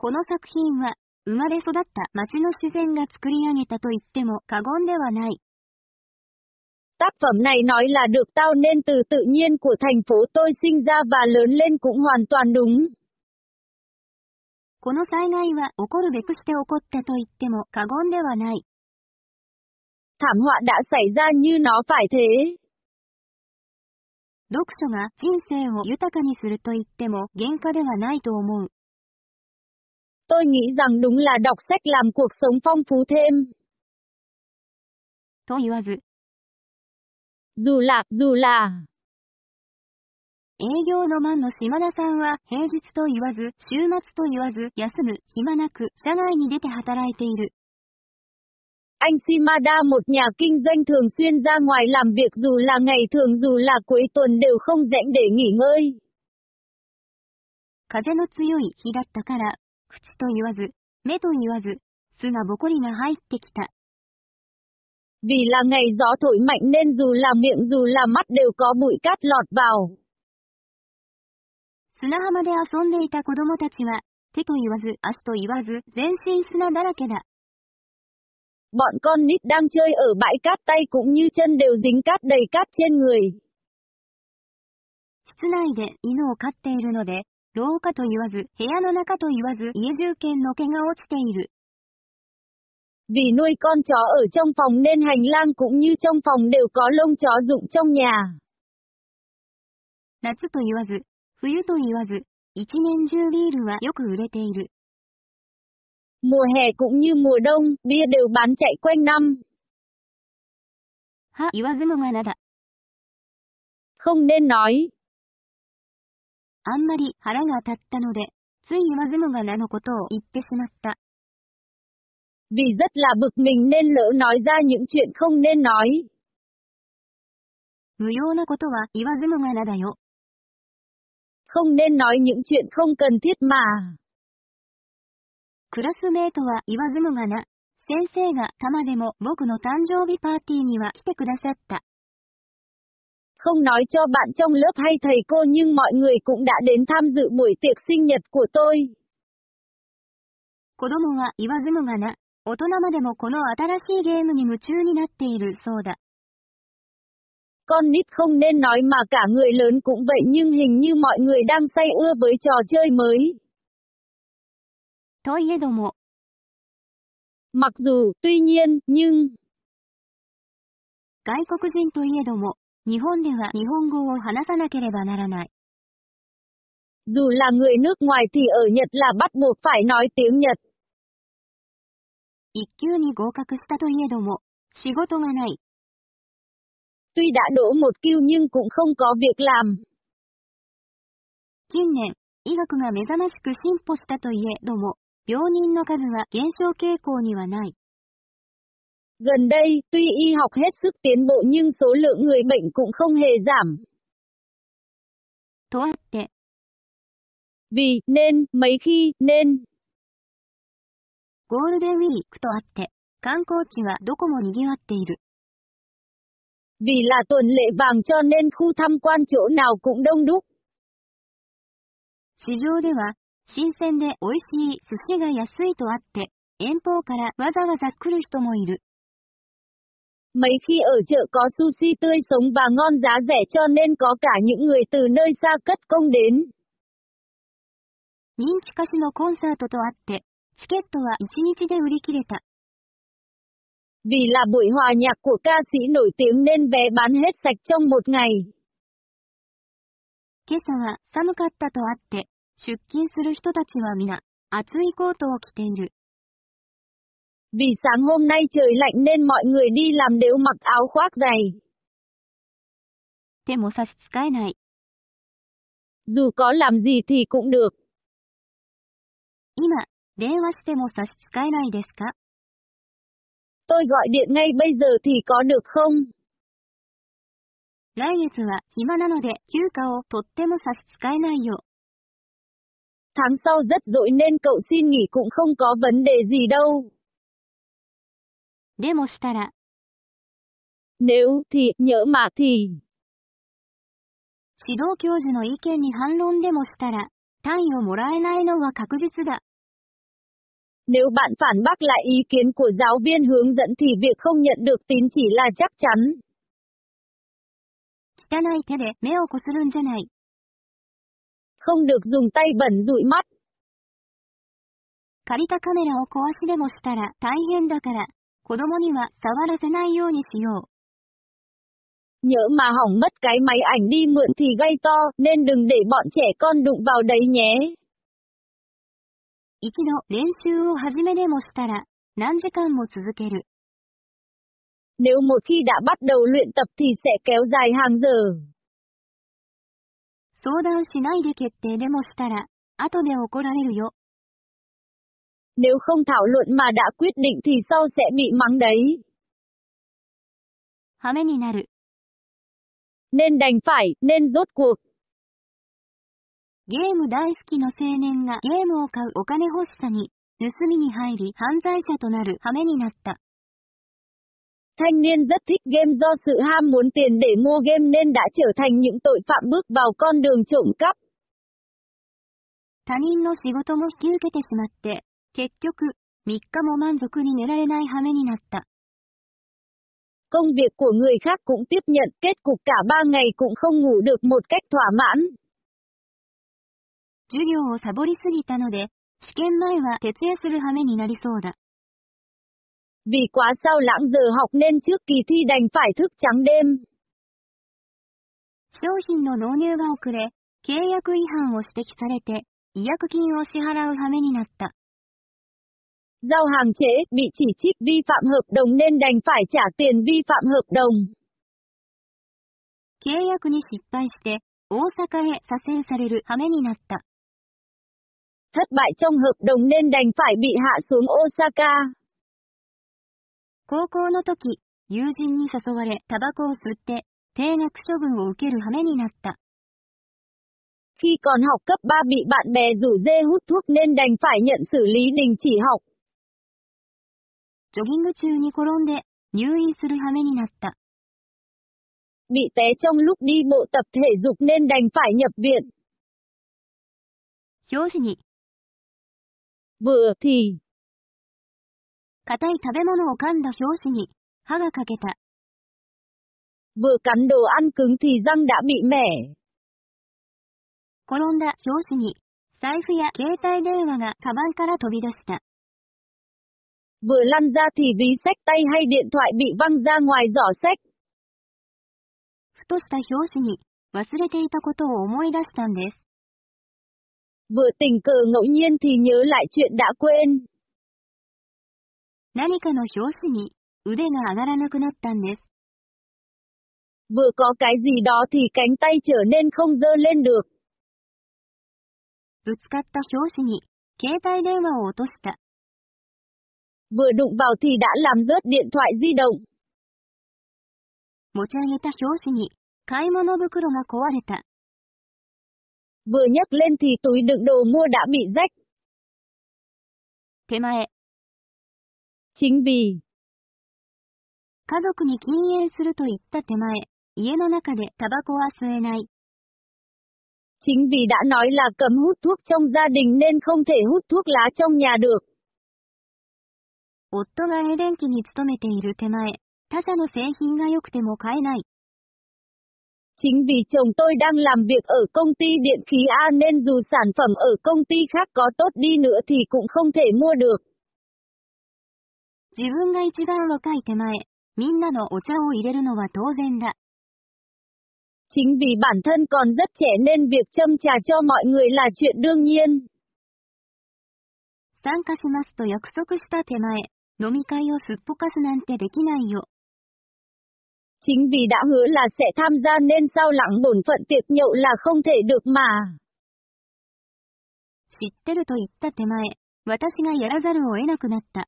この作品は、生まれ育った街の自然が作り上げたと言っても過言ではない。Tác phẩm này nói là được tao nên từ tự nhiên của thành phố tôi sinh ra và lớn lên cũng hoàn toàn đúng. この災害は起こるべくして起こったと言っても過言ではない。Thảm họa đã xảy ra như nó phải thế. 読書が人生を豊かにすると言っても原価ではないと思う。Tôi nghĩ rằng đúng là đọc sách làm cuộc sống phong phú thêm. と言わず、 Dù là, dù là. 営業のマンの島田さんは平日と言わず、週末と言わず、休む、暇なく、社外に出て働いている。 Anh Shimada một nhà kinh doanh thường xuyên ra ngoài làm việc dù là ngày thường dù là cuối tuần đều không rảnh để nghỉ ngơi. 風の強い日だったから、 口と言わず、目と言わず、砂ぼこりが入ってきた。 Vì là ngày gió thổi mạnh nên dù là miệng dù là mắt đều có bụi cát lọt vào. 砂浜で遊んでいた子供たちは、手と言わず、足と言わず、全身砂だらけだ。 Bọn con nít đang chơi ở bãi cát tay cũng như chân đều dính cát đầy cát trên người. 室内で犬を飼っているので、 廊下と言わず、部屋の中と言わず、家中犬の毛が落ちている。 Vì nuôi con chó ở trong phòng nên hành lang cũng như trong phòng đều có lông chó rụng trong nhà. 夏と言わず、冬と言わず、一年中ビールはよく売れている。 Mùa hè cũng như mùa đông, bia đều bán chạy quanh năm. は、言わずもがなだ。 Không nên nói. あんまり腹が立ったので、つい言わずもがなのことを言ってしまった。Vì rất là bực mình nên lỡ nói ra những chuyện không nên nói. 無用なことは言わずもがなだよ。Không nên nói những chuyện không cần thiết mà. クラスメートは言わずもがな。先生がたまでも僕の誕生日パーティーには来てくださった。Không nói cho bạn trong lớp hay thầy cô nhưng mọi người cũng đã đến tham dự buổi tiệc sinh nhật của tôi. 子供は言わずもがな。大人までもこの新しいゲームに夢中になっているそうだ。 Con nít không nên nói mà cả người lớn cũng vậy nhưng hình như mọi người đang say ưa với trò chơi mới. といえども、 Mặc dù, tuy nhiên, nhưng, 外国人といえども、 日本では日本語を話さなければならない。dù là người nước ngoài thì ở Nhật là bắt buộc phải nói tiếng Nhật. 一級に合格したといえども、仕事がない。Tuy đã đỗ một kiêu nhưng cũng không có việc làm. 近年、医学が目覚ましく進歩したといえども、病人の数は減少傾向にはない。Gần đây, tuy y học hết sức tiến bộ nhưng số lượng người bệnh cũng không hề giảm. とあって、 Vì, nên, mấy khi, nên, ゴールデンウィークとあって、観光地はどこも賑わっている。 vì là tuần lễ vàng cho nên khu tham quan chỗ nào cũng đông đúc. 市場では、 新鮮で美味しい寿司が安いとあって、遠方からわざわざ来る人もいる。 Mấy khi ở chợ có sushi tươi sống và ngon giá rẻ cho nên có cả những người từ nơi xa cất công đến. 人気歌手のコンサートとあって、チケットは1日で売り切れた。 Vì là buổi hòa nhạc của ca sĩ nổi tiếng nên vé bán hết sạch trong một ngày. 今朝は寒かったとあって、出勤する人たちは皆、厚いコートを着ている。 Vì sáng hôm nay trời lạnh nên mọi người đi làm đều mặc áo khoác dày. 手も差し支えない。 Dù có làm gì thì cũng được. 今、電話しても差し支えないですか Tôi gọi điện ngay bây giờ thì có được không? 来月は暇なので休暇をとっても差し支えないよ。 Tháng sau rất rỗi nên cậu xin nghỉ cũng không có vấn đề gì đâu. でもしたら、 Nếu thì, nhỡ mà thì. 指導教授の意見に反論でもしたら、単位をもらえないのは確実だ。 Nếu bạn phản bác lại ý kiến của giáo viên hướng dẫn thì việc không nhận được tín chỉ là chắc chắn. 汚い手で目をこするんじゃない。 Không được dùng tay bẩn dụi mắt. 借りたカメラを壊しでもしたら大変だから、 子供には触らせないようにしよう。 Nhỡ mà hỏng mất cái máy ảnh đi mượn thì gây to, nên đừng để bọn trẻ con đụng vào đấy nhé. 一度練習を始めでもしたら、何時間も続ける。 Nếu một khi đã bắt đầu luyện tập thì sẽ kéo dài hàng giờ. 相談しないで決定でもしたら、後で怒られるよ。 Nếu không thảo luận mà đã quyết định thì sau sẽ bị mắng đấy. ハメになる。 Nên đành phải, nên rốt cuộc. ゲーム大好きの青年がゲームを買うお金欲しさに、盗みに入り犯罪者となるハメになった。 Thanh niên rất thích game do sự ham muốn tiền để mua game nên đã trở thành những tội phạm bước vào con đường trộm cắp. 他人の仕事も引き受けてしまって、 結局、3日も満足に寝られないハメになった。 Công việc của người khác cũng tiếp nhận, kết cục cả ba ngày cũng không ngủ được một cách thỏa mãn. 授業をサボりすぎたので、試験前は徹夜するハメになりそうだ。 Vì quá sao lãng giờ học nên trước kỳ thi đành phải thức trắng đêm. 商品の納入が遅れ、契約違反を指摘されて、違約金を支払うハメになった。 Giao hàng trễ, bị chỉ trích vi phạm hợp đồng nên đành phải trả tiền vi phạm hợp đồng. 契約に失敗して、大阪へ左遷されるハメになった。 Thất bại trong hợp đồng nên đành phải bị hạ xuống Osaka. 高校の時、友人に誘われタバコを吸って、定額処分を受けるハメになった。 Khi còn học cấp 3 bị bạn bè rủ dê hút thuốc nên đành phải nhận xử lý đình chỉ học. ジョギング中に転んで、入院するハメになった。Bị té trong lúc đi bộ tập thể dục nên đành phải nhập viện. 表紙に、Vừa thì, 硬い食べ物を噛んだ表紙に、歯が欠けた。vừa cắn đồ ăn cứng thì răng đã bị mẻ. 転んだ表紙に、財布や携帯電話がカバンから飛び出した。Vừa lăn ra thì ví sách tay hay điện thoại bị văng ra ngoài giỏ sách. ふとした表紙に、忘れていたことを思い出したんです。 Vừa tình cờ ngẫu nhiên thì nhớ lại chuyện đã quên. 何かの表紙に、腕が上がらなくなったんです。 Vừa có cái gì đó thì cánh tay trở nên không dơ lên được. ぶつかった表紙に、携帯電話を落とした。 Vừa đụng vào thì đã làm rớt điện thoại di động. 持ち上げた表紙に、買い物袋が壊れた。 Vừa nhấc lên thì túi đựng đồ mua đã bị rách. 手前、 Chính vì, 家族に禁煙すると言った手前、家の中でタバコは吸えない。 Chính vì đã nói là cấm hút thuốc trong gia đình nên không thể hút thuốc lá trong nhà được. 夫が A 電機に勤めている手前、他社の製品が良くても買えない。 Chính vì chồng tôi đang làm việc ở công ty điện khí A nên dù sản phẩm ở công ty khác có tốt đi nữa thì cũng không thể mua được. 自分が一番若い手前、みんなのお茶を入れるのは当然だ。 Chính vì bản thân còn rất trẻ nên việc châm trà cho mọi người là chuyện đương nhiên. 参加しますと約束した手前、 飲み会をすっぽかすなんてできないよ。 Chính vì đã hứa là sẽ tham gia nên sao lặng bổn phận tiệc nhậu là không thể được mà. 知ってると言った手前、私がやらざるを得なくなった。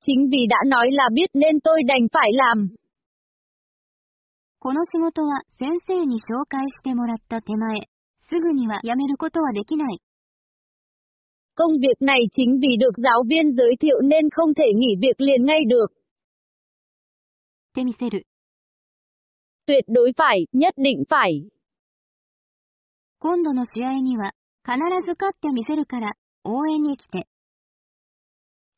Chính vì đã nói là biết nên tôi đành phải làm. この仕事は先生に紹介してもらった手前、すぐには辞めることはできない。 Công việc này chính vì được giáo viên giới thiệu nên không thể nghỉ việc liền ngay được. ってみせる。 Tuyệt đối phải, nhất định phải. 今度の試合には、必ず勝ってみせるから、応援に来て。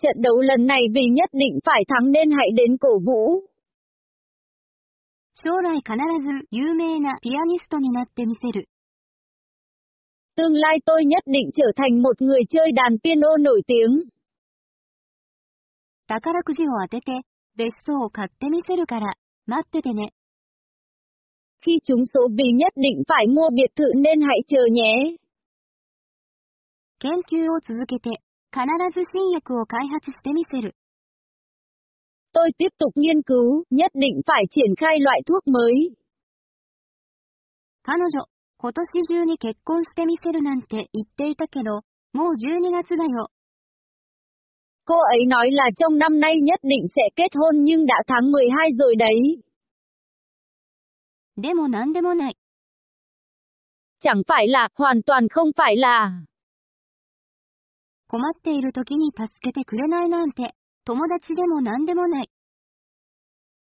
Trận đấu lần này vì nhất định phải thắng nên hãy đến cổ vũ. 将来必ず有名なピアニストになってみせる。 Tương lai tôi nhất định trở thành một người chơi đàn piano nổi tiếng. 宝くじを当てて、別荘を買ってみせるから、待っててね。 Khi trúng số vì nhất định phải mua biệt thự nên hãy chờ nhé. 研究を続けて、必ず新薬を開発してみせる。 Tôi tiếp tục nghiên cứu, nhất định phải triển khai loại thuốc mới. 彼女、 今年中に結婚してみせるなんて言っていたけど、もう12月だよ。 Cô ấy nói là trong năm nay nhất định sẽ kết hôn nhưng đã tháng 12 rồi đấy. でもなんでもない。 Chẳng phải là, hoàn toàn không phải là. 困っている時に助けてくれないなんて、友達でもなんでもない。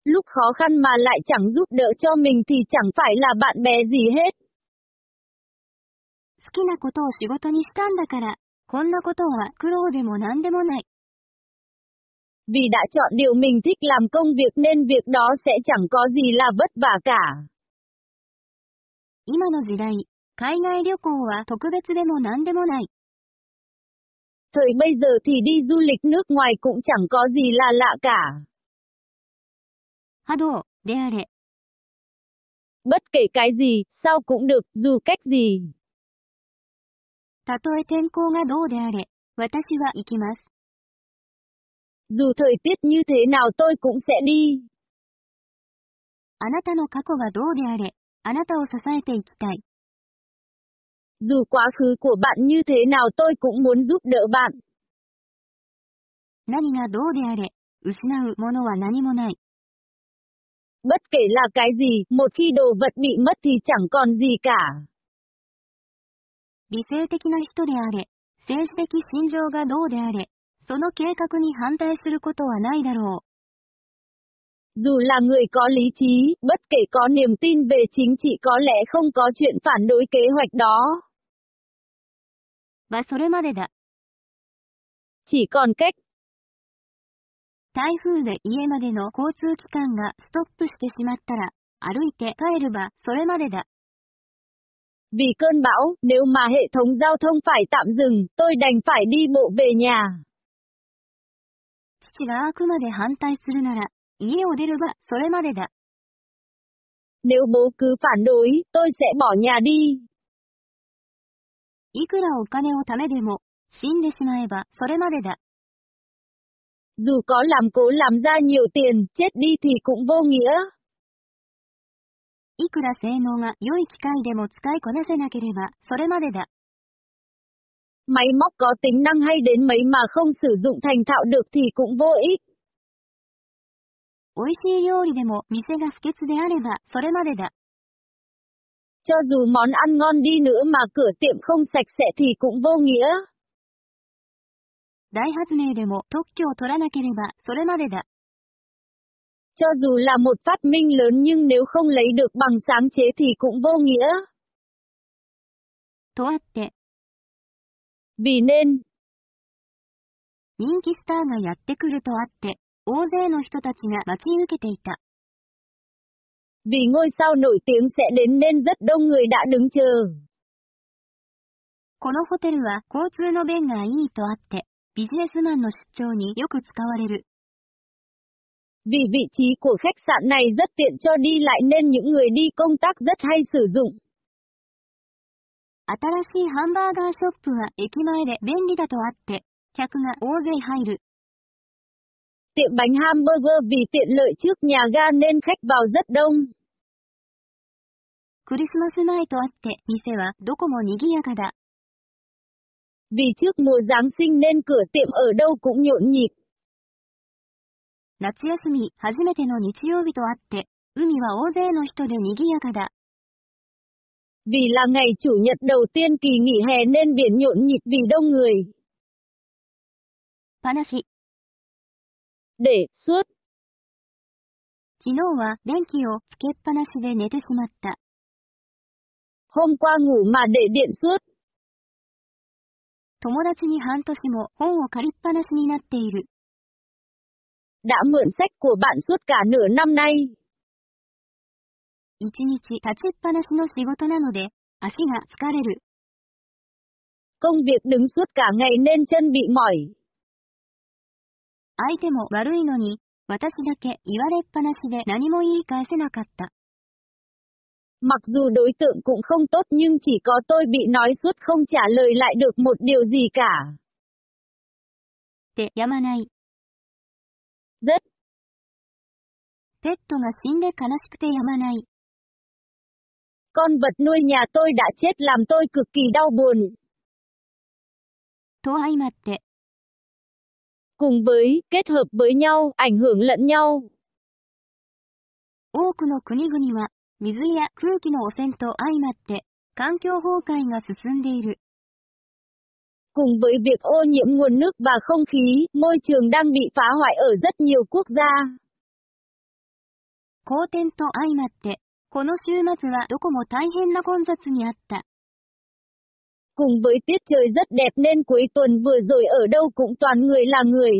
Lúc khó khăn mà lại chẳng giúp đỡ cho mình thì chẳng phải là bạn bè gì hết. 好きなことを仕事にしたんだから、こんなことは苦労でもなんでもない。 Vì đã chọn điều mình thích làm công việc nên việc đó sẽ chẳng có gì là vất vả cả. 今の時代、海外旅行は特別でもなんでもない。 Thời bây giờ thì đi du lịch nước ngoài cũng chẳng có gì là lạ cả. 波動、であれ。 Bất kể cái gì, sao cũng được, dù cách gì. たとえ天候がどうであれ、私は行きます。 Dù thời tiết như thế nào tôi cũng sẽ đi. あなたの過去がどうであれ、あなたを支えていきたい。 Dù quá khứ của bạn như thế nào tôi cũng muốn giúp đỡ bạn. 何がどうであれ、失うものは何もない。 Bất kể là cái gì, một khi đồ vật bị mất thì chẳng còn gì cả. 理性的な人であれ、政治的信条がどうであれ、その計画に反対することはないだろ Dù là người có lý trí, bất kể có niềm tin về chính trị có lẽ không có chuyện phản đối kế hoạch đó. う。はそれまでだ。Chỉ còn cách, 台風で家までの交通機関がストップしてしまったら、歩いて帰るばそれまでだ。vì cơn bão, nếu mà hệ thống giao thông phải tạm dừng, tôi đành phải đi bộ về nhà. 父があくまで反対するなら、家を出るばそれまでだ。 Nếu bố cứ phản đối, tôi sẽ bỏ nhà đi. いくらお金を貯めでも、死んでしまえばそれまでだ。 Dù có làm cố làm ra nhiều tiền, chết đi thì cũng vô nghĩa. いくら性能が良い機械でも使いこなせなければそれまでだ。Máy móc có tính năng hay đến mấy mà không sử dụng thành thạo được thì cũng vô ích. 美味しい料理でも店が不潔であればそれまでだ。Cho dù món ăn ngon đi nữa mà cửa tiệm không sạch sẽ thì cũng vô nghĩa. 大発明でも特許を取らなければそれまでだ。Cho dù là một phát minh lớn nhưng nếu không lấy được bằng sáng chế thì cũng vô nghĩa. とあって、 Vì nên, 人気スターがやってくるとあって、大勢の人たちが待ち受けていた。 vì ngôi sao nổi tiếng sẽ đến nên rất đông người đã đứng chờ. このホテルは交通の便がいいとあって、ビジネスマンの出張によく使われる。 Vì vị trí của khách sạn này rất tiện cho đi lại nên những người đi công tác rất hay sử dụng. 新しいハンバーガーショップは駅前で便利だとあって、客が大勢入る。 Tiệm bánh hamburger vì tiện lợi trước nhà ga nên khách vào rất đông. クリスマス前とあって、店はどこも賑やかだ。 Vì trước mùa Giáng sinh nên cửa tiệm ở đâu cũng nhộn nhịp. 夏休み初めての日曜日とあって、海は大勢の人で賑やかだ。Vì là ngày chủ nhật đầu tiên kỳ nghỉ hè nên biển nhộn nhịp vì đông người. 話。Để, suốt, 昨日は電気をつけっぱなしで寝てしまった。hôm qua ngủ mà để điện suốt. 友達に半年も本を借りっぱなしになっている。Đã mượn sách của bạn suốt cả nửa năm nay. 一日立ちっぱなしの仕事なので、足が疲れる。 Công việc đứng suốt cả ngày nên chân bị mỏi. 相手も悪いのに、私だけ言われっぱなしで何も言い返せなかった。 Mặc dù đối tượng cũng không tốt nhưng chỉ có tôi bị nói suốt không trả lời lại được một điều gì cả. ってやまない。 Rất, ペットが死んで悲しくてやまない。 con vật nuôi nhà tôi đã chết làm tôi cực kỳ đau buồn. と相まって、 Cùng với, kết hợp với nhau, ảnh hưởng lẫn nhau. 多くの国々は、水や空気の汚染と相まって、環境崩壊が進んでいる。 Cùng với việc ô nhiễm nguồn nước và không khí, môi trường đang bị phá hoại ở rất nhiều quốc gia. 好天と相まって、この週末はどこも大変な混雑にあった。 Cùng với tiết trời rất đẹp nên cuối tuần vừa rồi ở đâu cũng toàn người là người.